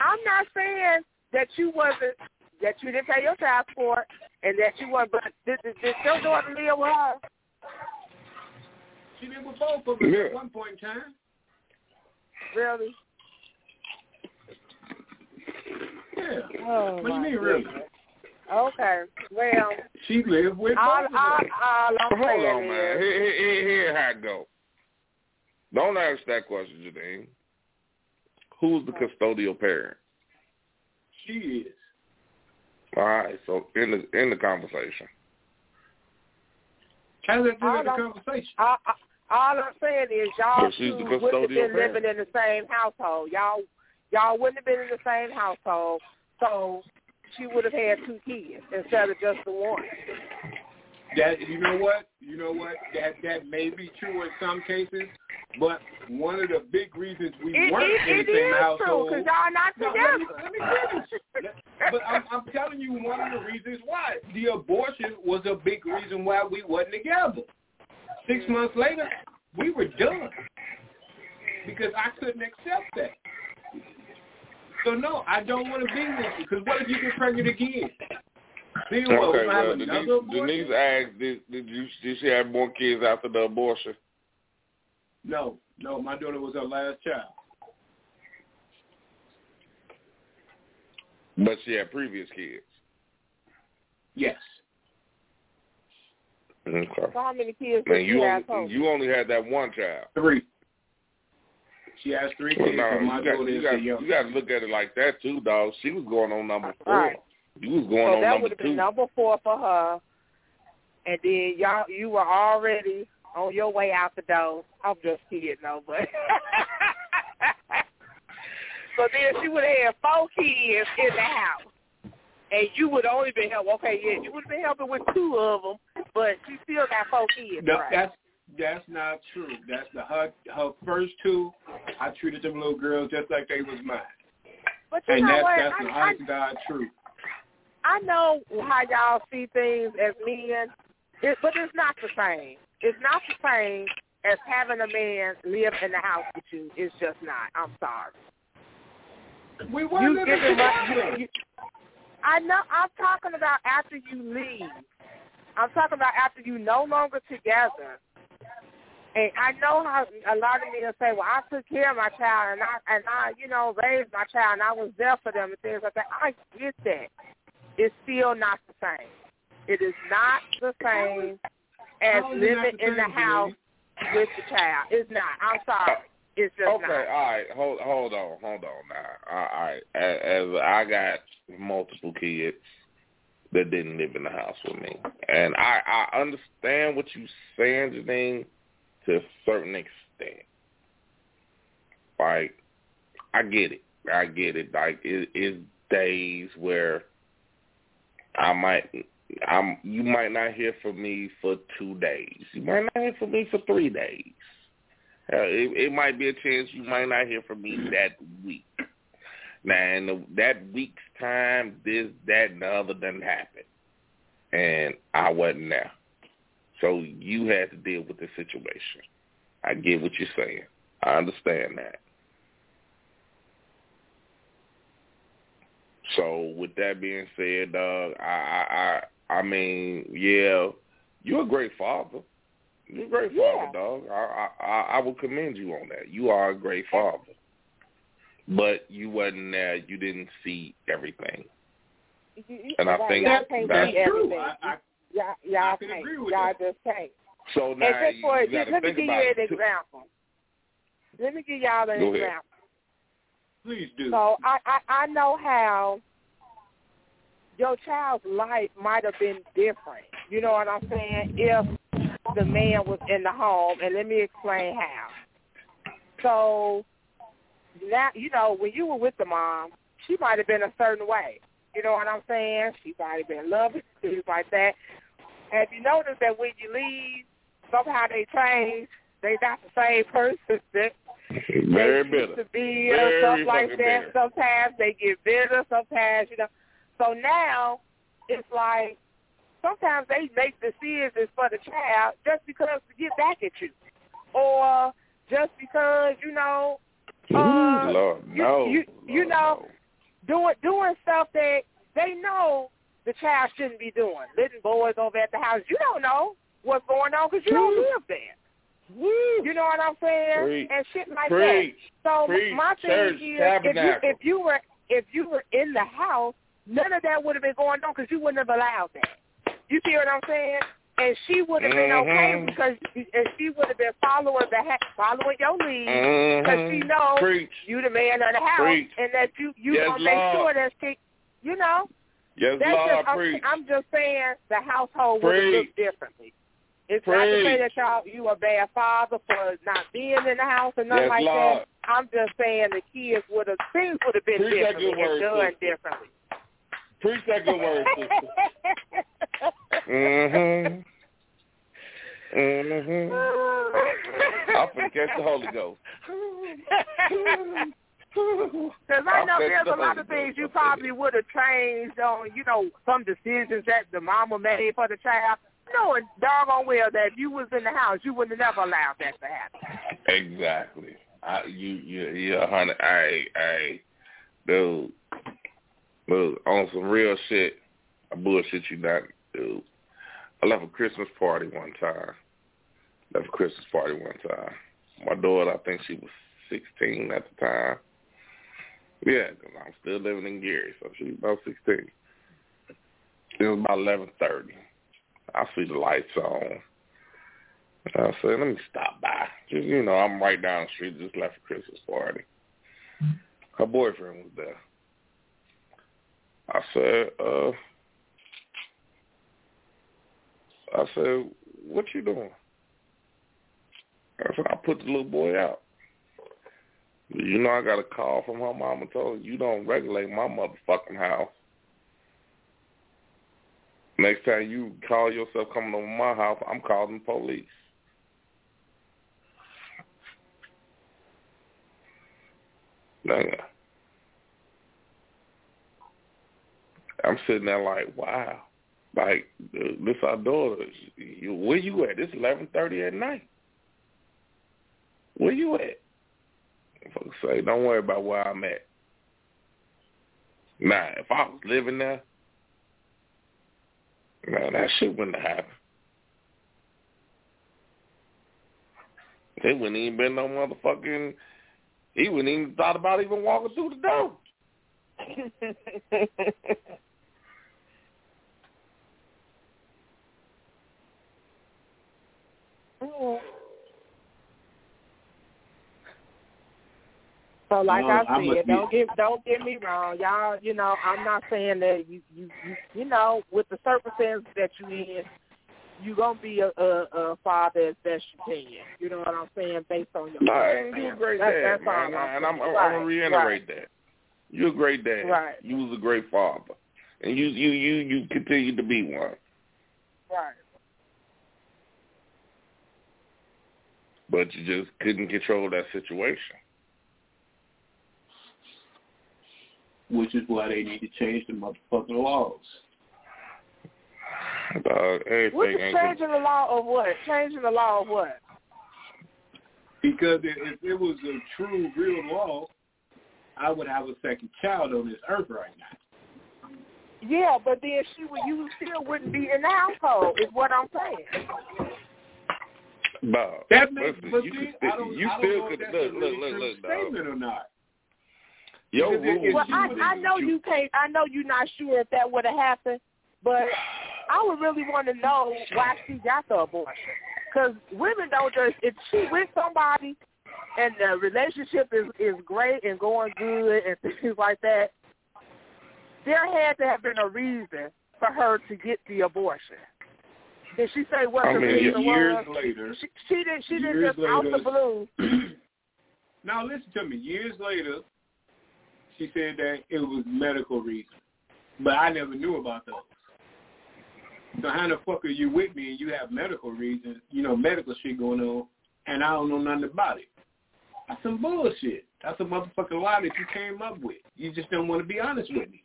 I'm not saying that you wasn't that you didn't pay your child support and that you weren't. But did, did, did your daughter live with her? She did with both of them Yeah. at one point in time. Really? Yeah. Oh, what do you mean, really? Okay. Well, She lived with all, both of all, them. all I'm Hold saying on, man. is, Here, here, here, here how it go. Don't ask that question, Janine. Who's the oh. custodial parent? She is. All right, so in the in the conversation. How does that do All with the I'm- conversation? all, all I'm saying is y'all two wouldn't have custodial been living in the same household. Y'all, y'all wouldn't have been in the same household. So she would have had two kids instead of just the one. That you know what? You know what? That that may be true in some cases, but one of the big reasons we It, weren't it, in the same household. because y'all not No, together. let me, let me finish. But I'm, I'm telling you one of the reasons why. The abortion was a big reason why we wasn't together. Six mm. months later, we were done because I couldn't accept that. So no, I don't want to be with you because what if you get pregnant again? Then what? Okay, we gonna have well, another Denise. Denise asked, did, did you did she have more kids after the abortion? No, no, my daughter was her last child. But she had previous kids. Yes. Okay. So how many kids Man, did you she only, have you only had that one child. Three. She has three Well, kids, no, but my you got, daughter you is got, the you got to look at it like that too, dog. She was going on number four. Right. You was going so on that number would have been two. number four for her, and then y'all you were already on your way out the door. I'm just kidding, no, but so then she would have had four kids in the house, and you would only been helping. Okay, yeah, you would have been helping with two of them, but she still got four kids. No, right? that's that's not true. That's the her her first two. I treated them little girls just like they was mine, but you and know that's what? that's the I, I, honest to God truth. I know how y'all see things as men, it, but it's not the same. It's not the same as having a man live in the house with you. It's just not. I'm sorry. We were You living together. you, you, I know. I'm talking about after you leave. I'm talking about after you no longer together. And I know how a lot of men say, "Well, I took care of my child, and I and I, you know, raised my child, and I was there for them and things like that." I get that. It's still not the same. It is not the same as How is it not living the in the same, house with the child. It's not. I'm sorry. It's just not. Okay, not. all right. Hold hold on, hold on now. All right, as, as I got multiple kids, that didn't live in the house with me. And I, I understand what you're saying, Janine, to a certain extent. Like, I get it. I get it. Like, it is days where I might, I'm, you might not hear from me for two days. You might not hear from me for three days. Uh, it, it might be a chance you might not hear from me that week. Now, in the, that week's time, this, that, and the other didn't happen. And I wasn't there. So you had to deal with the situation. I get what you're saying. I understand that. So with that being said, dog, I, I, I, I mean, yeah, you're a great father. You're a great father, Yeah. dog. I, I, I will commend you on that. You are a great father but you wasn't there. You didn't see everything. You- you- And I y'all- think that's- that's true. I, I, Y'all, y'all I can can't. agree with y'all that. just can't. So And now just for you got let me give you an example. Let me give y'all an Go ahead. example. please do. So I, I I know how your child's life might have been different. You know what I'm saying? If the man was in the home, and let me explain how. So now you know when you were with the mom, she might have been a certain way. You know what I'm saying? She might have been loving, things like that. Have you noticed that when you leave, somehow they change? They not the same person that Very they bitter. to be Very stuff like that. bitter. Sometimes they get bitter. Sometimes you know. So now it's like sometimes they make decisions for the child just because to get back at you, or just because you know Ooh, uh, Lord, you- no. you- you Lord, know, no. doing doing stuff that they know the child shouldn't be doing. Letting boys over at the house. You don't know what's going on because you don't live there. You know what I'm saying? Preach. And shit like Preach. that. So Preach. my thing Church, is, if you tabernacle. if you were if you were in the house, none of that would have been going on because you wouldn't have allowed that. You see what I'm saying? And she would have been okay Mhm. because and she would have been following the ha- following your lead because Mhm. she knows Preach. you the man of the house Preach. and that you you Yes, gonna make Lord. sure that she you know Yes, that's Lord, just I'm, preach. I'm just saying the household would have looked Preach. differently. It's not to say that y'all you a bad father for not being in the house or nothing Yes, like Lord. that. I'm just saying the kids would have things would have been Preach differently word, and done sister. differently. Preach that good word, sister. Mhm. Mhm. I'm finna catch the Holy Ghost. Because I know there's a lot of things you probably would have changed on, you know, some decisions that the mama made for the child. Knowing doggone well that if you was in the house, you would have never allowed that to happen. Exactly. I you you you a hundred. Hey hey, dude. Look on some real shit. I bullshit you not, dude. I left a Christmas party one time. Left a Christmas party one time. My daughter, I think she was sixteen at the time. Yeah, 'cause I'm still living in Gary, so she was about sixteen. It was about eleven thirty. I see the lights on. I said, let me stop by. Just, you know, I'm right down the street, just left a Christmas party. Her boyfriend was there. I said, uh, I said, what you doing? I said, I put the little boy out. You know I got a call from her mom and told her, you don't regulate my motherfucking house. Next time you call yourself coming over my house, I'm calling the police. Nigga. I'm sitting there like, wow. Like, this our daughter. Where you at? It's 11.30 at night. Where you at? Folks say, don't worry about where I'm at. Nah, if I was living there, man, that shit wouldn't have happened. It wouldn't even been no motherfucking. He wouldn't even thought about even walking through the door. So like No, I I said, be- don't get don't get me wrong, y'all. You know, I'm not saying that you you you, you know with the circumstances that you in, you gonna be a, a, a father as best you can. You know what I'm saying, based on your. No, and you a great That- dad, that's all man. I'm And I'm, I'm, saying. I'm gonna Right, reiterate that. You're a great dad. Right. You was a great father, and you you you you continue to be one. Right. But you just couldn't control that situation. Which is why they need to change the motherfucking laws. Dog, everything What is changing the law of what? Changing the law of what? Because if, if it was a true, real law, I would have a second child on this earth right now. Yeah, but then she would you still wouldn't be in the household. Is what I'm saying. Dog, That makes, listen, but you, see, could I don't, still, you I don't still know could if that's look, a look, really look, true look, dog. statement or not. Your Because it- rules. it's Well, I I know you can't. I know you're not sure if that would have happened, but I would really want to know why she got the abortion. Because women don't just if she with somebody and the relationship is is great and going good and things like that, there had to have been a reason for her to get the abortion. Did she say what I the mean, reason years was? later, She, she didn't. She didn't years just out the blue. now listen to me. Years later, she said that it was medical reasons, but I never knew about those. So how the fuck are you with me and you have medical reasons, you know, medical shit going on, and I don't know nothing about it? That's some bullshit. That's a motherfucking lie that you came up with. You just don't want to be honest with me.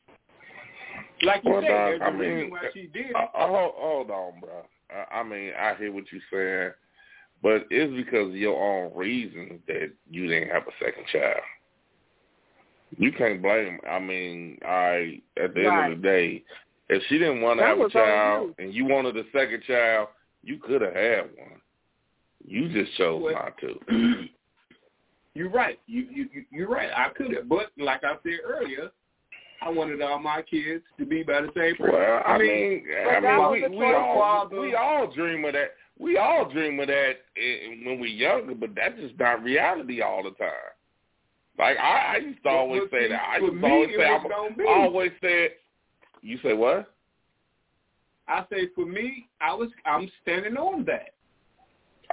Like you Well, said, there's a I reason why she did it. Uh, uh, hold, hold on, bro. I, I mean, I hear what you're saying, but it's because of your own reasons that you didn't have a second child. You can't blame. I mean, I at the Right. end of the day, if she didn't want to That have a child and you wanted a second child, you could have had one. You just chose Well- not to. You're right. You you you- you're right. I could have, but like I said earlier, I wanted all my kids to be by the same person. Well, I mean, but I mean, we, we all Father- we all dream of that. We all dream of that when we're younger, but that's just not reality all the time. Like I, I used to always say that. I used to always it say. I'm, gonna be. I always said. You say what? I say for me, I was I'm standing on that.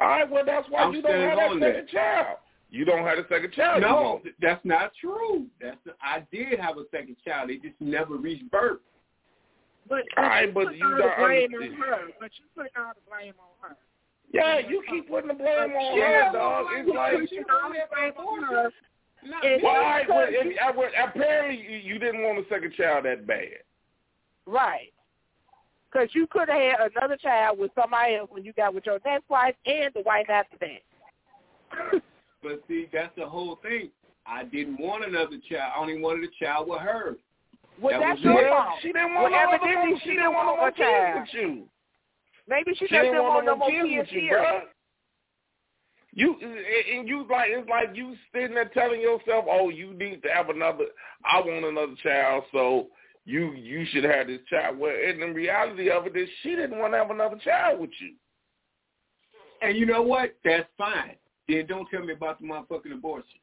All right. Well, that's why I'm you don't have that on second child. You don't have a second child. No, won't. that's not true. That's I did have a second child. It just never reached birth. But, All right, but put you all the don't blame on her. But you put all the blame on her. Yeah, you keep putting the blame on Yeah, her, dog. It's like. you all the blame on. Not And- Why? because Well, you- if, I, well, apparently, you, you didn't want a second child that bad. Right. Because you could have had another child with somebody else when you got with your next wife and the wife after that. But see, that's the whole thing. I didn't want another child. I only wanted a child with her. well, That that's your fault. She didn't Well, want no other evidently mother- she she didn't want no a more child. kids with you. Maybe she, She just didn't didn't want no more kids kids with you, here. bro. You and you like it's like you sitting there telling yourself, "Oh, you need to have another. I want another child, so you you should have this child." Well, and the reality of it is, she didn't want to have another child with you. And you know what? That's fine. Then don't tell me about the motherfucking abortion.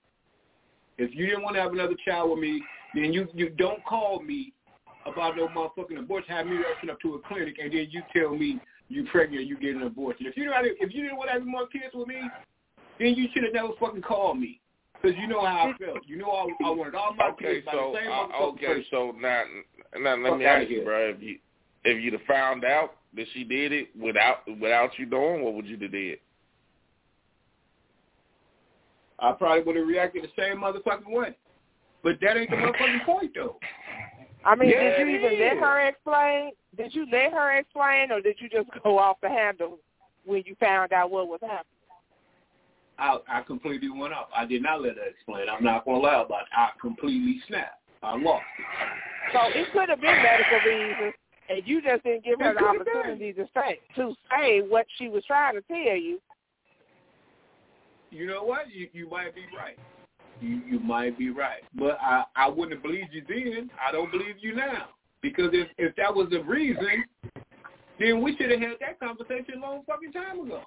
If you didn't want to have another child with me, then you you don't call me about no motherfucking abortion. Have me rushing up to a clinic, and then you tell me you pregnant, you get an abortion. If you not, if you didn't want to have more kids with me, then you should have never fucking called me. Because you know how I felt. You know I, I wanted all my Okay, kids by so the same uh, okay, person. so now now let Fuck me outta ask you, here. bro. If you if you'd have found out that she did it without without you knowing, what would you have did? I probably would have reacted the same motherfucking way. But that ain't the motherfucking point, though. I mean, Yeah, did you it even let her explain? Did you let her explain, or did you just go off the handle when you found out what was happening? I, I completely went off. I did not let her explain. I'm not going to lie about it. I completely snapped. I lost it. So it could have been medical reasons, and you just didn't give her the opportunity to say to say what she was trying to tell you. You know what? You you might be right. You you might be right. But I I wouldn't have believed you then. I don't believe you now. Because if if that was the reason, then we should have had that conversation a long fucking time ago.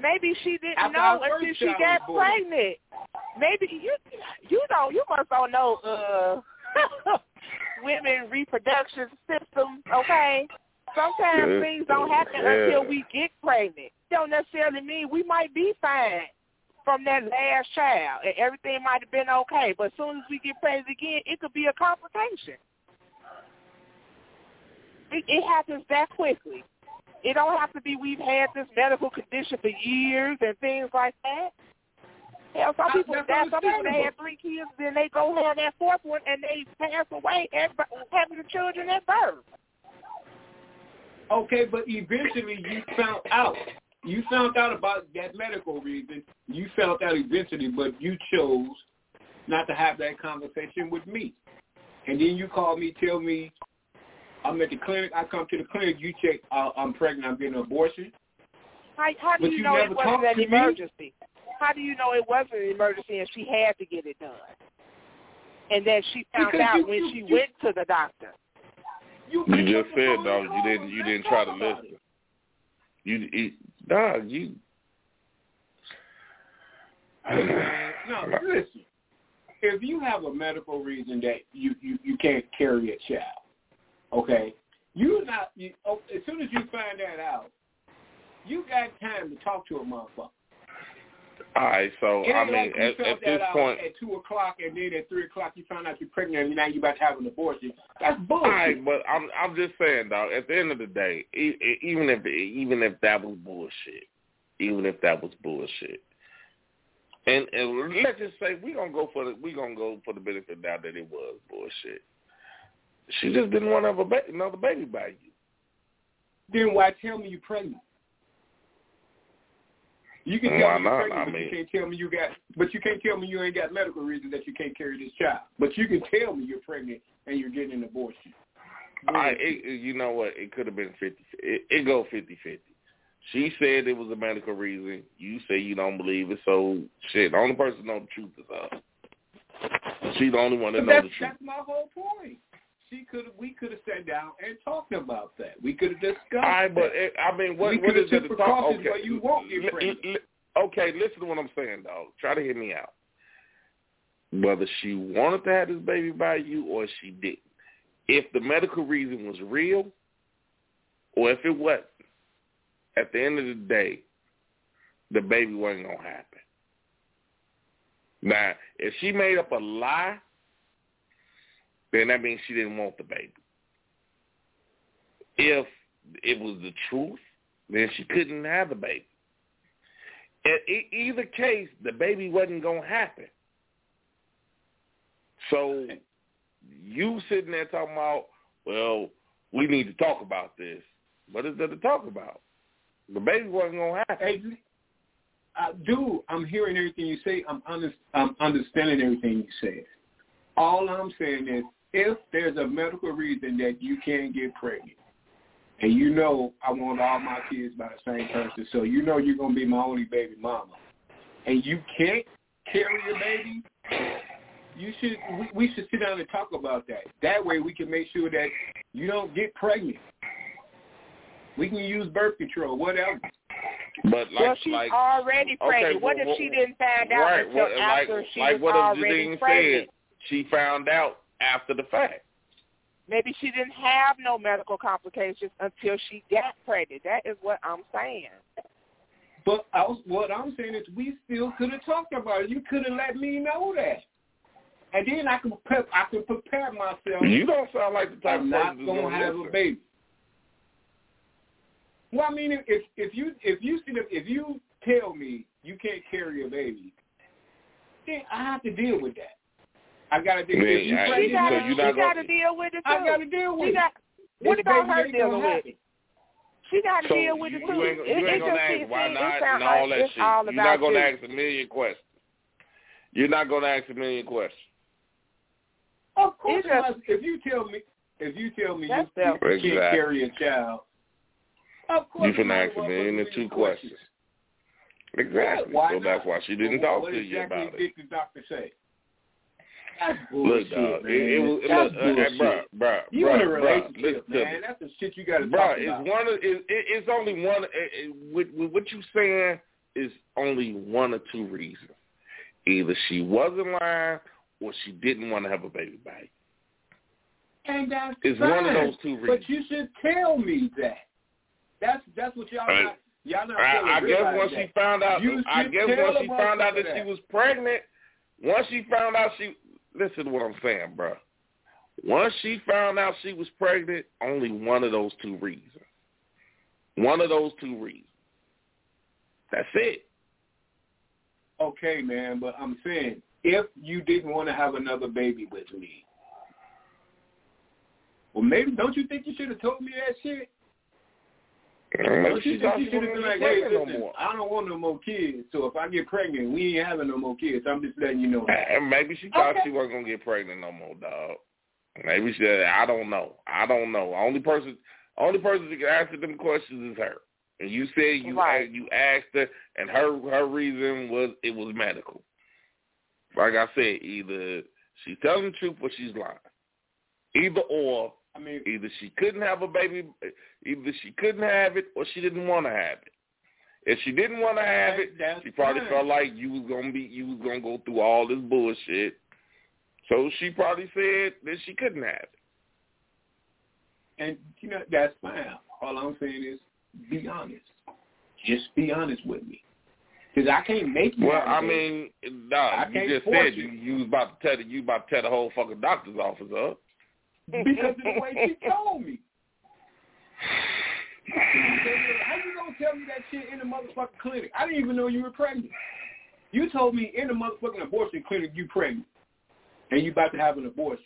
Maybe she didn't After know until she got was pregnant. Maybe you you don't you must don't know uh women reproduction systems, okay? Sometimes Yeah, things don't happen yeah. until we get pregnant. Don't necessarily mean we might be fine from that last child and everything might have been okay. But as soon as we get pregnant again, it could be a complication. It, it happens that quickly. It don't have to be we've had this medical condition for years and things like that. Hell, some people some people they had three kids, then they go have that fourth one and they pass away at having the children at birth. Okay, but eventually you found out. You found out about that medical reason. You found out eventually, but you chose not to have that conversation with me. And then you call me, tell me I'm at the clinic. I come to the clinic. You check. Uh, I'm pregnant. I'm getting an abortion. How, how do you you know it wasn't an to me? emergency? How do you know it wasn't an emergency and she had to get it done? And then she found Because out you- when you- she you- went to the doctor. You picked just said, phone dog, you didn't you didn't try to listen. it. You, you dog, you. no, listen. If you have a medical reason that you you, you can't carry a child, okay, you not. You, oh, as soon as you find that out, you got time to talk to a motherfucker. All right, so I mean, like at, at this point, at two o'clock, and then at three o'clock you found out you're pregnant, and now you about to have an abortion. That's all bullshit. right, but I'm I'm just saying, dog. At the end of the day, e- e- even if even if that was bullshit, even if that was bullshit, and, and let's just say we gonna go for the we gonna go for the benefit now that it was bullshit. She just didn't want to have a ba- another baby by you. Then why tell me you're pregnant? You can tell Why me you're not? pregnant, I but mean- you can't tell me you got. But you can't tell me you ain't got medical reason that you can't carry this child. But you can tell me you're pregnant and you're getting an abortion. I, it, you know what? It could have been fifty. It, it go fifty fifty. She said it was a medical reason. You say you don't believe it. So shit, the only person know the truth is us. She the only one that But know the truth. that's my whole point. She could. We could have sat down and talked about that. We could have discussed. Right, but it, I mean, what We what is there to talk? Okay, you won't li- pregnant. okay, listen to what I'm saying, dog. Try to hear me out. Whether she wanted to have this baby by you or she didn't, if the medical reason was real, or if it wasn't, at the end of the day, the baby wasn't gonna happen. Now, if she made up a lie, then that means she didn't want the baby. If it was the truth, then she couldn't have the baby. In either case, the baby wasn't going to happen. So you sitting there talking about, well, we need to talk about this. What is there to talk about? The baby wasn't going to happen. Hey, uh, dude, I'm hearing everything you say. I'm, under, I'm understanding everything you say. All I'm saying is, if there's a medical reason that you can't get pregnant, and you know I want all my kids by the same person, so you know you're gonna be my only baby mama, and you can't carry your baby, you should we, we should sit down and talk about that. That way we can make sure that you don't get pregnant. We can use birth control, whatever. But like, well, she's like, already pregnant. okay, what well, if she didn't find out right, until well, after like, she like was what already Janine pregnant? said, she found out after the fact. Maybe she didn't have no medical complications until she got pregnant. That is what I'm saying. But I was, what I'm saying is we still could have talked about it. You could have let me know that. And then I can prep, I can prepare myself. You don't sound like the type I'm of not person gonna who's have listen. a baby. Well, I mean, if if you if you see the, if you tell me you can't carry a baby, then I have to deal with that. I gotta deal. Man, if you She got so to you're not she got gonna- deal with it too. I gotta deal with she it. got what about her ain't dealing with it? She got to So deal with you, it too. you ain't, you it, ain't it gonna just ask seems- why it not sound and all like that shit. all You're not gonna you. ask a million questions. You're not gonna ask a million questions. Of course, just- not. if you tell me if you tell me you, That's you self- can't Exactly. carry a child, of course You finna might ask a well million and put two me questions. questions. Exactly. Why so not? that's why she didn't Well, talk what to you about it. What did the doctor say? That's Look, dog. man. It, it was That's look, uh, bullshit. bruh, bruh, you bruh, in a bruh, relationship, listen man. That's the shit you got to talk it's about. one of it, it, it's only one. It, it, with, with what you saying, is only one or two reasons. Either she wasn't lying or she didn't want to have a baby back. And that's It's fine. one of those two reasons. But you should tell me that. That's that's what y'all Right. not y'all not I, I guess once that. she found out, You I guess once she found out motherfucker that, she was pregnant, once she found out she, listen to what I'm saying, bro. Once she found out she was pregnant, only one of those two reasons. One of those two reasons. That's it. Okay, man, but I'm saying if you didn't want to have another baby with me, well, maybe don't you think you should have told me that shit? Maybe Don't she thought she you should have wasn't been like, be hey, pregnant listen, no more. I don't want no more kids, so if I get pregnant, we ain't having no more kids. I'm just letting you know. And maybe she thought Okay. she wasn't gonna get pregnant no more, dog. Maybe she. I don't know. I don't know. Only person, only person that can answer them questions is her. And you said you uh, Right. you asked her, and her her reason was it was medical. Like I said, either she's telling the truth or she's lying. Either or, I mean, either she couldn't have a baby, either she couldn't have it or she didn't want to have it. If she didn't want to have it, she probably fine. felt like you was gonna be you was gonna go through all this bullshit. So she probably said that she couldn't have it. And you know that's fine. All I'm saying is be honest. Just be honest with me, because I can't make you. Well, I mean, nah, I you just said you. you, you was about to tell the, you about to tell the whole fucking doctor's office up. Because of the way she told me. How you gonna tell me that shit in the motherfucking clinic? I didn't even know you were pregnant. You told me in the motherfucking abortion clinic you pregnant, and you about to have an abortion.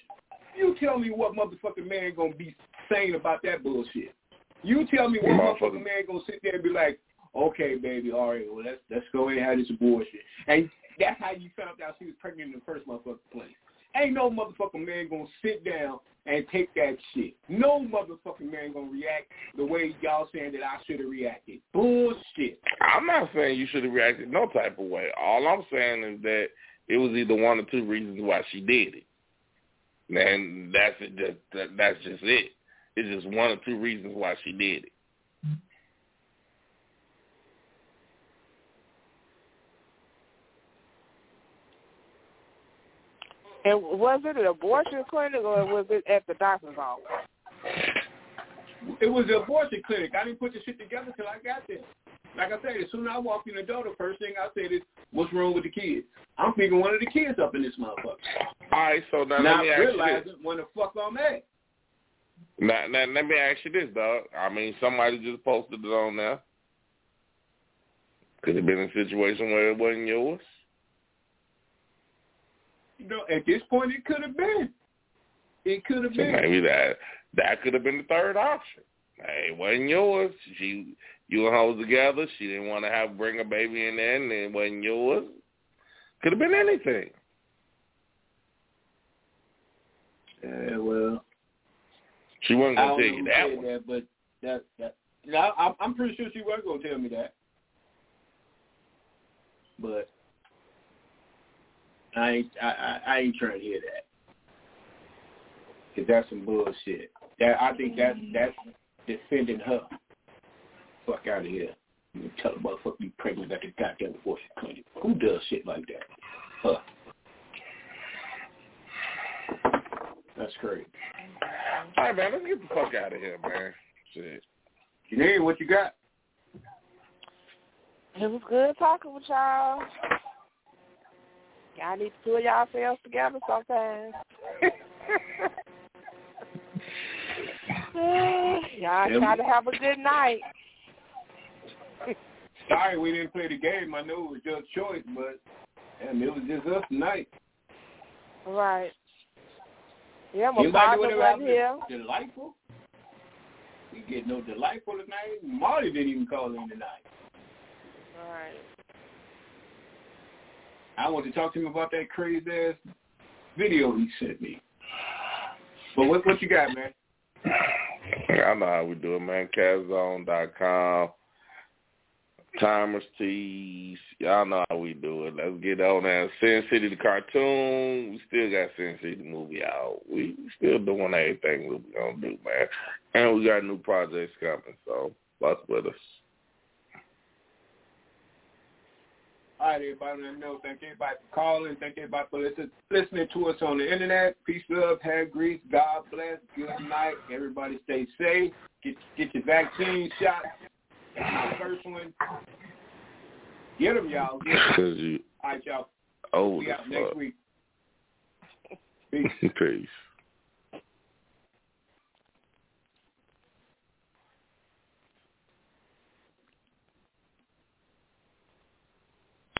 You tell me what motherfucking man gonna be saying about that bullshit. You tell me what motherfucking man gonna sit there and be like, okay, baby, all right, well let's let's go ahead and have this abortion. And that's how you found out she was pregnant in the first motherfucking place. Ain't no motherfucking man gonna sit down and take that shit. No motherfucking man gonna react the way y'all saying that I should have reacted. Bullshit. I'm not saying you should have reacted no type of way. All I'm saying is that it was either one or two reasons why she did it. And that's it. Just, that's just it. It's just one or two reasons why she did it. And was it an abortion clinic or was it at the doctor's office? It was an abortion clinic. I didn't put the shit together till I got there. Like I said, as soon as I walked in the door, the first thing I said is, "What's wrong with the kids?" I'm picking one of the kids up in this motherfucker. All right, so now Not let me ask you this. realizing when the fuck I'm at. Now, now, let me ask you this, dog. I mean, somebody just posted it on there. Could have been a situation where it wasn't yours. You know, at this point, it could have been. It could have So been. maybe that that could have been the third option. Hey, it wasn't yours. She, you and her was together. She didn't want to have bring a baby in there, and it wasn't yours. Could have been anything. Yeah, well, She wasn't gonna tell you that one. that, but that that. You know, I, I'm pretty sure she wasn't gonna tell me that. But I ain't I, I, I ain't trying to hear that. Cause that's some bullshit. That I think that mm-hmm. that's defending her. Fuck out of here. You tell a motherfucker you pregnant at the goddamn abortion clinic. Who does shit like that? Huh. That's crazy. All right, man. Let's get the fuck out of here, man. Shit. Janine, what you got? It was good talking with y'all. Y'all need to pull yourselves together sometimes. y'all try to have a good night. Sorry we didn't play the game. I know it was your choice, but damn, it was just us tonight. Right. Yeah, my Anybody partner know what wasn't here. Delightful. We get no delightful tonight. Marty didn't even call in tonight. Right. I want to talk to him about that crazy ass video he sent me. But what what you got, man? I know how we do it, man. Catzone.com. Timers Tees. Y'all know how we do it. Let's get on there. Sin City the cartoon. We still got Sin City the movie out. We still doing everything we gonna do, man. And we got new projects coming, so bust with us. All right, everybody. Let me know. Thank everybody for calling. Thank everybody for listen, listening to us on the internet. Peace, love, hair grease. God bless. Good night. Everybody stay safe. Get get your vaccine shot. My first one. Get them, y'all. Get 'em. Cause you All right, y'all. We out next week. Peace. Peace.